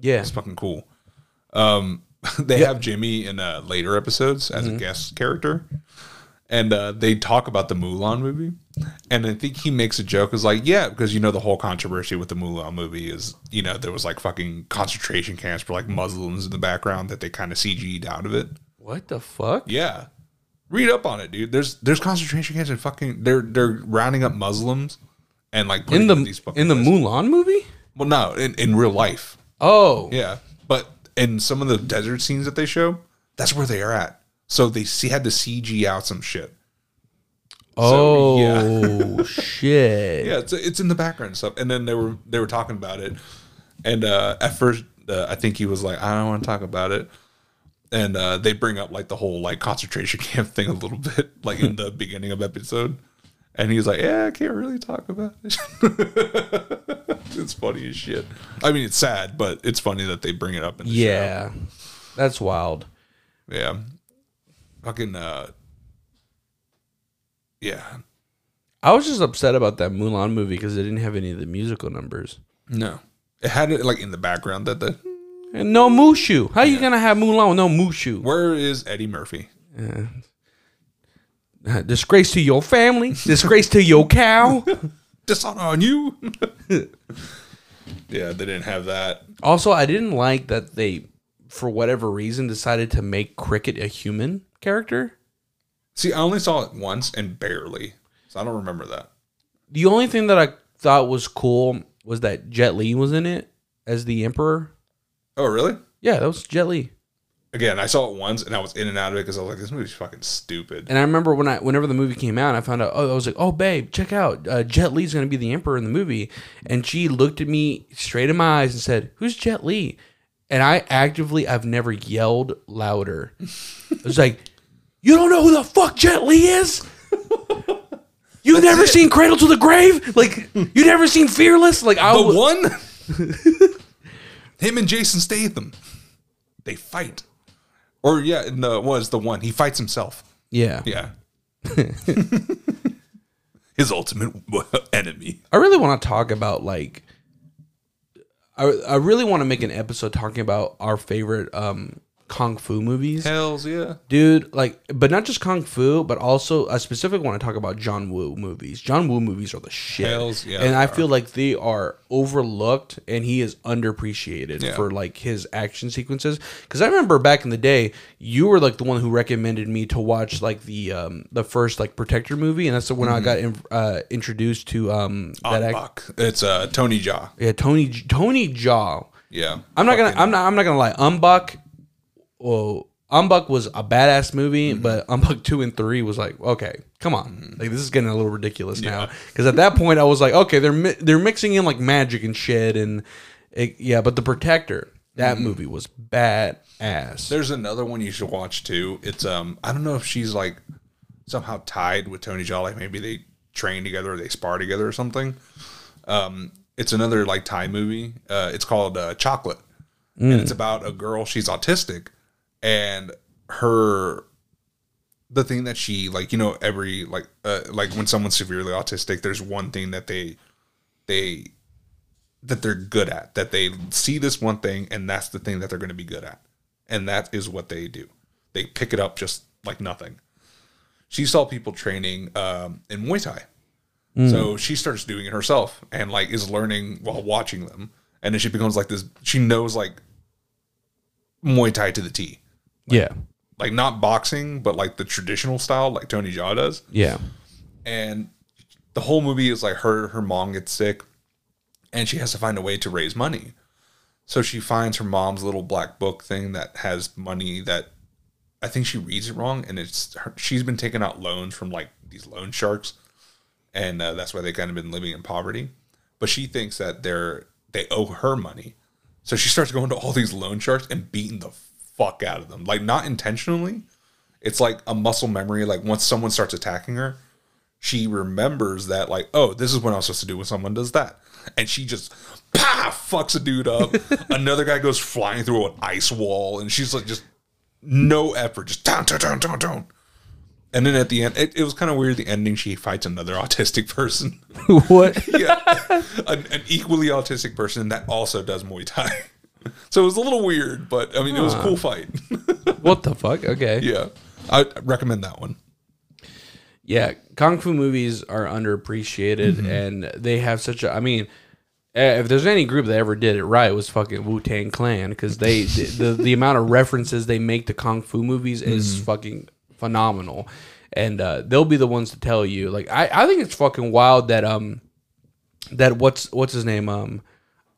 yeah, It's fucking cool. Um they have Jimmy in uh later episodes as a guest character. And uh, they talk about the Mulan movie, and I think he makes a joke. Is like, yeah, because you know the whole controversy with the Mulan movie is, you know, there was like fucking concentration camps for like Muslims in the background that they kind of CG'd out of it. What the fuck? Yeah. Read up on it, dude. There's there's concentration camps and fucking they're they're rounding up Muslims and like putting In the fucking in the places. Mulan movie? well no in, in real life Oh, yeah but in some of the desert scenes that they show that's where they are at so they see had to CG out some shit oh, yeah. shit. yeah it's it's in the background and stuff and then they were they were talking about it and uh at first uh, I think he was like I don't want to talk about it and uh, they bring up like the whole like concentration camp thing a little bit, like in the beginning of episode. And he's like, "Yeah, I can't really talk about it." it's funny as shit. I mean, it's sad, but it's funny that they bring it up in the show. Yeah, that's wild. Yeah, fucking uh, yeah. I was just upset about that Mulan movie because it didn't have any of the musical numbers. No, it had it like in the background that the And no Mushu. How you gonna have Mulan with no Mushu? where is Eddie Murphy? Uh, Disgrace to your family. Disgrace to your cow. Dishonor on you. yeah, they didn't have that. Also, I didn't like that they, for whatever reason, decided to make Cricket a human character. See, I only saw it once and barely, so I don't remember that. The only thing that I thought was cool was that Jet Li was in it as the Emperor. Oh, really? Yeah, that was Jet Li. Again, I saw it once and I was in and out of it because I was like, this movie's fucking stupid. And I remember when I, whenever the movie came out, I found out. Oh, I was like, "Oh, babe, check out uh, Jet Li's going to be the emperor in the movie." And she looked at me straight in my eyes and said, "Who's Jet Li?" And I actively, I've never yelled louder. I was like, "You don't know who the fuck Jet Li is? You've never seen Cradle to the Grave? Like, you never seen Fearless? Like, I The one, him and Jason Statham, they fight. Or yeah, no, was the one he fights himself. yeah, Yeah, his ultimate enemy. I really want to talk about like I, I really want to make an episode talking about our favorite um kung fu movies. Hells yeah. Dude, like but not just kung fu, but also I specifically want to talk about John Woo movies. John Woo movies are the shit. Hells yeah, and I are. feel like they are overlooked and he is underappreciated Yeah. for like his action sequences cuz I remember back in the day you were like the one who recommended me to watch like the um the first like Protector movie and that's when Mm-hmm. I got in, uh introduced to um that act- Buck. It's uh Tony Jaa. yeah, Tony Tony Jaa. Yeah, I'm not gonna I'm not I'm not gonna lie. Ong-Bak, well, Ong-Bak was a badass movie, Mm-hmm. but Ong-Bak two and three was like, okay, come on, like this is getting a little ridiculous now. Because at that point, I was like, okay, they're mi- they're mixing in like magic and shit, and it, yeah, but the Protector that Mm-hmm. movie was badass. There's another one you should watch too. It's um I don't know if she's like somehow tied with Tony like maybe they train together or they spar together or something. Um it's another like Thai movie. Uh it's called uh, Chocolate. And it's about a girl, she's autistic and her the thing that she like you know every like uh, like when someone's severely autistic there's one thing that they they that they're good at that they see this one thing and that's the thing that they're going to be good at. And that is what they do. They pick it up just like nothing. She saw people training um, in muay thai. So she starts doing it herself and like is learning while watching them. And then she becomes like this she knows like muay thai to the t yeah, like not boxing but like the traditional style like tony jaa does. Yeah, and the whole movie is like her her mom gets sick and she has to find a way to raise money. So she finds her mom's little black book thing that has money that i think she reads it wrong and it's her, she's been taking out loans from like these loan sharks and uh, that's why they kind of been living in poverty. But she thinks that they're they owe her money. So she starts going to all these loan sharks and beating the fuck out of them. Like not intentionally. It's like a muscle memory. Like once someone starts attacking her she remembers that like oh this is what i'm supposed to do when someone does that. And she just pah, fucks a dude up. Another guy goes flying through an ice wall and she's like just no effort. Just down down down down down. And then at the end it, it was kind of weird the ending she fights another autistic person. What? yeah. An, an equally autistic person that also does muay thai so it was a little weird but i mean it was a cool fight what the fuck? Okay, yeah i recommend that one Yeah, kung fu movies are underappreciated, Mm-hmm. and they have such a. I mean, eh, if there's any group that ever did it right, it was fucking Wu Tang Clan because they the, the the amount of references they make to kung fu movies is Mm-hmm. fucking phenomenal, and uh, they'll be the ones to tell you. Like, I I think it's fucking wild that um that what's what's his name um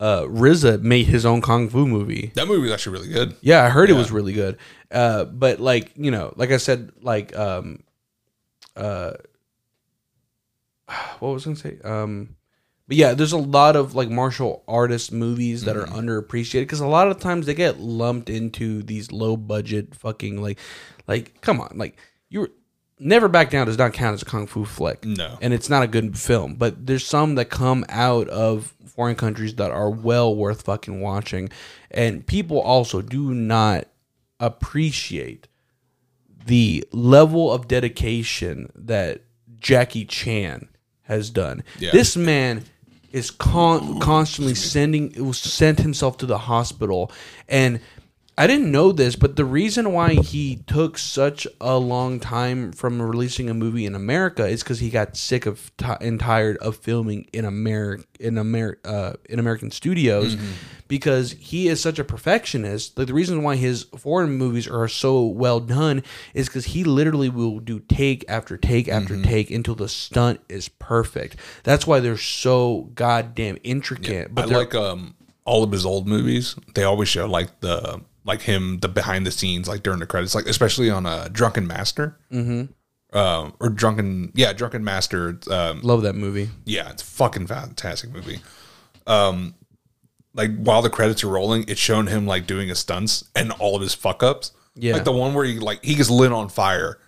uh RZA made his own kung fu movie. that movie was actually really good Yeah, I heard it was really good. Uh, but like you know, like I said, like um, uh, what was I gonna say? Um, but yeah, there's a lot of like martial artist movies that are underappreciated because a lot of times they get lumped into these low budget fucking like, like come on, like you're. Never Back Down does not count as a kung fu flick. No. And it's not a good film, but there's some that come out of foreign countries that are well worth fucking watching. And people also do not appreciate the level of dedication that Jackie Chan has done. Yeah. This man is con- constantly sending it was sent himself to the hospital and I didn't know this, but the reason why he took such a long time from releasing a movie in America is because he got sick of ti and tired of filming in America in Amer- uh, in American studios because he is such a perfectionist. Like the reason why his foreign movies are so well done is because he literally will do take after take after take until the stunt is perfect. That's why they're so goddamn intricate. I they're- like um all of his old movies. They always show like the like him the behind the scenes like during the credits, like especially on a uh, Drunken Master, mm-hmm. um, or Drunken yeah Drunken Master. Um, Love that movie. yeah, it's a fucking fantastic movie. Um, like while the credits are rolling, it's showing him like doing his stunts and all of his fuck ups. Yeah. like the one where he like he gets lit on fire,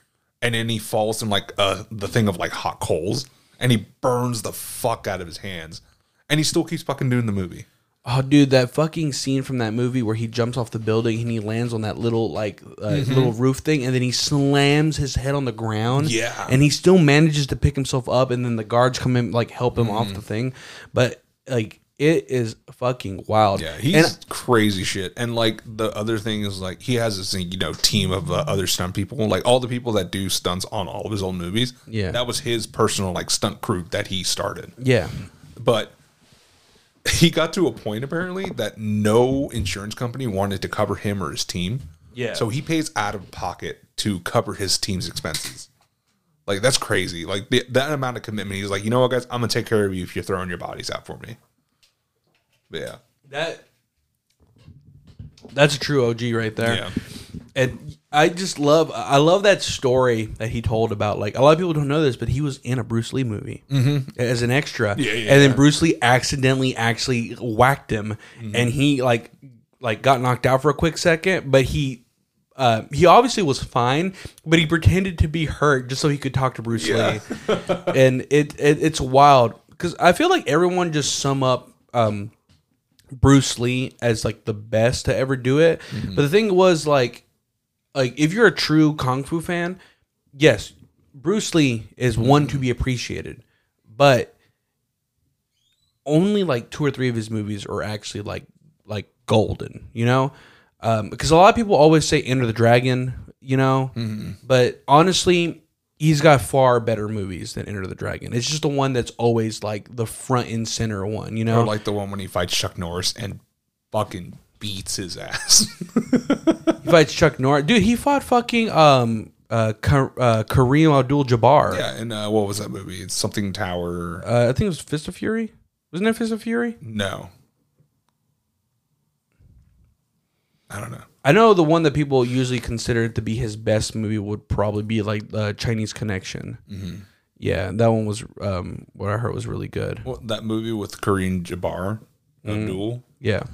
and then he falls in like uh the thing of like hot coals, and he burns the fuck out of his hands, and he still keeps fucking doing the movie. Oh, dude, that fucking scene from that movie where he jumps off the building and he lands on that little like uh, little roof thing, and then he slams his head on the ground. Yeah. and he still manages to pick himself up, and then the guards come in like help him off the thing. But like, it is fucking wild. Yeah, he's and crazy shit. And like the other thing is like he has this you know team of uh, other stunt people, like all the people that do stunts on all of his old movies. Yeah. that was his personal like stunt crew that he started. yeah, But he got to a point apparently that no insurance company wanted to cover him or his team. Yeah. so he pays out of pocket to cover his team's expenses. Like that's crazy. Like the, that amount of commitment. He's like, you know what, guys, I'm gonna take care of you if you're throwing your bodies out for me. But yeah. that that's a true OG right there. Yeah. and I just love I love that story that he told about like a lot of people don't know this, but he was in a Bruce Lee movie as an extra, Mm-hmm. Yeah, yeah, and then yeah. Bruce Lee accidentally actually whacked him, Mm-hmm. and he like like got knocked out for a quick second, but he. Uh, he obviously was fine, but he pretended to be hurt just so he could talk to Bruce. Lee, and it, it it's wild because I feel like everyone just sum up um, Bruce Lee as like the best to ever do it. But the thing was like like if you're a true kung fu fan, yes, Bruce Lee is one to be appreciated. But only like two or three of his movies are actually like like golden, you know? Um, because a lot of people always say Enter the Dragon, you know, but honestly, he's got far better movies than Enter the Dragon. It's just the one that's always like the front and center one, you know. Or like the one when he fights Chuck Norris and fucking beats his ass. He fights Chuck Norris. Dude, he fought fucking um uh, Ka- uh Kareem Abdul Jabbar. yeah, and uh, what was that movie? It's something Tower. Uh, I think it was Fist of Fury. Wasn't it Fist of Fury? no. I don't know. I know the one that people usually consider to be his best movie would probably be like uh, Chinese Connection. Mm-hmm. Yeah, that one was um what I heard was really good. Well, that movie with Kareem Jabbar, Abdul. Yeah.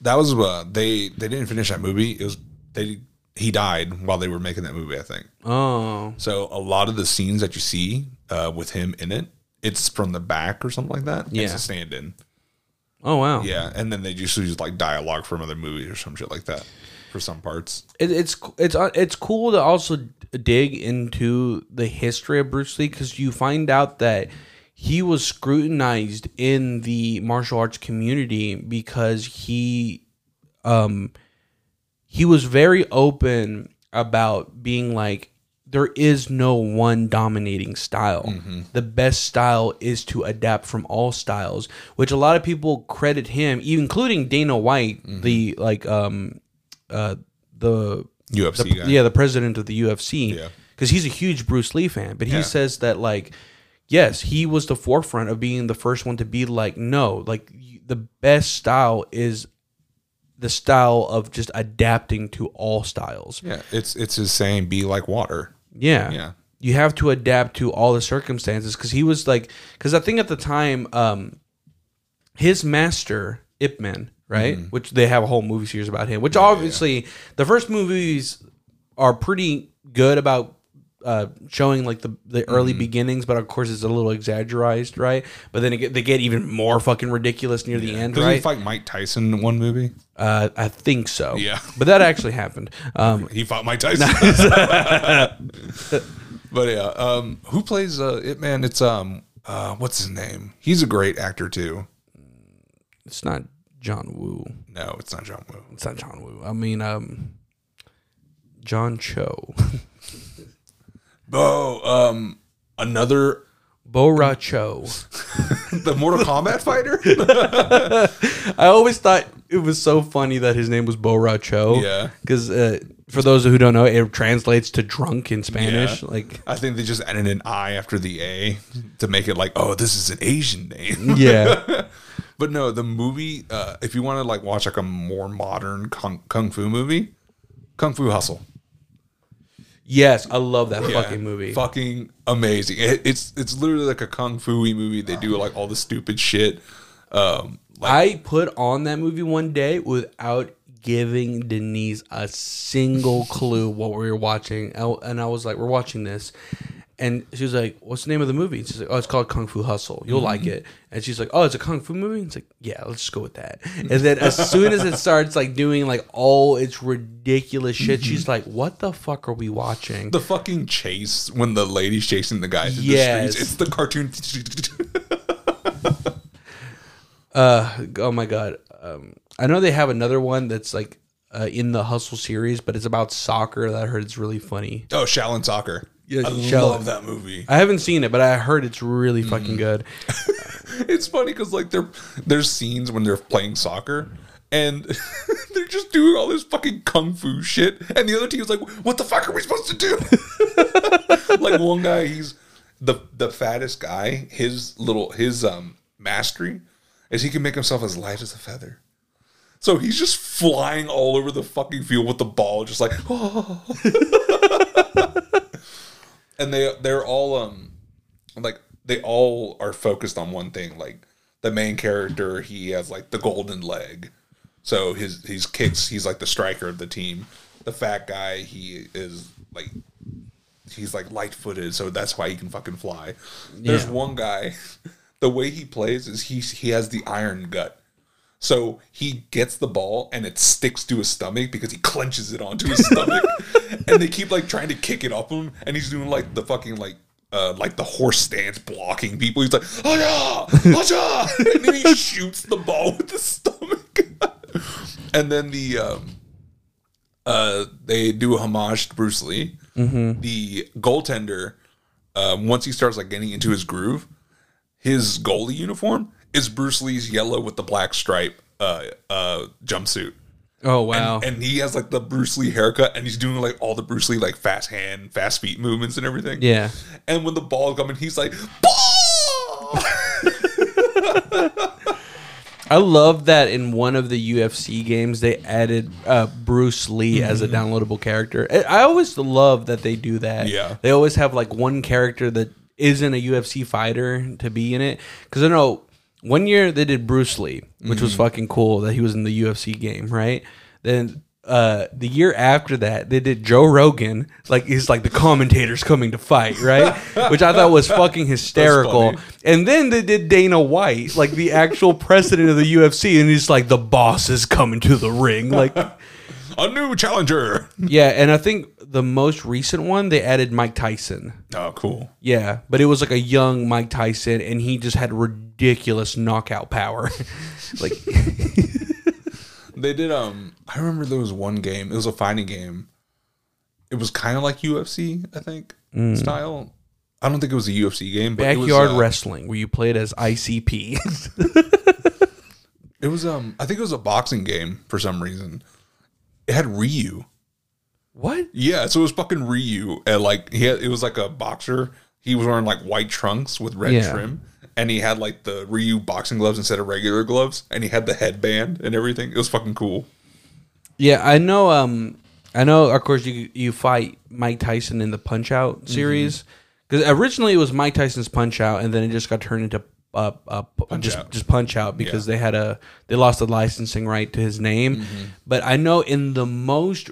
That was uh, they they didn't finish that movie. It was they he died while they were making that movie. I think. Oh. So a lot of the scenes that you see uh, with him in it, it's from the back or something like that. Yeah. It's a stand-in. Oh wow. Yeah, and then they just use like dialogue from other movies or some shit like that for some parts. It, it's it's uh, it's cool to also dig into the history of Bruce Lee because you find out that he was scrutinized in the martial arts community because he um he was very open about being like there is no one dominating style. The best style is to adapt from all styles, which a lot of people credit him, including Dana White, the like um uh the UFC the- guy. yeah the president of the UFC Yeah. because he's a huge Bruce Lee fan, but he Yeah. says that like yes he was the forefront of being the first one to be like no like the best style is the style of just adapting to all styles. Yeah, it's it's his saying, "Be like water." Yeah. Yeah. You have to adapt to all the circumstances because he was like, because I think at the time, um, his master Ip Man, right, which they have a whole movie series about him. Which obviously the first movies are pretty good about uh, showing like the the early beginnings, but of course it's a little exaggerated, right? But then get, they get even more fucking ridiculous near the end, Doesn't he fight Mike Tyson in one movie? Uh, I think so. Yeah. but that actually happened. Um, He fought Mike Tyson. but yeah, um, who plays uh, Ip Man? It's um, uh, what's his name? He's a great actor too. it's not John Woo. No, it's not John Woo. It's not John Woo. I mean, um, John Cho, Oh, um, another Bo' Rai Cho. the Mortal Kombat fighter. I always thought it was so funny that his name was Bo' Rai Cho. Yeah. because uh, for those who don't know, it translates to drunk in Spanish. Yeah. Like, I think they just added an I after the A to make it like, oh, this is an Asian name. yeah, But no, the movie. Uh, if you want to like watch like a more modern kung, kung fu movie, Kung Fu Hustle. Yes, I love that Yeah, fucking movie. Fucking amazing. It, it's it's literally like a kung fu movie. They do like all the stupid shit. Um, like, I put on that movie one day without giving Denise a single clue what we were watching, I- and I was like, "We're watching this," and she was like, "What's the name of the movie?" And she's like, "Oh, it's called Kung Fu Hustle. You'll like Mm-hmm. it." And she's like, "Oh, it's a kung fu movie." And it's like, "Yeah, let's just go with that." And then as soon as it starts like doing like all its ridiculous shit, she's like, "What the fuck are we watching?" Mm-hmm. the fucking chase when the lady's chasing the guy through Yes. the streets. It's the cartoon. Uh, oh my god. Um, I know they have another one that's like uh, in the Hustle series, but it's about soccer. That I heard it's really funny. oh, Shaolin Soccer. Yeah, I love that movie. I haven't seen it, but I heard it's really fucking good. It's funny because like there there's scenes when they're playing soccer and they're just doing all this fucking kung fu shit, and the other team's like, "What the fuck are we supposed to do?" like one guy, he's the the fattest guy. His little his um mastery is he can make himself as light as a feather. So he's just flying all over the fucking field with the ball, just like, and they they're all um like they all are focused on one thing. Like the main character, he has like the golden leg, so his his kicks. He's like the striker of the team. The fat guy, he is like he's like light footed, so that's why he can fucking fly. There's Yeah. one guy, the way he plays is he he has the iron gut. So he gets the ball and it sticks to his stomach because he clenches it onto his stomach, and they keep like trying to kick it off him, and he's doing like the fucking like uh like the horse stance blocking people. He's like, oh yeah, oh yeah, and then he shoots the ball with the stomach, and then the um uh they do a homage to Bruce Lee. The goaltender, um, once he starts like getting into his groove, his goalie uniform is Bruce Lee's yellow with the black stripe uh, uh, jumpsuit. Oh wow! And he has like the Bruce Lee haircut and he's doing like all the Bruce Lee like fast hand, fast feet movements and everything. yeah, And when the ball coming, he's like, ball! I love that in one of the UFC games they added uh, Bruce Lee as a downloadable character. I I always love that they do that. Yeah. they always have like one character that isn't a UFC fighter to be in it. Because I know one year they did Bruce Lee, which was fucking cool that he was in the UFC game, right? Then uh, the year after that, they did Joe Rogan, like he's like the commentators coming to fight, right? Which I thought was fucking hysterical. And then they did Dana White, like the actual president of the UFC, and he's like, the boss is coming to the ring. Like, A new challenger. yeah. And I think the most recent one, they added Mike Tyson. Oh, cool. Yeah. But it was like a young Mike Tyson, and he just had ridiculous knockout power. like, They did. Um, I remember there was one game. It was a fighting game. It was kind of like UFC, I think, style. I don't think it was a UFC game, but backyard it was, uh, wrestling where you played as ICP. It was um, I think it was a boxing game for some reason. It had Ryu. What? Yeah, so it was fucking Ryu, and like he had, it was like a boxer. He was wearing like white trunks with red Yeah. trim, and he had like the Ryu boxing gloves instead of regular gloves, and he had the headband and everything. It was fucking cool. Yeah, I know. Um, I know. Of course, you you fight Mike Tyson in the Punch Out series because originally it was Mike Tyson's Punch Out, and then it just got turned into uh, uh just Out. just Punch Out because they had a they lost the licensing right to his name. But I know in the most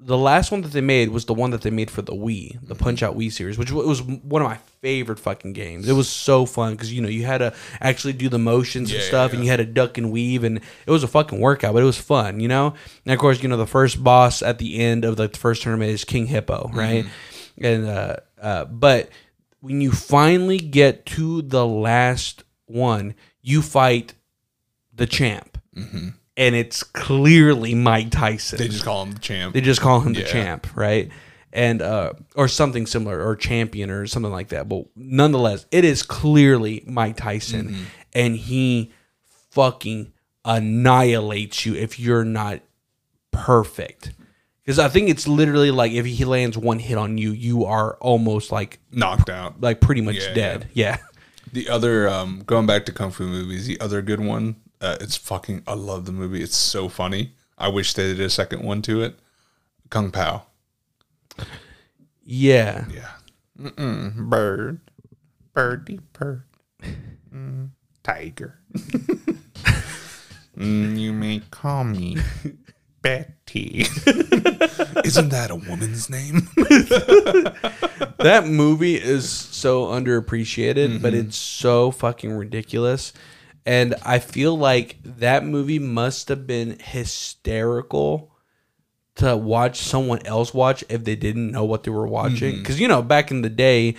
the last one that they made was the one that they made for the Wii, the Punch Out Wii series, which was one of my favorite fucking games. It was so fun because you know you had to actually do the motions and Yeah, stuff, yeah. and you had to duck and weave, and it was a fucking workout, but it was fun, you know. And of course, you know the first boss at the end of the first tournament is King Hippo, right? And uh, uh, but when you finally get to the last one, you fight the champ, and it's clearly Mike Tyson. They just call him the champ. They just call him the Yeah. champ, right? And uh or something similar or champion or something like that. But nonetheless, it is clearly Mike Tyson Mm-hmm. and he fucking annihilates you if you're not perfect. Cuz I think it's literally like if he lands one hit on you, you are almost like knocked out. like pretty much Yeah, dead. Yeah. The other, um, going back to kung fu movies, the other good one, uh, it's fucking. I love the movie. It's so funny. I wish they did a second one to it. Kung Pow. Yeah. Yeah. Mm-mm. Bird. Birdie bird. Mm. Tiger. Mm, you may call me Betty. Isn't that a woman's name? that movie is so underappreciated, but it's so fucking ridiculous. And I feel like that movie must have been hysterical to watch someone else watch if they didn't know what they were watching. Because, you know, back in the day,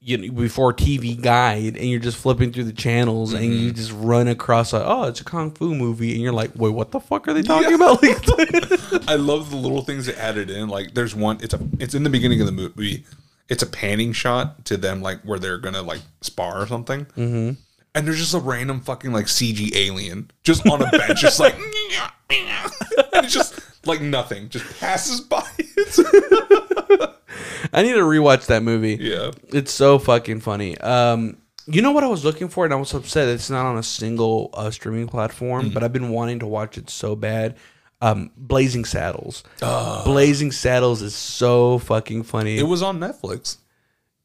you know, before TV Guide, and you're just flipping through the channels and you just run across, like, oh, it's a Kung Fu movie. And you're like, wait, what the fuck are they talking about? Like, I love the little things they added in. Like there's one. It's a. It's in the beginning of the movie. It's a panning shot to them, like where they're gonna like spar or something. Mm-hmm. And there's just a random fucking like CG alien just on a bench, just like, and it's just like nothing, just passes by. It's, I need to rewatch that movie. yeah. It's so fucking funny. Um, you know what I was looking for, and I was upset it's not on a single uh, streaming platform, Mm-hmm. but I've been wanting to watch it so bad. Um, Blazing Saddles. Ah. Blazing Saddles is so fucking funny. It was on Netflix.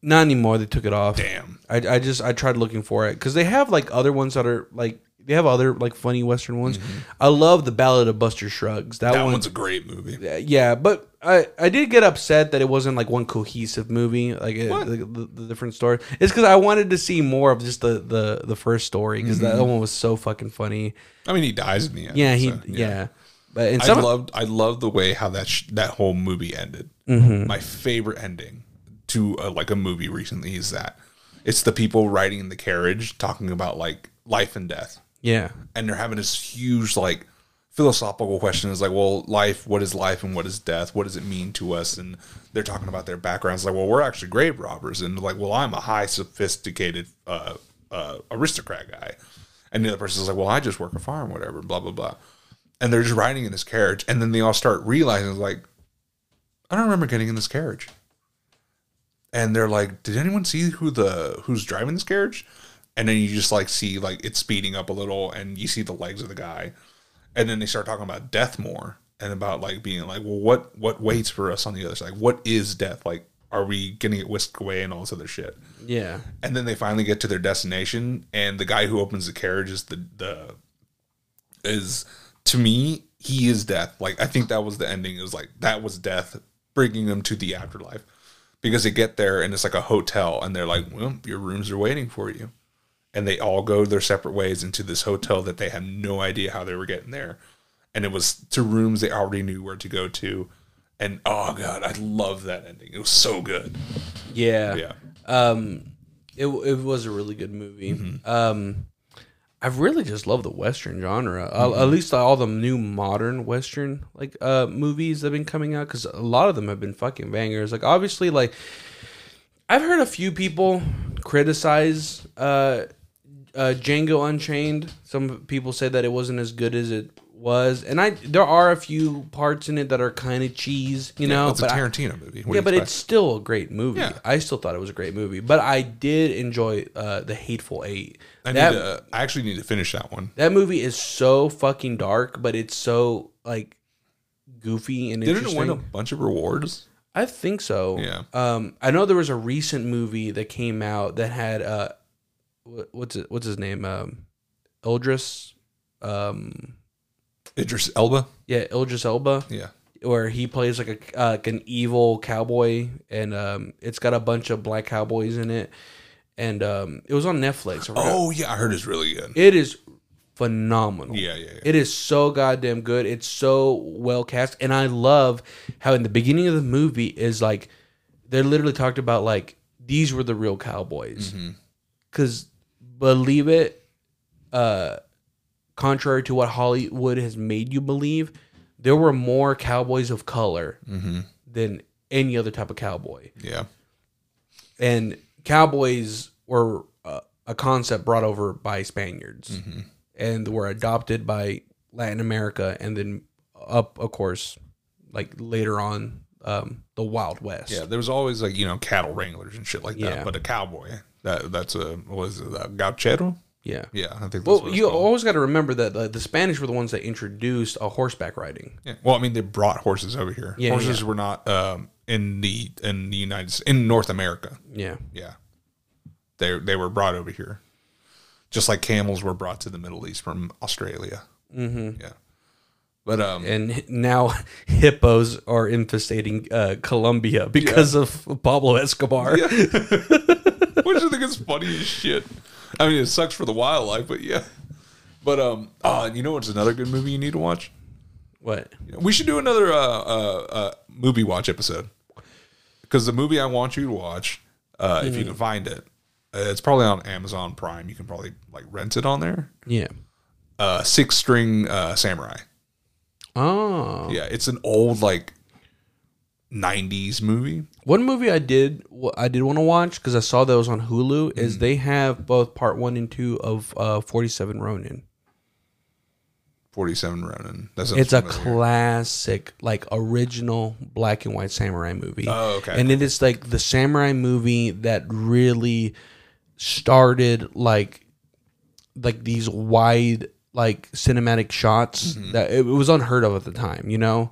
Not anymore. They took it off. Damn. I, I just I tried looking for it because they have like other ones that are like they have other like funny Western ones. I love the Ballad of Buster Scruggs. That, Mm-hmm. That one, one's a great movie. yeah, but I I did get upset that it wasn't like one cohesive movie, like What? the, the, the different story. It's because I wanted to see more of just the the, the first story because that one was so fucking funny. I mean, he dies in the end. Yeah, he so, yeah. but I loved I loved the way how that sh- that whole movie ended. Mm-hmm. My favorite ending to a, like a movie recently is that it's the people riding in the carriage talking about like life and death, yeah and they're having this huge like philosophical question. Is like, well, life. What is life and what is death? What does it mean to us? And they're talking about their backgrounds. Like, well, we're actually grave robbers, and like, well, I'm a high sophisticated uh, uh, aristocrat guy. And the other person's like, well, I just work a farm, whatever, blah blah blah and they're just riding in this carriage and then they all start realizing like i don't remember getting in this carriage and they're like did anyone see who the who's driving this carriage? And then you just like see like it's speeding up a little and you see the legs of the guy. And then they start talking about death more and about like being like well what what waits for us on the other side? What is death? Like are we getting it whisked away and all this other shit? Yeah. And then they finally get to their destination and the guy who opens the carriage is the the is to me he is death. Like i think that was the ending. It was like that was death bringing them to the afterlife because they get there and it's like a hotel and they're like well your rooms are waiting for you. And they all go their separate ways into this hotel that they had no idea how they were getting there. And it was to rooms they already knew where to go to. And oh god i love that ending. It was so good. Yeah. Yeah. Um it, it was a really good movie. Mm-hmm. um i really just love the western genre. Uh, Mm-hmm. at least all the new modern western like uh movies that have been coming out because a lot of them have been fucking bangers. Like obviously like i've heard a few people criticize uh uh django unchained. Some people say that it wasn't as good as it was and i there are a few parts in it that are kind of cheese you know it's a but I- tarantino movie What yeah, but expect? it's still a great movie. Yeah. I still thought it was a great movie, but I did enjoy uh, the Hateful Eight. I that need to. I actually need to finish that one. that movie is so fucking dark, but it's so like goofy and Didn't it win a bunch of rewards? I think so. Yeah. Um, I know there was a recent movie that came out that had uh, what's it? What's his name? Um, Ildris. Um, Idris Elba. yeah, Ildris Elba. Yeah. where he plays like a uh, like an evil cowboy, and um, it's got a bunch of black cowboys in it, and um, it was on Netflix. Oh yeah, I heard it's really good. It is phenomenal. Yeah, yeah, yeah. It is so goddamn good. It's so well cast, and I love how in the beginning of the movie is like they literally talked about like these were the real cowboys, Mm-hmm. because believe it, uh, contrary to what Hollywood has made you believe, there were more cowboys of color Mm-hmm. than any other type of cowboy Yeah. and cowboys were uh, a concept brought over by Spaniards Mm-hmm. and were adopted by Latin America and then up of course like later on um, the Wild West. Yeah. There was always like you know cattle wranglers and shit like that, Yeah. but a cowboy That that's a was it? Uh, gauchero? Yeah. Yeah, I think. Well, you always got to remember that uh, the Spanish were the ones that introduced a horseback riding. Yeah. Well, I mean, they brought horses over here. Yeah, horses yeah. were not um, in the in the United S- in North America. Yeah. Yeah, they they were brought over here, just like camels were brought to the Middle East from Australia. Mm-hmm. Yeah, but um, And now hippos are infestating uh, Colombia because of Pablo Escobar. which I think is funny as shit. I mean, it sucks for the wildlife, but yeah. But um, oh, you know what's another good movie you need to watch? What? We should do another uh, uh, uh, movie watch episode because the movie I want you to watch, uh, if you can find it, uh, it's probably on Amazon Prime. You can probably like rent it on there. Yeah. Uh, Six String uh, Samurai. Oh. Yeah, it's an old like '90s movie. One movie I did I did want to watch because I saw those on Hulu Mm. is they have both part one and two of uh, Forty Seven Ronin. Forty-seven Ronin. That's It's a classic, like original black and white samurai movie. Oh, okay. And it is like the samurai movie that really started like like these wide like cinematic shots Mm-hmm. that it, it was unheard of at the time. You know,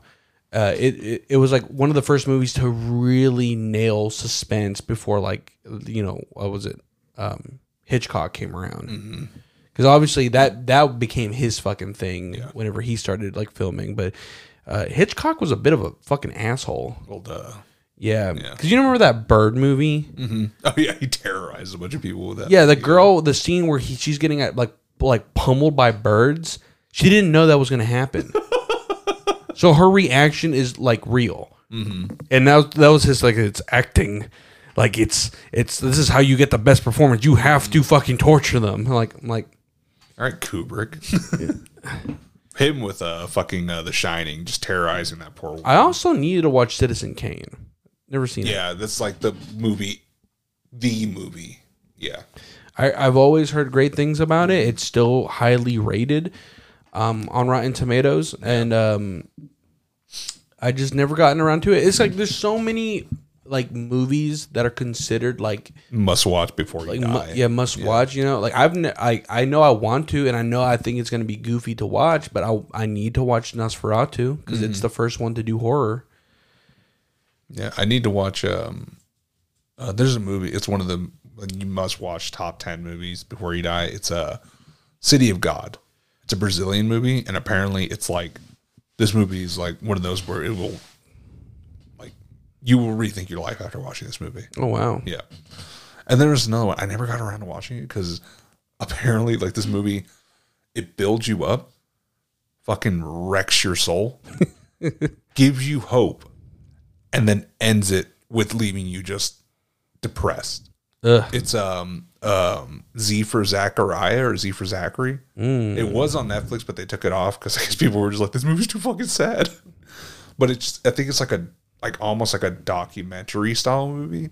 uh, it, it it was like one of the first movies to really nail suspense before like you know what was it um, Hitchcock came around Mm-hmm. because obviously that that became his fucking thing whenever he started like filming. But uh, Hitchcock was a bit of a fucking asshole. Old, uh, Yeah, because you remember that bird movie? oh yeah, he terrorized a bunch of people with that. Yeah, the girl, the scene where he she's getting at, like like pummeled by birds. She didn't know that was going to happen. so her reaction is like real, mm-hmm. and that was, that was his like it's acting. Like it's it's this is how you get the best performance. You have to fucking torture them. Like I'm like All right, Kubrick. Him with uh fucking uh, The Shining, just terrorizing that poor. woman. I also needed to watch Citizen Kane. Never seen it. yeah, that's like the movie, the movie. Yeah, I, I've always heard great things about it. It's still highly rated um, on Rotten Tomatoes, and um, I just never gotten around to it. It's like there's so many like movies that are considered like must watch before you like die. mu- yeah must watch. You know, like I've ne- I I know I want to, and I know I think it's gonna be goofy to watch, but I I need to watch Nosferatu because it's the first one to do horror. Yeah, I need to watch. Um, uh, there's a movie. It's one of the you must watch top ten movies before you die. It's a uh, City of God. It's a Brazilian movie, and apparently, it's like this movie is like one of those where it will, like, you will rethink your life after watching this movie. Oh wow, Yeah, and there's another one. I never got around to watching it because apparently, like this movie, it builds you up, fucking wrecks your soul, gives you hope, and then ends it with leaving you just depressed. Ugh. It's um um Z for Zachariah or Z for Zachary. It was on Netflix, but they took it off because I guess people were just like, "This movie's too fucking sad." But it's I think it's like a like almost like a documentary style movie.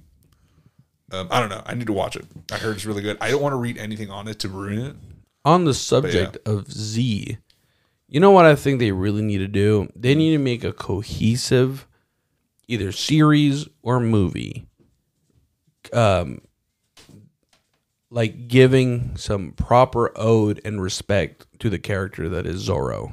Um, I don't know. I need to watch it. I heard it's really good. I don't want to read anything on it to ruin it. on the subject of Z, you know what I think they really need to do? They need to make a cohesive either series or movie. Um like giving some proper ode and respect to the character that is Zorro.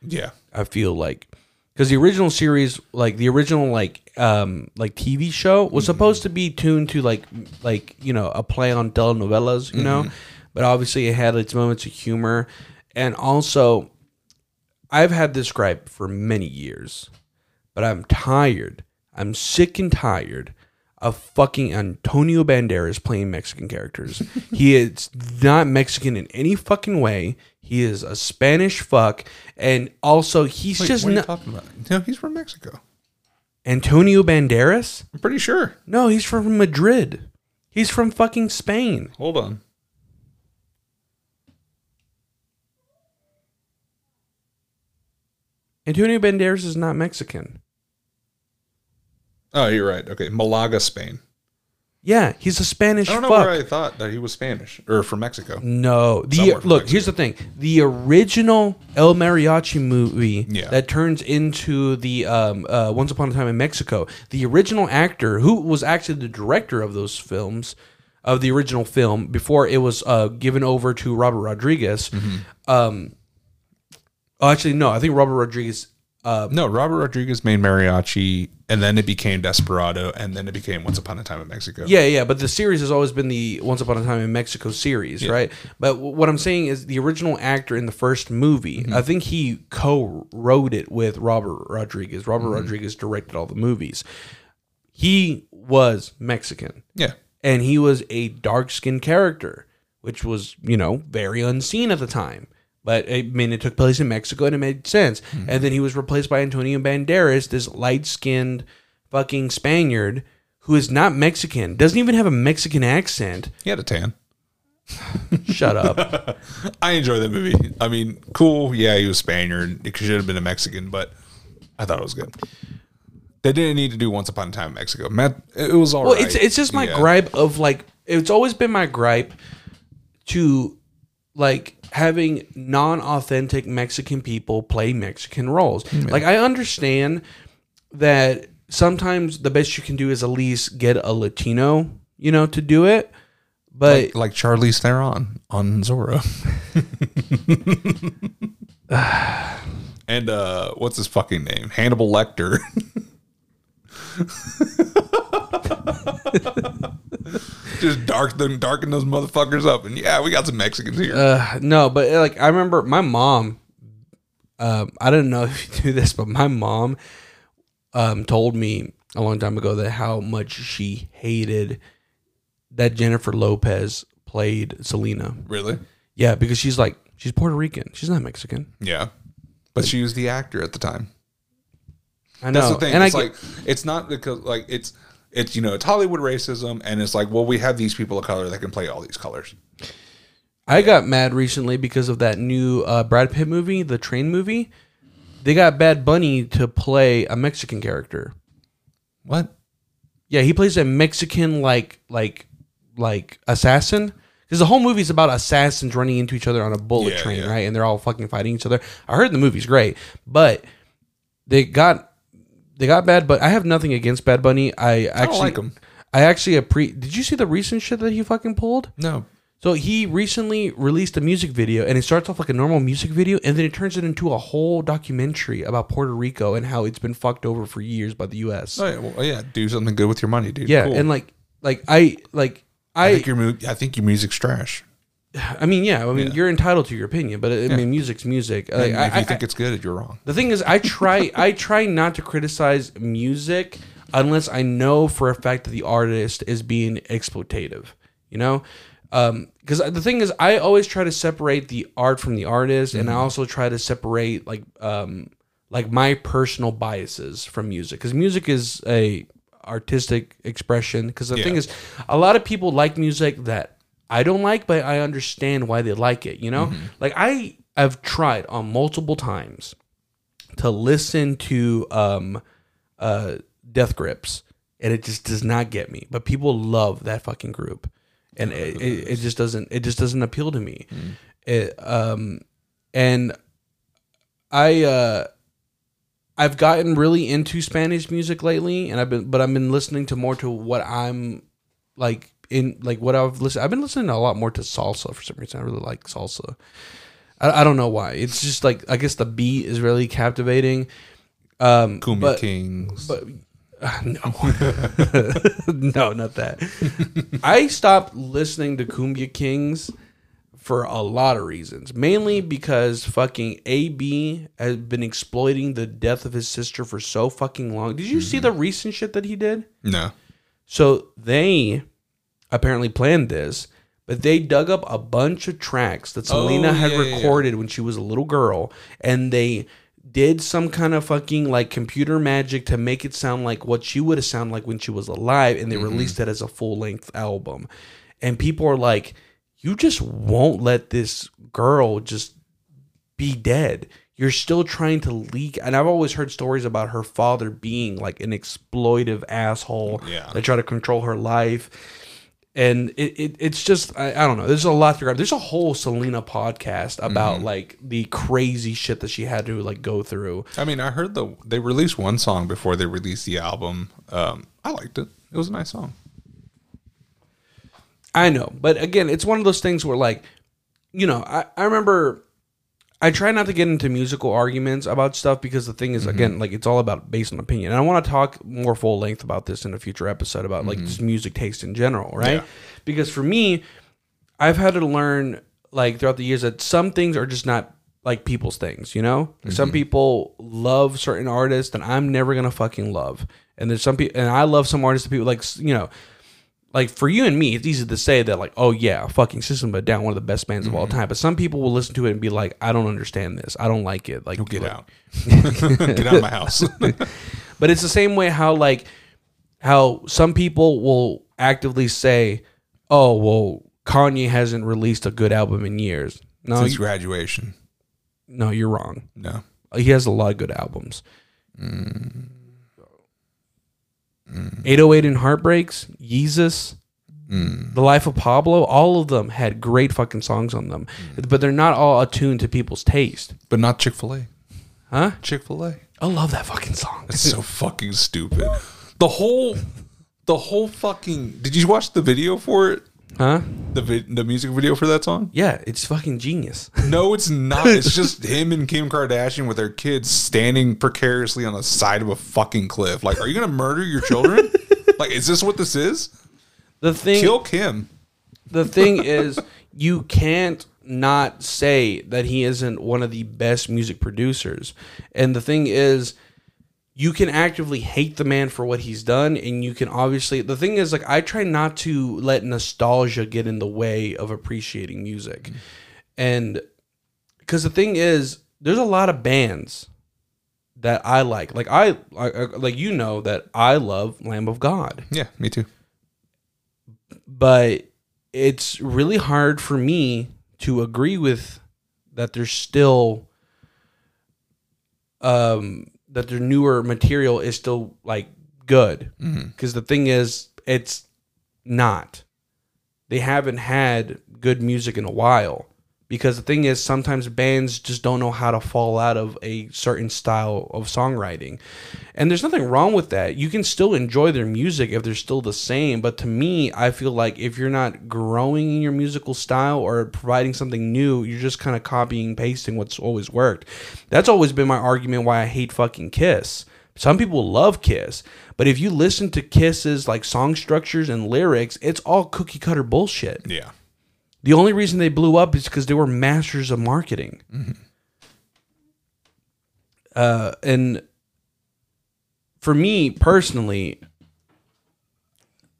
Yeah, I feel like because the original series, like the original like um like TV show, was supposed to be tuned to like like you know a play on telenovelas, you know, but obviously it had its moments of humor, and also I've had this gripe for many years, but I'm tired. I'm sick and tired of fucking Antonio Banderas playing Mexican characters. he is not Mexican in any fucking way. He is a Spanish fuck, and also he's Wait, just what are you not talking about? No, he's from Mexico. Antonio Banderas. I'm pretty sure. No, he's from Madrid. He's from fucking Spain. Hold on. Antonio Banderas is not Mexican. Oh, you're right. Okay, Malaga, Spain. Yeah, he's a Spanish I don't know fuck. where I thought that he was Spanish or from Mexico. No, the look. Here's the thing: the original El Mariachi movie Yeah. that turns into the um, uh, Once Upon a Time in Mexico. The original actor, who was actually the director of those films, of the original film before it was uh, given over to Robert Rodriguez. Um, oh, actually, no, I think Robert Rodriguez. Uh, No, Robert Rodriguez made Mariachi, and then it became Desperado, and then it became Once Upon a Time in Mexico. yeah, yeah, but the series has always been the Once Upon a Time in Mexico series, right? But w- what I'm saying is the original actor in the first movie, I think he co-wrote it with Robert Rodriguez. Robert Rodriguez directed all the movies. He was Mexican. yeah, and he was a dark skinned character, which was, you know, very unseen at the time. But I mean, it took place in Mexico and it made sense. Mm-hmm. And then he was replaced by Antonio Banderas, this light skinned fucking Spaniard who is not Mexican, doesn't even have a Mexican accent. he had a tan. Shut up. I enjoy that movie. I mean, cool. Yeah, he was Spaniard. It should have been a Mexican, but I thought it was good. They didn't need to do Once Upon a Time in Mexico. Matt, it was all Well, right. it's it's just my Yeah. gripe of like it's always been my gripe to like having non-authentic Mexican people play Mexican roles. Like I understand that sometimes the best you can do is at least get a Latino, you know, to do it. But Like, like Charlize Theron on Zorro. and uh what's his fucking name? Hannibal Lecter. Just dark them darken those motherfuckers up. And yeah, we got some Mexicans here. Uh, no, but like I remember my mom. Um, I don't know if you do this, but my mom um, told me a long time ago that how much she hated that Jennifer Lopez played Selena. really? Yeah, because she's like she's Puerto Rican. She's not Mexican. Yeah. But she was the actor at the time. I know, That's the thing. and it's I like it's not because like it's it's you know it's Hollywood racism and it's like well we have these people of color that can play all these colors. I got mad recently because of that new uh, Brad Pitt movie, the Train movie. They got Bad Bunny to play a Mexican character. What? Yeah, he plays a Mexican like like like assassin. Because the whole movie's about assassins running into each other on a bullet Yeah, train, yeah. right? And they're all fucking fighting each other. I heard the movie's great, but they got they got bad. But I have nothing against Bad Bunny. I actually like him. I actually appre. Did you see the recent shit that he fucking pulled? No. So he recently released a music video, and it starts off like a normal music video, and then it turns it into a whole documentary about Puerto Rico and how it's been fucked over for years by the U.S. Oh yeah, well, yeah, do something good with your money, dude. yeah, Cool. and like like I like I I think your mu- I think your music's trash. I mean yeah I mean you're entitled to your opinion, but uh, I mean music's music. Like, And I, if you I- think it's good, you're wrong. the thing is, I try I try not to criticize music unless I know for a fact that the artist is being exploitative. You know, um, because the thing is, I always try to separate the art from the artist, and I mm-hmm. also try to separate like um like my personal biases from music because music is a artistic expression. Because the thing is, a lot of people like music that I don't like, but I understand why they like it. You know, like I have tried on multiple times to listen to um uh Death Grips and it just does not get me. But people love that fucking group. And it, it, it just doesn't it just doesn't appeal to me. It um and I uh I've gotten really into Spanish music lately and I've been but I've been listening to more to what I'm like in like what I've listened I've been listening a lot more to salsa for some reason. I really like salsa. I, I don't know why. It's just like I guess the beat is really captivating. Um, Cumbia but, Kings. but uh, no, no, not that. I stopped listening to Kumbia Kings for a lot of reasons. Mainly because fucking AB has been exploiting the death of his sister for so fucking long. Did you see the recent shit that he did? no. So they apparently planned this, but they dug up a bunch of tracks that oh, Selena Oh, had yeah, yeah, recorded when she was a little girl, and they did some kind of fucking like computer magic to make it sound like what she would have sounded like when she was alive, and they mm-hmm. released it as a full length album. And people are like, you just won't let this girl just be dead. You're still trying to leak. And I've always heard stories about her father being like an exploitive asshole Yeah. that try to control her life. And it, it it's just I, I don't know. There's a lot to grab. There's a whole Selena podcast about like the crazy shit that she had to like go through. I mean, I heard the they released one song before they released the album. Um, I liked it. It was a nice song. I know, but again, it's one of those things where like, you know, I, I remember I try not to get into musical arguments about stuff because the thing is mm-hmm. again, like it's all about based on opinion. And I want to talk more full length about this in a future episode about like mm-hmm. just music taste in general, right? Yeah. Because for me, I've had to learn like throughout the years that some things are just not like people's things, you know? Like, Some mm-hmm. people love certain artists that I'm never gonna fucking love. And there's some people and I love some artists that people like you know, like for you and me, it's easy to say that like, oh yeah, fucking System of a Down, one of the best bands of all mm-hmm. time. But some people will listen to it and be like, I don't understand this. I don't like it. Like Get like- out. Get out of my house. But it's the same way how like how some people will actively say, Oh, well, Kanye hasn't released a good album in years. No, Since you, graduation. no, you're wrong. No. He has a lot of good albums. Mm. 808 and Heartbreaks, Yeezus, The Life of Pablo, all of them had great fucking songs on them. But they're not all attuned to people's taste. But not Chick fil A. Huh? Chick fil A. I love that fucking song. It's so fucking stupid. The whole the whole fucking did you watch the video for it? Huh? The vid, the music video for that song? Yeah, it's fucking genius. No, it's not. It's just him and Kim Kardashian with their kids standing precariously on the side of a fucking cliff. Like, are you gonna murder your children? like, is this what this is? The thing Kill Kim. the thing is you can't not say that he isn't one of the best music producers and the thing is you can actively hate the man for what he's done and you can obviously the thing is like i try not to let nostalgia get in the way of appreciating music. And because the thing is there's a lot of bands that i like. Like i I- I- like you know that i love lamb of god. Yeah, me too. but it's really hard for me to agree with that there's still um that their newer material is still like good. Mm-hmm. Because the thing is it's not. They haven't had good music in a while because the thing is sometimes bands just don't know how to fall out of a certain style of songwriting. And there's nothing wrong with that. You can still enjoy their music if they're still the same. But to me i feel like if you're not growing in your musical style or providing something new you're just kind of copying pasting what's always worked. That's always been my argument why i hate fucking kiss. Some people love Kiss, but if you listen to Kiss's like song structures and lyrics, it's all cookie cutter bullshit. Yeah. The only reason they blew up is because they were masters of marketing. Uh, and for me personally,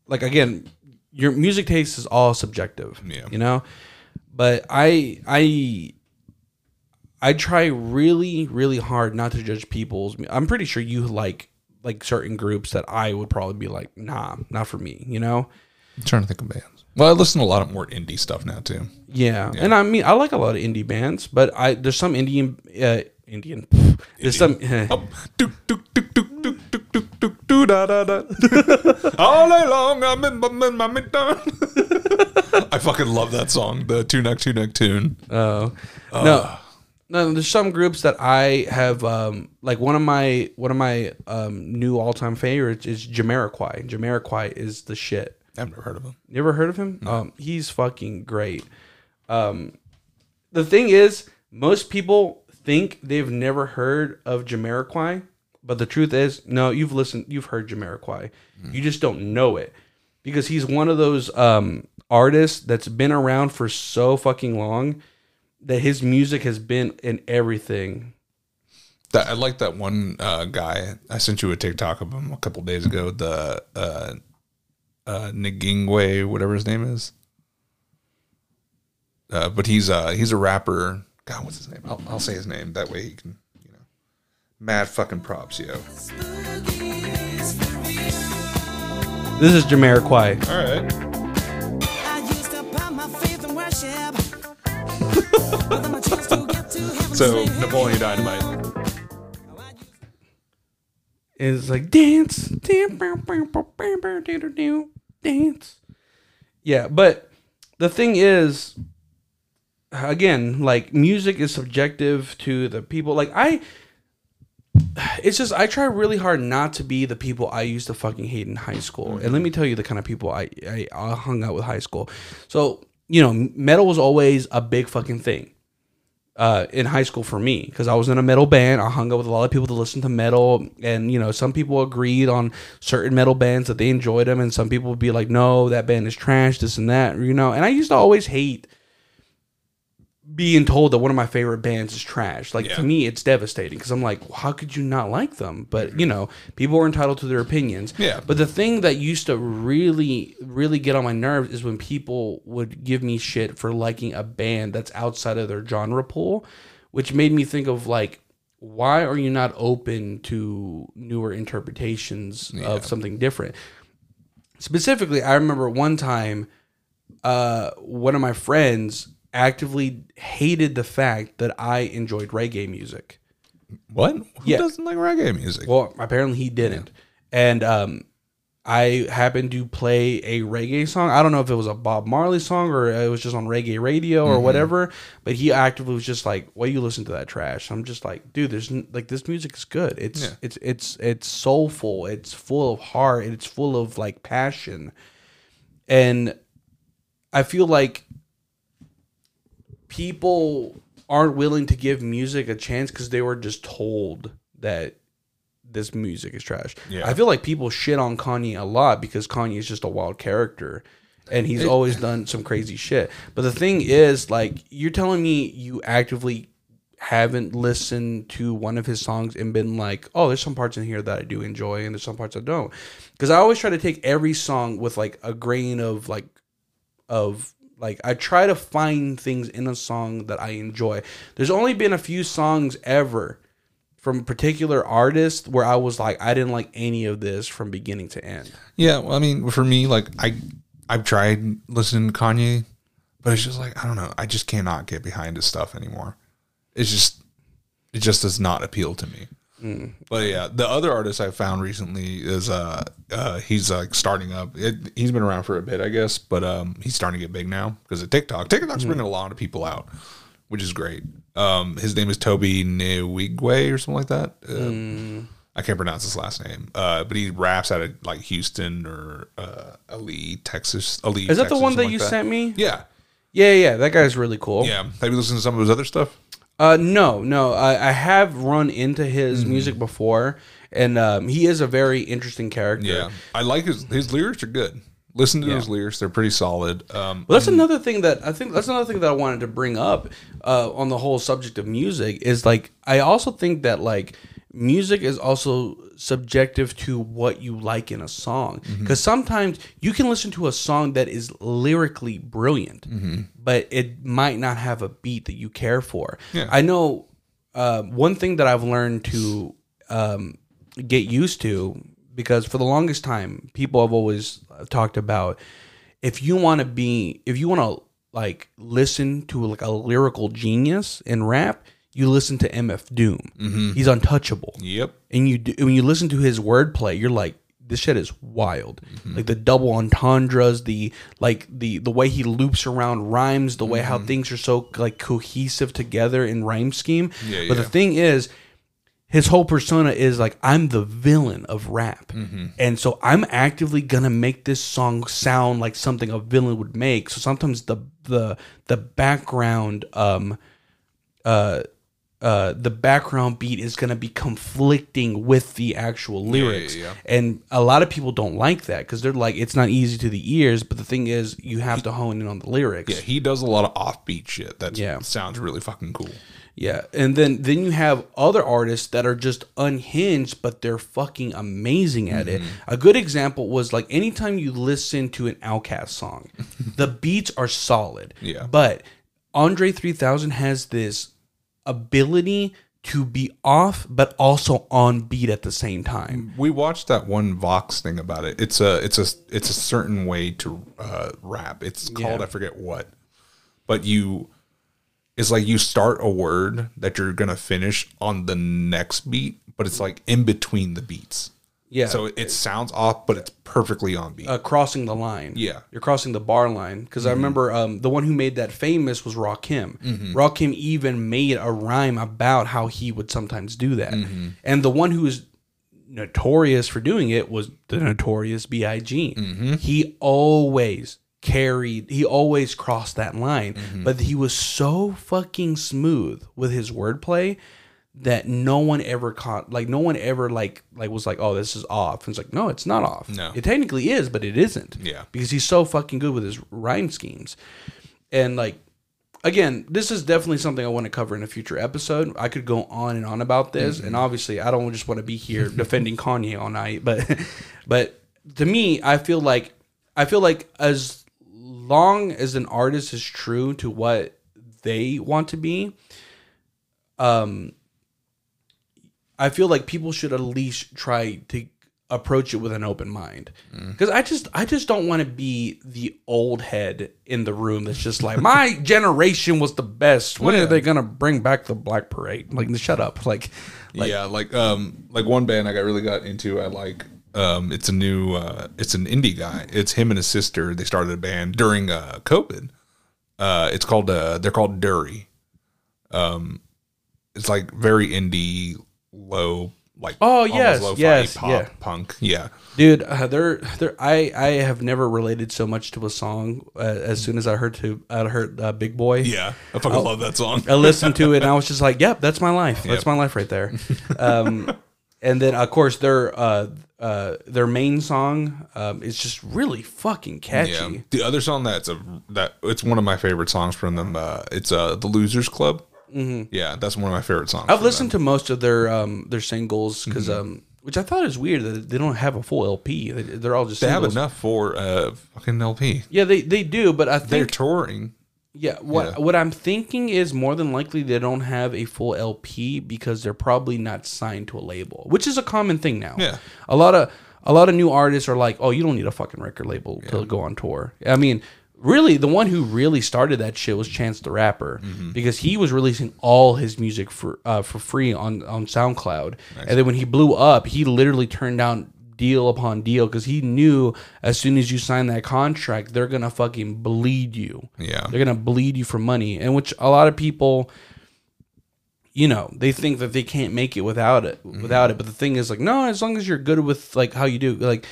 like again, your music taste is all subjective. Yeah. You know? But I I I try really, really hard not to judge people's I'm pretty sure you like like certain groups that I would probably be like, nah, not for me, you know? I'm trying to think of bands. Well, I listen to a lot of more indie stuff now too. Yeah, yeah. and I mean, I like a lot of indie bands, but I there's some Indian uh, Indian. Indian. There's some. da da da. All day long, I'm in my in my I fucking love that song, the Tunak neck, tune. Oh uh, no, no. There's some groups that I have. Um, like one of my one of my um, new all time favorites is Jamiroquai. Jamiroquai is the shit. I've never heard of him. You ever heard of him? Um, he's fucking great. Um, the thing is, most people think they've never heard of Jamiroquai, but the truth is, no, you've listened, you've heard Jamiroquai. You just don't know it because he's one of those um, artists that's been around for so fucking long that his music has been in everything. That I like that one uh, guy. I sent you a TikTok of him a couple days ago. The uh, uh, Nagingwe, whatever his name is. Uh, but he's uh he's a rapper. God, what's his name? I'll, I'll say his name. That way he can, you know, mad fucking props, yo. This is Jamiroquai. All right. I used to put my faith in worship. But then I chose to get to heaven's So. Napoleon Dynamite. is like dance, dance. Yeah, but the thing is, again, like music is subjective to the people. Like I, it's just I try really hard not to be the people I used to fucking hate in high school. And let me tell you the kind of people I, I I hung out with high school. So you know, metal was always a big fucking thing uh, in high school for me because I was in a metal band. I hung out with a lot of people that listened to metal, and you know, some people agreed on certain metal bands that they enjoyed them, and some people would be like, "No, that band is trash," this and that, you know. And I used to always hate being told that one of my favorite bands is trash. Like Yeah. to me, it's devastating because I'm like, how could you not like them? But you know, people are entitled to their opinions. Yeah. But the thing that used to really, really get on my nerves is when people would give me shit for liking a band that's outside of their genre pool, which made me think of like, why are you not open to newer interpretations of something different? Specifically, I remember one time uh, one of my friends actively hated the fact that I enjoyed reggae music. What? Who Yeah. doesn't like reggae music? Well, apparently he didn't. And um, I happened to play a reggae song. I don't know if it was a Bob Marley song or it was just on reggae radio or whatever. But he actively was just like, "Why you listen to that trash?" I'm just like, "Dude, there's n- like this music is good. It's Yeah. it's it's it's soulful. It's full of heart. It's full of like passion." And I feel like people aren't willing to give music a chance because they were just told that this music is trash. Yeah. I feel like people shit on Kanye a lot because Kanye is just a wild character and he's always done some crazy shit. But the thing is, like, you're telling me you actively haven't listened to one of his songs and been like, oh, there's some parts in here that I do enjoy and there's some parts I don't. Because I always try to take every song with like a grain of like of like I try to find things in a song that I enjoy. There's only been a few songs ever from particular artists where I was like I didn't like any of this from beginning to end. Yeah, well, I mean, for me, like I, I've tried listening to Kanye, but it's just like I don't know. I just cannot get behind his stuff anymore. It's just, it just does not appeal to me. But yeah, the other artist I found recently is uh, uh he's like starting up. It, he's been around for a bit, I guess, but um he's starting to get big now because of TikTok. TikTok's bringing a lot of people out, which is great. Um, his name is Toby Nwigwe or something like that. Uh, I can't pronounce his last name, uh, but he raps out of like Houston or uh, Alief, Texas. Alief, Is that the one that something you like sent me? Yeah, Yeah, yeah, that guy's really cool. yeah. Have you listened to some of his other stuff? Uh, no, no. I, I have run into his Mm-hmm. music before, and um, he is a very interesting character. Yeah, I like his his lyrics are good. Listen to his lyrics; they're pretty solid. Um, Well, that's another thing that I think that's another thing that I wanted to bring up uh, on the whole subject of music is like I also think that like music is also subjective to what you like in a song Mm-hmm. because sometimes you can listen to a song that is lyrically brilliant, Mm-hmm. but it might not have a beat that you care for. Yeah. I know uh, one thing that I've learned to um, get used to because for the longest time people have always talked about if you want to be if you want to like listen to like a lyrical genius in rap you listen to mf doom he's untouchable yep. and you do, when you listen to his wordplay you're like this shit is wild Mm-hmm. like the double entendres the like the the way he loops around rhymes the way how Mm-hmm. things are so like cohesive together in rhyme scheme Yeah, but the thing is his whole persona is like I'm the villain of rap, Mm-hmm. and so I'm actively gonna make this song sound like something a villain would make. So sometimes the the the background um uh uh the background beat is gonna be conflicting with the actual lyrics, yeah, yeah. and a lot of people don't like that because they're like it's not easy to the ears. But the thing is, you have to hone in on the lyrics. Yeah, he does a lot of offbeat shit. That Yeah. sounds really fucking cool. Yeah, and then then you have other artists that are just unhinged, but they're fucking amazing at it. A good example was like anytime you listen to an OutKast song, the beats are solid. Yeah. but Andre three thousand has this ability to be off, but also on beat at the same time. We watched that one Vox thing about it. It's a it's a it's a certain way to uh, rap. It's called Yeah. I forget what, but you it's like you start a word that you're gonna finish on the next beat, but it's like in between the beats. Yeah. So it sounds off, but it's perfectly on beat. uh, crossing the line. Yeah. you're crossing the bar line. Because I remember um, the one who made that famous was Rakim. Mm-hmm. Rakim even made a rhyme about how he would sometimes do that. Mm-hmm. And the one who is notorious for doing it was the notorious Big. Mm-hmm. He always carried. He always crossed that line, Mm-hmm. but he was so fucking smooth with his wordplay that no one ever caught like no one ever like like was like oh this is off and it's like no it's not off No. it technically is but it isn't Yeah. because he's so fucking good with his rhyme schemes and like again this is definitely something i want to cover in a future episode i could go on and on about this Mm-hmm. and obviously i don't just want to be here defending kanye all night but but to me i feel like i feel like as long as an artist is true to what they want to be um I feel like people should at least try to approach it with an open mind. Because I just I just don't want to be the old head in the room that's just like my generation was the best. When are they gonna bring back the Black Parade? Like shut up. Like, like yeah, like um, like one band I got really got into. I like um, it's a new, uh, it's an indie guy. It's him and his sister. They started a band during uh COVID. Uh, it's called uh, they're called Durry. Um, it's like very indie, low, like Oh, yes, yes, pop yeah. punk. Yeah, dude, uh, they're, they're I I have never related so much to a song uh, as soon as I heard to I heard uh, Big Boy. yeah. I fucking love that song. I listened to it and I was just like, "Yep, that's my life. That's Yep. my life right there." Um, and then of course their uh, uh, their main song um, is just really fucking catchy. Yeah. The other song that's a that it's one of my favorite songs from them. Uh, it's uh the Losers Club. Mm-hmm. Yeah, that's one of my favorite songs. I've listened to most of their um, their singles because Mm-hmm. um, which I thought is weird that they don't have a full LP. They, they're all just They have enough for uh fucking LP. Yeah, they they do, but I They're touring. Yeah, what Yeah. what I'm thinking is more than likely they don't have a full LP because they're probably not signed to a label, which is a common thing now. Yeah. a lot of a lot of new artists are like, "Oh, you don't need a fucking record label to go on tour." I mean, really, the one who really started that shit was Chance the Rapper Mm-hmm. because he was releasing all his music for uh, for free on on SoundCloud, and then when he blew up, he literally turned down deal upon deal because he knew as soon as you sign that contract, they're gonna fucking bleed you. Yeah. They're gonna bleed you for money, and which a lot of people, you know, they think that they can't make it without it, without it. But the thing is, like, no, as long as you're good with like how you do, like,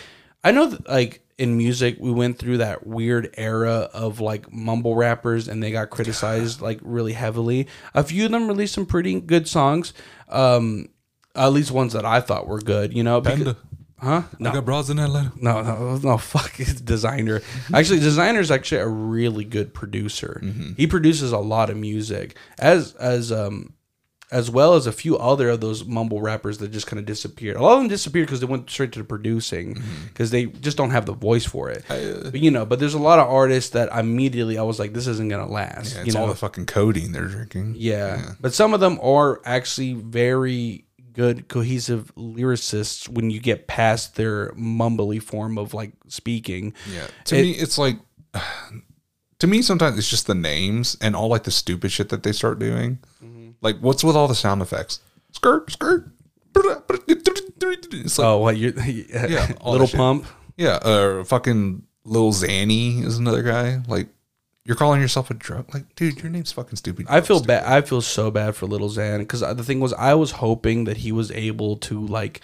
I know that like in music we went through that weird era of like mumble rappers, and they got criticized like really heavily. A few of them released some pretty good songs, um, at least ones that I thought were good. You know, because, huh? No, I got bras in Atlanta. no, no, no, fuck it's Desiigner. Actually, Desiigner's actually a really good producer. He produces a lot of music, as as um as well as a few other of those mumble rappers that just kind of disappeared. A lot of them disappeared because they went straight to the producing mm-hmm. because they just don't have the voice for it. Uh, but you know, but there's a lot of artists that immediately I was like, this isn't gonna last. Yeah, you know, all the fucking codeine they're drinking. yeah. But some of them are actually very good cohesive lyricists when you get past their mumbly form of like speaking. Yeah. To It- me, it's like to me sometimes it's just the names and all like the stupid shit that they start doing. Mm-hmm. Like, what's with all the sound effects? Skirt, skirt. It's like, Oh, what you Yeah, little pump. yeah, uh, fucking Lil Zanny is another guy. Like, you're calling yourself a drug? Like, dude, your name's fucking stupid. I feel bad. I feel so bad for Little Xan because the thing was, I was hoping that he was able to like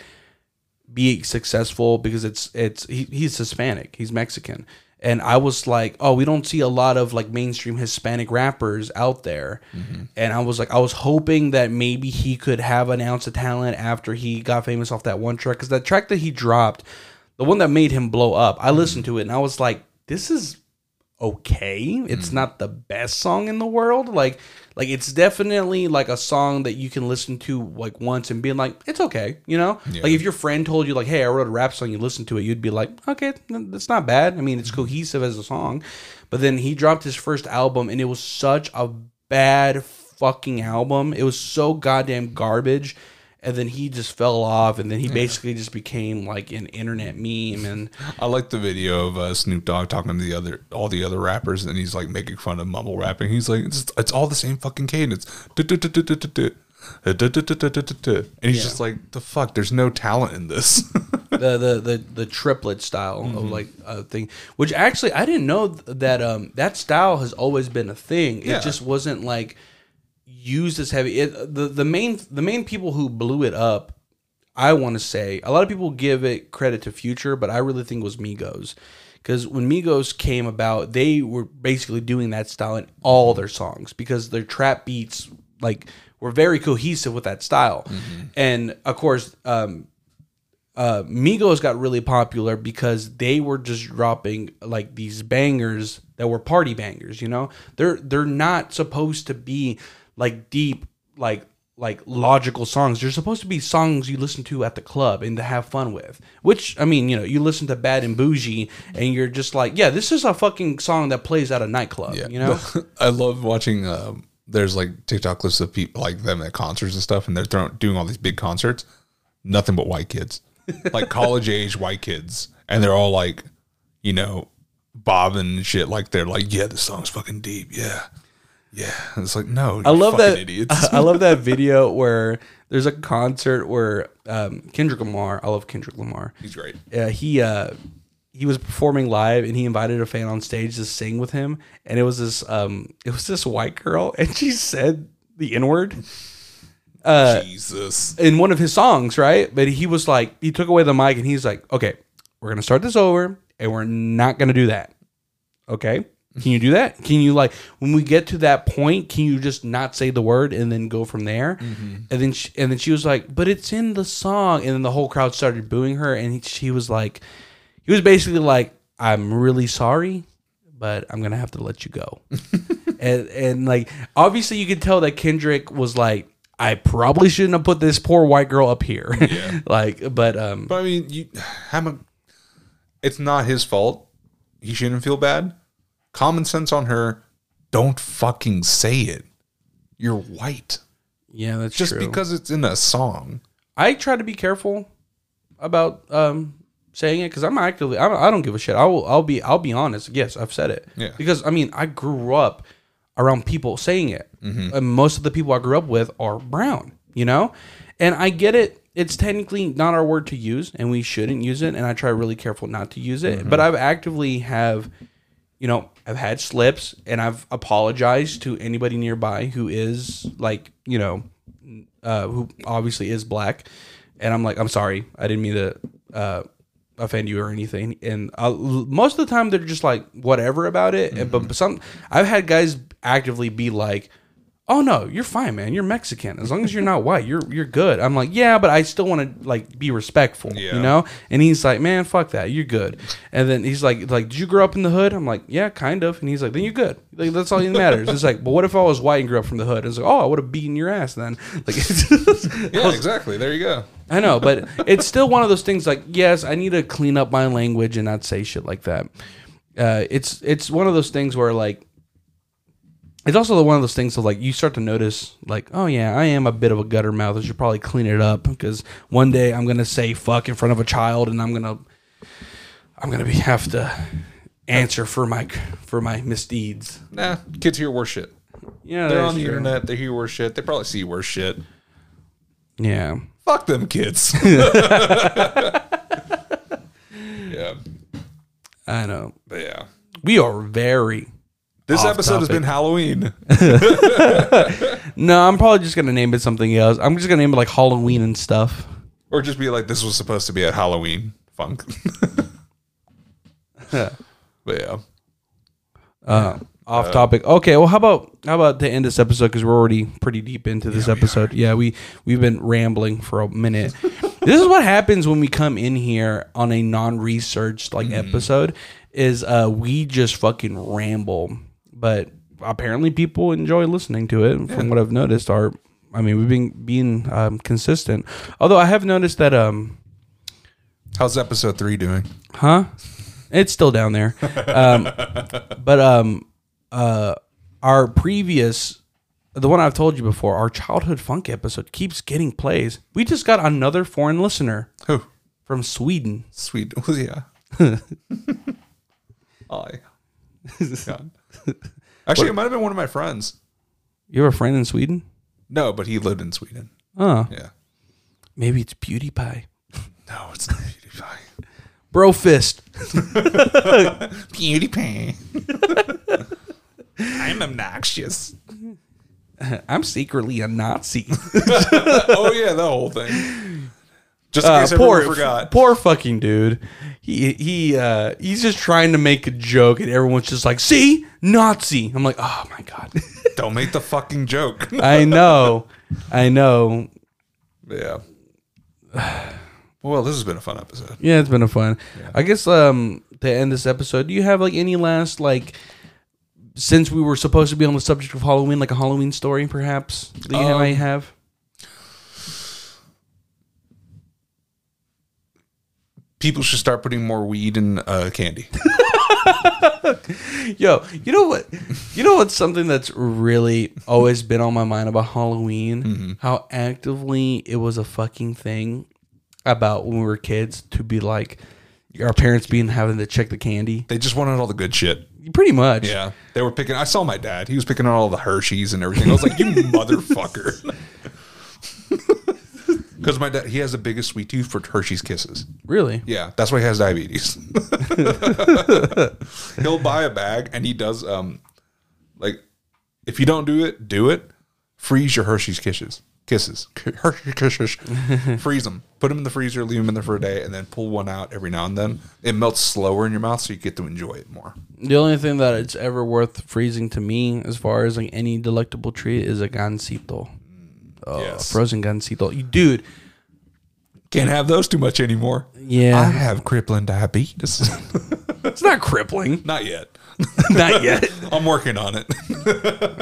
be successful because it's it's he, he's Hispanic, he's Mexican, and I was like, oh, we don't see a lot of like mainstream Hispanic rappers out there, mm-hmm. and I was like, I was hoping that maybe he could have an ounce of talent after he got famous off that one track because that track that he dropped, the one that made him blow up, I mm-hmm. listened to it and I was like, this is okay. It's mm-hmm. not the best song in the world. Like like it's definitely like a song that you can listen to like once and be like, it's okay, you know? Yeah. Like if your friend told you like, "Hey, I wrote a rap song," you listen to it, you'd be like, "Okay, that's not bad." I mean, it's mm-hmm. cohesive as a song. But then he dropped his first album and it was such a bad fucking album. It was so goddamn garbage. And then he just fell off, and then he basically just became like an internet meme. And I like the video of uh, Snoop Dogg talking to the other all the other rappers, and he's like making fun of mumble rapping. He's like, it's, it's all the same fucking cadence. And he's just like, the fuck. There's no talent in this. the the the, the triplet style of like a thing which actually i didn't know that um that style has always been a thing Yeah. it just wasn't like used as heavy. It, the the main the main people who blew it up i want to say a lot of people give it credit to future but i really think it was migos. Because when migos came about they were basically doing that style in all their songs because their trap beats like were very cohesive with that style. And of course um uh, Migos got really popular because they were just dropping like these bangers that were party bangers. You know, they're they're not supposed to be like deep, like like logical songs. They're supposed to be songs you listen to at the club and to have fun with. Which I mean, you know, you listen to Bad and Boujee and you're just like, yeah, this is a fucking song that plays at a nightclub. You know, I love watching. Um, there's like TikTok lists of people like them at concerts and stuff, and they're throwing, doing all these big concerts. Nothing but white kids, like college age white kids, and they're all like, you know, bobbing and shit. Like they're like, yeah, this song's fucking deep. Yeah, yeah. It's like, no, I love that. idiots. I love that video where there's a concert where um, Kendrick Lamar. I love Kendrick Lamar. He's great. uh, he uh he was performing live and he invited a fan on stage to sing with him and it was this um it was this white girl and she said the n-word Jesus. in one of his songs right but he was like he took away the mic and he's like okay we're gonna start this over and we're not gonna do that okay can you do that can you like when we get to that point can you just not say the word and then go from there and then she, and then she was like but it's in the song and then the whole crowd started booing her and he, she was like he was basically like i'm really sorry but i'm gonna have to let you go and and like obviously you could tell that kendrick was like i probably shouldn't have put this poor white girl up here like but um But I mean, you have a. It's not his fault. He shouldn't feel bad. Common sense on her. Don't fucking say it. You're white. yeah that's Just true. because it's in a song. I try to be careful about um saying it because I'm actively I don't, I don't give a shit. I will I'll be I'll be honest. Yes, I've said it. Yeah. Because I mean I grew up around people saying it. And most of the people I grew up with are brown. You know, and I get it. It's technically not our word to use, and we shouldn't use it. And I try really careful not to use it. But I've actively have you know, I've had slips and I've apologized to anybody nearby who is like, you know, uh, who obviously is black. And I'm like, I'm sorry. I didn't mean to uh, offend you or anything. And i most of the time they're just like, whatever about it. But, but some, I've had guys actively be like, oh no, you're fine, man. You're Mexican. As long as you're not white, you're you're good. I'm like, yeah, but I still want to like be respectful, Yeah. you know. And he's like, man, fuck that. You're good. And then he's like, like, did you grow up in the hood? I'm like, yeah, kind of. And he's like, then you're good. Like that's all that matters. It's like, but what if I was white and grew up from the hood? It's like, oh, I would have beaten your ass then. Like, Yeah, exactly. There you go. I know, but it's still one of those things. Like, yes, I need to clean up my language and not say shit like that. Uh, it's it's one of those things where like it's also one of those things of like you start to notice like oh yeah I am a bit of a gutter mouth. I should probably clean it up because one day I'm gonna say fuck in front of a child and I'm gonna I'm gonna be have to answer for my for my misdeeds. Nah, kids hear worse shit. Yeah, They're on the true. internet. They hear worse shit. They probably see worse shit. Yeah. Fuck them kids. yeah, I know. but yeah. We are very This episode has been Halloween. No, I'm probably just gonna name it something else. I'm just gonna name it like Halloween and stuff. or just be like, this was supposed to be a Halloween funk. but yeah. Uh, off topic. Okay, well, how about how about to end this episode because we're already pretty deep into this episode. Yeah, we we've been rambling for a minute. this is what happens when we come in here on a non-researched like episode. Is uh we just fucking ramble, but apparently people enjoy listening to it. From what I've noticed, are I mean we've been being um, consistent. Although I have noticed that um How's episode three doing? Huh? It's still down there. Um, but um, uh, our previous, the one I've told you before, our childhood funk episode keeps getting plays. We just got another foreign listener Who? from Sweden. Sweet. Oh, yeah. I. God. Actually, it might have been one of my friends. You have a friend in Sweden? No, but he lived in Sweden. Oh, Yeah. maybe it's PewDiePie. No, it's not PewDiePie. Bro fist. PewDiePie. I'm obnoxious. I'm secretly a Nazi. oh yeah, the whole thing. Just in Uh, case poor, everyone forgot. poor fucking dude. He he uh, he's just trying to make a joke, and everyone's just like, "See, Nazi." I'm like, "Oh my god." Don't make the fucking joke. I know, I know. yeah. Well, this has been a fun episode. Yeah, it's been a fun. I guess um to end this episode, do you have like any last like since we were supposed to be on the subject of Halloween, like a Halloween story, perhaps that you Um, might have? People should start putting more weed in uh, candy. Yo, you know what? You know what's something that's really always been on my mind about Halloween? How actively it was a fucking thing about when we were kids to be like our parents being having to check the candy. They just wanted all the good shit. Pretty much. Yeah, they were picking. I saw my dad. He was picking out all the Hershey's and everything. I was like, "You motherfucker!" Because my dad, he has the biggest sweet tooth for Hershey's Kisses. Really? Yeah, that's why he has diabetes. He'll buy a bag, and he does. Um, like, if you don't do it, do it. Freeze your Hershey's Kisses. Kisses. Hershey Kisses. Freeze them. Put them in the freezer. Leave them in there for a day, and then pull one out every now and then. It melts slower in your mouth, so you get to enjoy it more. The only thing that it's ever worth freezing to me, as far as like any delectable treat, is a gansito. Oh, Yes. frozen. You, dude. Can't have those too much anymore. Yeah, I have crippling diabetes. it's not crippling. Not yet. not yet. I'm working on it.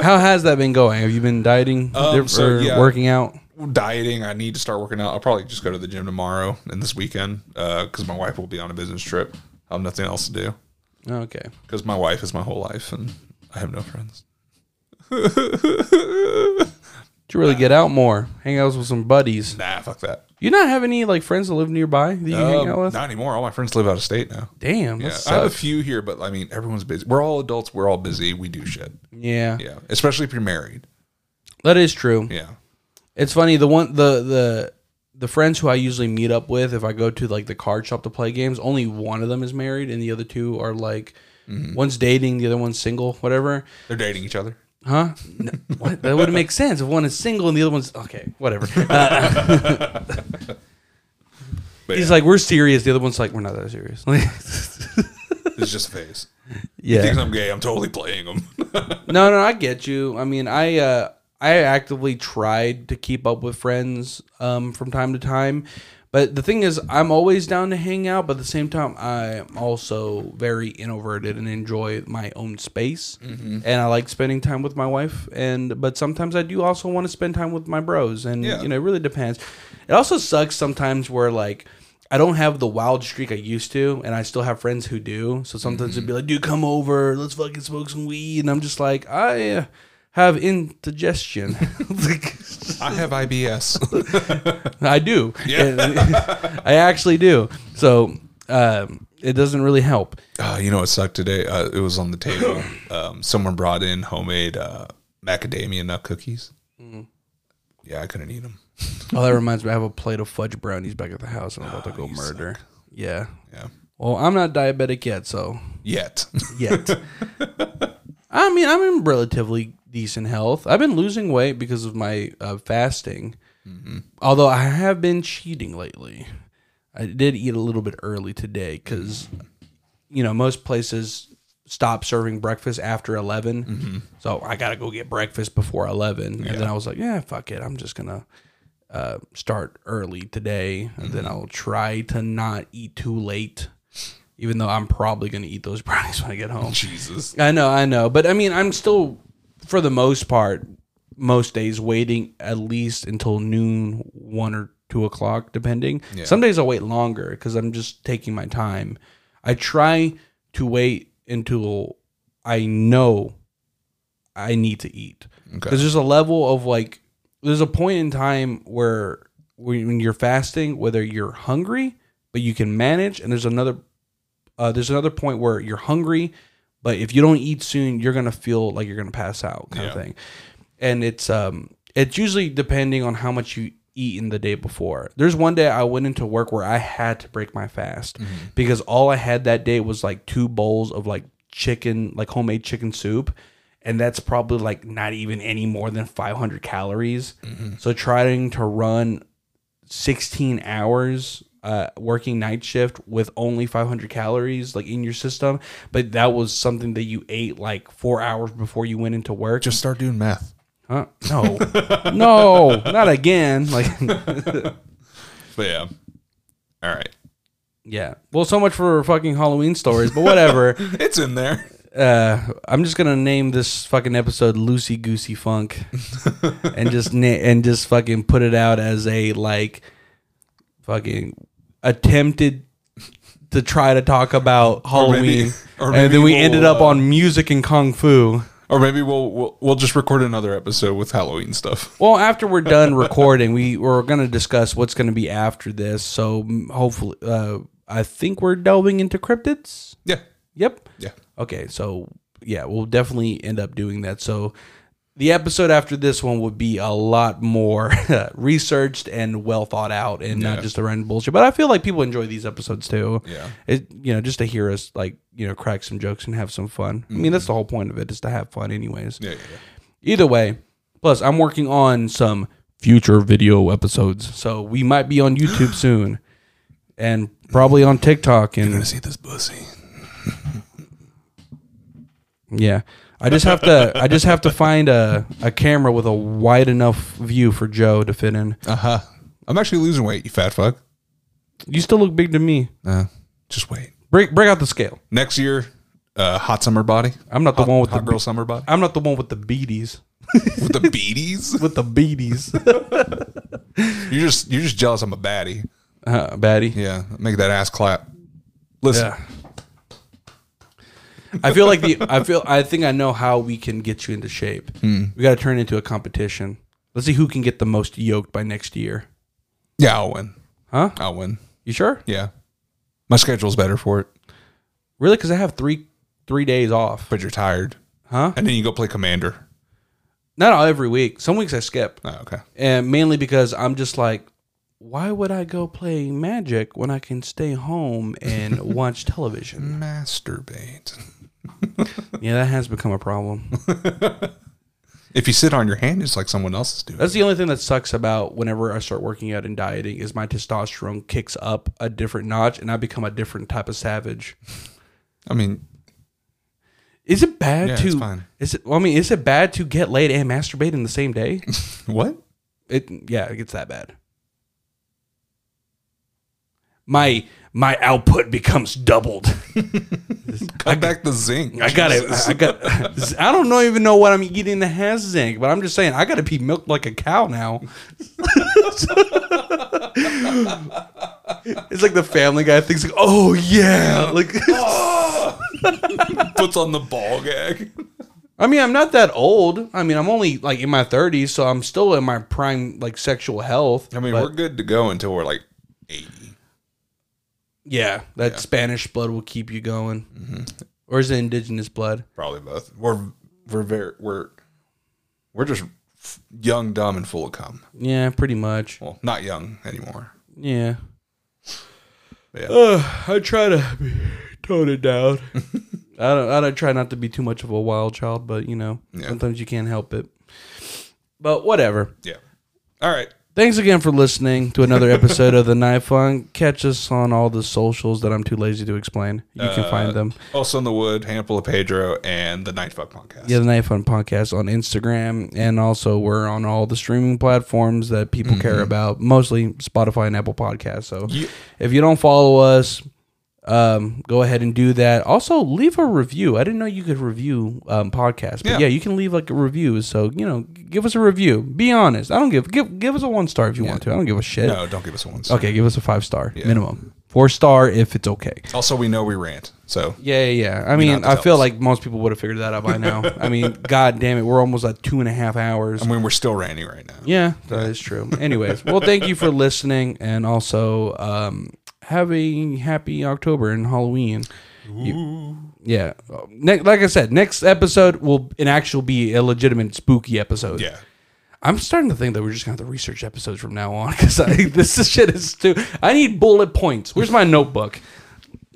How has that been going? Have you been dieting Um, or so, yeah. working out? Dieting. I need to start working out. I'll probably just go to the gym tomorrow and this weekend because my wife will be on a business trip. I have nothing else to do Okay. because my wife is my whole life and I have no friends. You really get out more? Hang out with some buddies. Nah, fuck that. You not have any like friends that live nearby that you hang Um, out with? not anymore. All my friends live out of state now. Damn. Yeah, that I have a sucks. few here, but I mean, everyone's busy. We're all adults. We're all busy. We do shit. yeah. Yeah, especially if you're married. That is true. Yeah, It's funny the one the the the friends who I usually meet up with if I go to like the card shop to play games, only one of them is married and the other two are like Mm-hmm. one's dating, the other one's single, whatever. they're dating each other. Huh? No, what? That wouldn't make sense if one is single and the other one's okay, whatever. Uh, But he's yeah, like, we're serious. The other one's like, we're not that serious. it's just a phase. yeah. He thinks I'm gay. I'm totally playing him. No, no, I get you. I mean, I uh I actively tried to keep up with friends um from time to time. But the thing is, I'm always down to hang out, but at the same time, I'm also very introverted and enjoy my own space. Mm-hmm. And I like spending time with my wife. And but sometimes I do also want to spend time with my bros. And Yeah. you know, it really depends. It also sucks sometimes where like I don't have the wild streak I used to, and I still have friends who do. So sometimes it'd be like, "Dude, come over, let's fucking smoke some weed," and I'm just like, I uh, have indigestion. Like, I have IBS. I do. Yeah. I actually do. So um, it doesn't really help. Uh, you know what sucked today? Uh, it was on the table. Um, someone brought in homemade uh, macadamia nut cookies. Mm-hmm. Yeah, I couldn't eat them. Oh, that reminds me. I have a plate of fudge brownies back at the house, and I'm about to go you murder. Yeah. Yeah, Well, I'm not diabetic yet, so yet. yet. I mean, I'm in relatively decent health. I've been losing weight because of my uh, fasting. Although I have been cheating lately. I did eat a little bit early today because, you know, most places stop serving breakfast after 11. So I got to go get breakfast before 11. And then I was like, yeah, fuck it. I'm just going to uh, start early today. And then I'll try to not eat too late, even though I'm probably going to eat those brownies when I get home. Jesus. I know, I know, but I mean, I'm still, for the most part, most days waiting at least until noon, one or two o'clock, depending. Yeah. Some days I'll wait longer because I'm just taking my time. I try to wait until I know I need to eat Okay. because there's a level of like, there's a point in time where when you're fasting, whether you're hungry but you can manage, and there's another uh, there's another point where you're hungry, but if you don't eat soon, you're gonna feel like you're gonna pass out, kind of thing. And it's um, It's usually depending on how much you eat in the day before. There's one day I went into work where I had to break my fast because all I had that day was like two bowls of like chicken, like homemade chicken soup. And that's probably like not even any more than 500 calories. So trying to run 16 hours uh, working night shift with only 500 calories like in your system but that was something that you ate like four hours before you went into work Just start doing math. Huh? no no not again like But yeah. All right. yeah well so much for fucking halloween stories but whatever It's in there. uh i'm just gonna name this fucking episode loosey goosey funk and just na- and just fucking put it out as a like fucking attempted to try to talk about halloween or and maybe then we we'll, ended up uh, on music and kung fu Or maybe we'll, we'll we'll just record another episode with Halloween stuff. well after we're done recording we we're gonna discuss what's gonna be after this so hopefully uh i think we're delving into cryptids Yeah. yep Yeah. Okay, so yeah, we'll definitely end up doing that. So the episode after this one would be a lot more researched and well thought out and not just a random bullshit. But I feel like people enjoy these episodes too. Yeah. It you know, just to hear us like, you know, crack some jokes and have some fun. I mean, that's mm-hmm. the whole point of it is to have fun anyways. Yeah. Yeah. yeah. Either way, plus I'm working on some future video episodes. So we might be on YouTube soon. And probably on TikTok You're and gonna see this pussy. Yeah. I just have to I just have to find a, a camera with a wide enough view for Joe to fit in. Uh huh. I'm actually losing weight. You fat fuck. You still look big to me. Uh, just wait. Break break out the scale. Next year, uh, hot summer body. I'm not the Hot, one with hot the girl summer body I'm not the one with the beaties. with the beaties. With the beaties. You're just you're just jealous. I'm a baddie. uh, baddie. Yeah, make that ass clap. Listen, Yeah. I feel like the I feel I think I know how we can get you into shape. Hmm. We got to turn it into a competition. Let's see who can get the most yoked by next year. yeah, I'll win. Huh? I'll win. You sure? Yeah, my schedule's better for it. Really? Because I have three three days off. But you're tired, Huh? and then you go play commander. Not all every week. Some weeks I skip. Oh, okay. and mainly because I'm just like, why would I go play Magic when I can stay home and watch television? Masturbate. Yeah, that has become a problem. If you sit on your hand, it's like someone else is doing. That's the only thing that sucks about whenever I start working out and dieting is my testosterone kicks up a different notch and I become a different type of savage. I mean, Is it bad Yeah, to? it's fine. Is it? Well, I mean, is it bad to get laid and masturbate in the same day? what? It yeah, it gets that bad. My my output becomes doubled. Cut back the zinc. I got it. I got. I don't know even know what I'm eating that has zinc, but I'm just saying I got to be milked like a cow now. it's like the Family Guy thinks like, oh yeah, like. Puts on the ball gag. I mean, I'm not that old. I mean, I'm only like in my 30s, so I'm still in my prime like sexual health. I mean, but- we're good to go until we're like 80. Yeah, that Spanish blood will keep you going, Mm-hmm. or is it indigenous blood? Probably both. We're we're very we're we're just f- young, dumb, and full of cum. Yeah, pretty much. Well, not young anymore. Yeah. Yeah. I try to tone it down. I don't. I don't try not to be too much of a wild child, but you know, Yeah. sometimes you can't help it. But whatever. Yeah. All right. Thanks again for listening to another episode of the Knife Fun. Catch us on all the socials that I'm too lazy to explain. You can Uh, find them. Also in the wood, Handful of Pedro, and the Night Fuck podcast. Yeah, the Knife Fun podcast on Instagram, and also we're on all the streaming platforms that people care about, mostly Spotify and Apple Podcasts. So You- if you don't follow us, um, go ahead and do that. Also, leave a review. I didn't know you could review um, podcasts, but yeah. Yeah. you can leave like a review. So you know, give us a review. Be honest. I don't give give give us a one star if you want to. I don't give a shit. No, don't give us a one. Star. Okay, give us a five star minimum. Four star if it's okay. Also, we know we rant, so Yeah, yeah, yeah. I mean, I feel us. like most people would have figured that out by now. I mean, god damn it, we're almost at two and a half hours. I mean we're still ranting right now. Yeah, that is true. Anyways, well, thank you for listening, and also um, have a happy October and Halloween. You- yeah, ne- like I said, next episode will in actual be a legitimate spooky episode. Yeah. I'm starting to think that we're just gonna have to research episodes from now on because this shit is too. I need bullet points. Where's my notebook?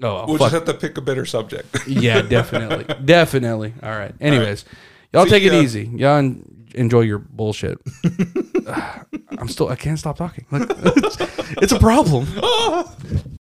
Oh We'll fuck. just have to pick a better subject. yeah, definitely, definitely. All right. Anyways, y'all See take it ya. easy. Y'all enjoy your bullshit. I'm still. I can't stop talking. Like, it's, it's a problem.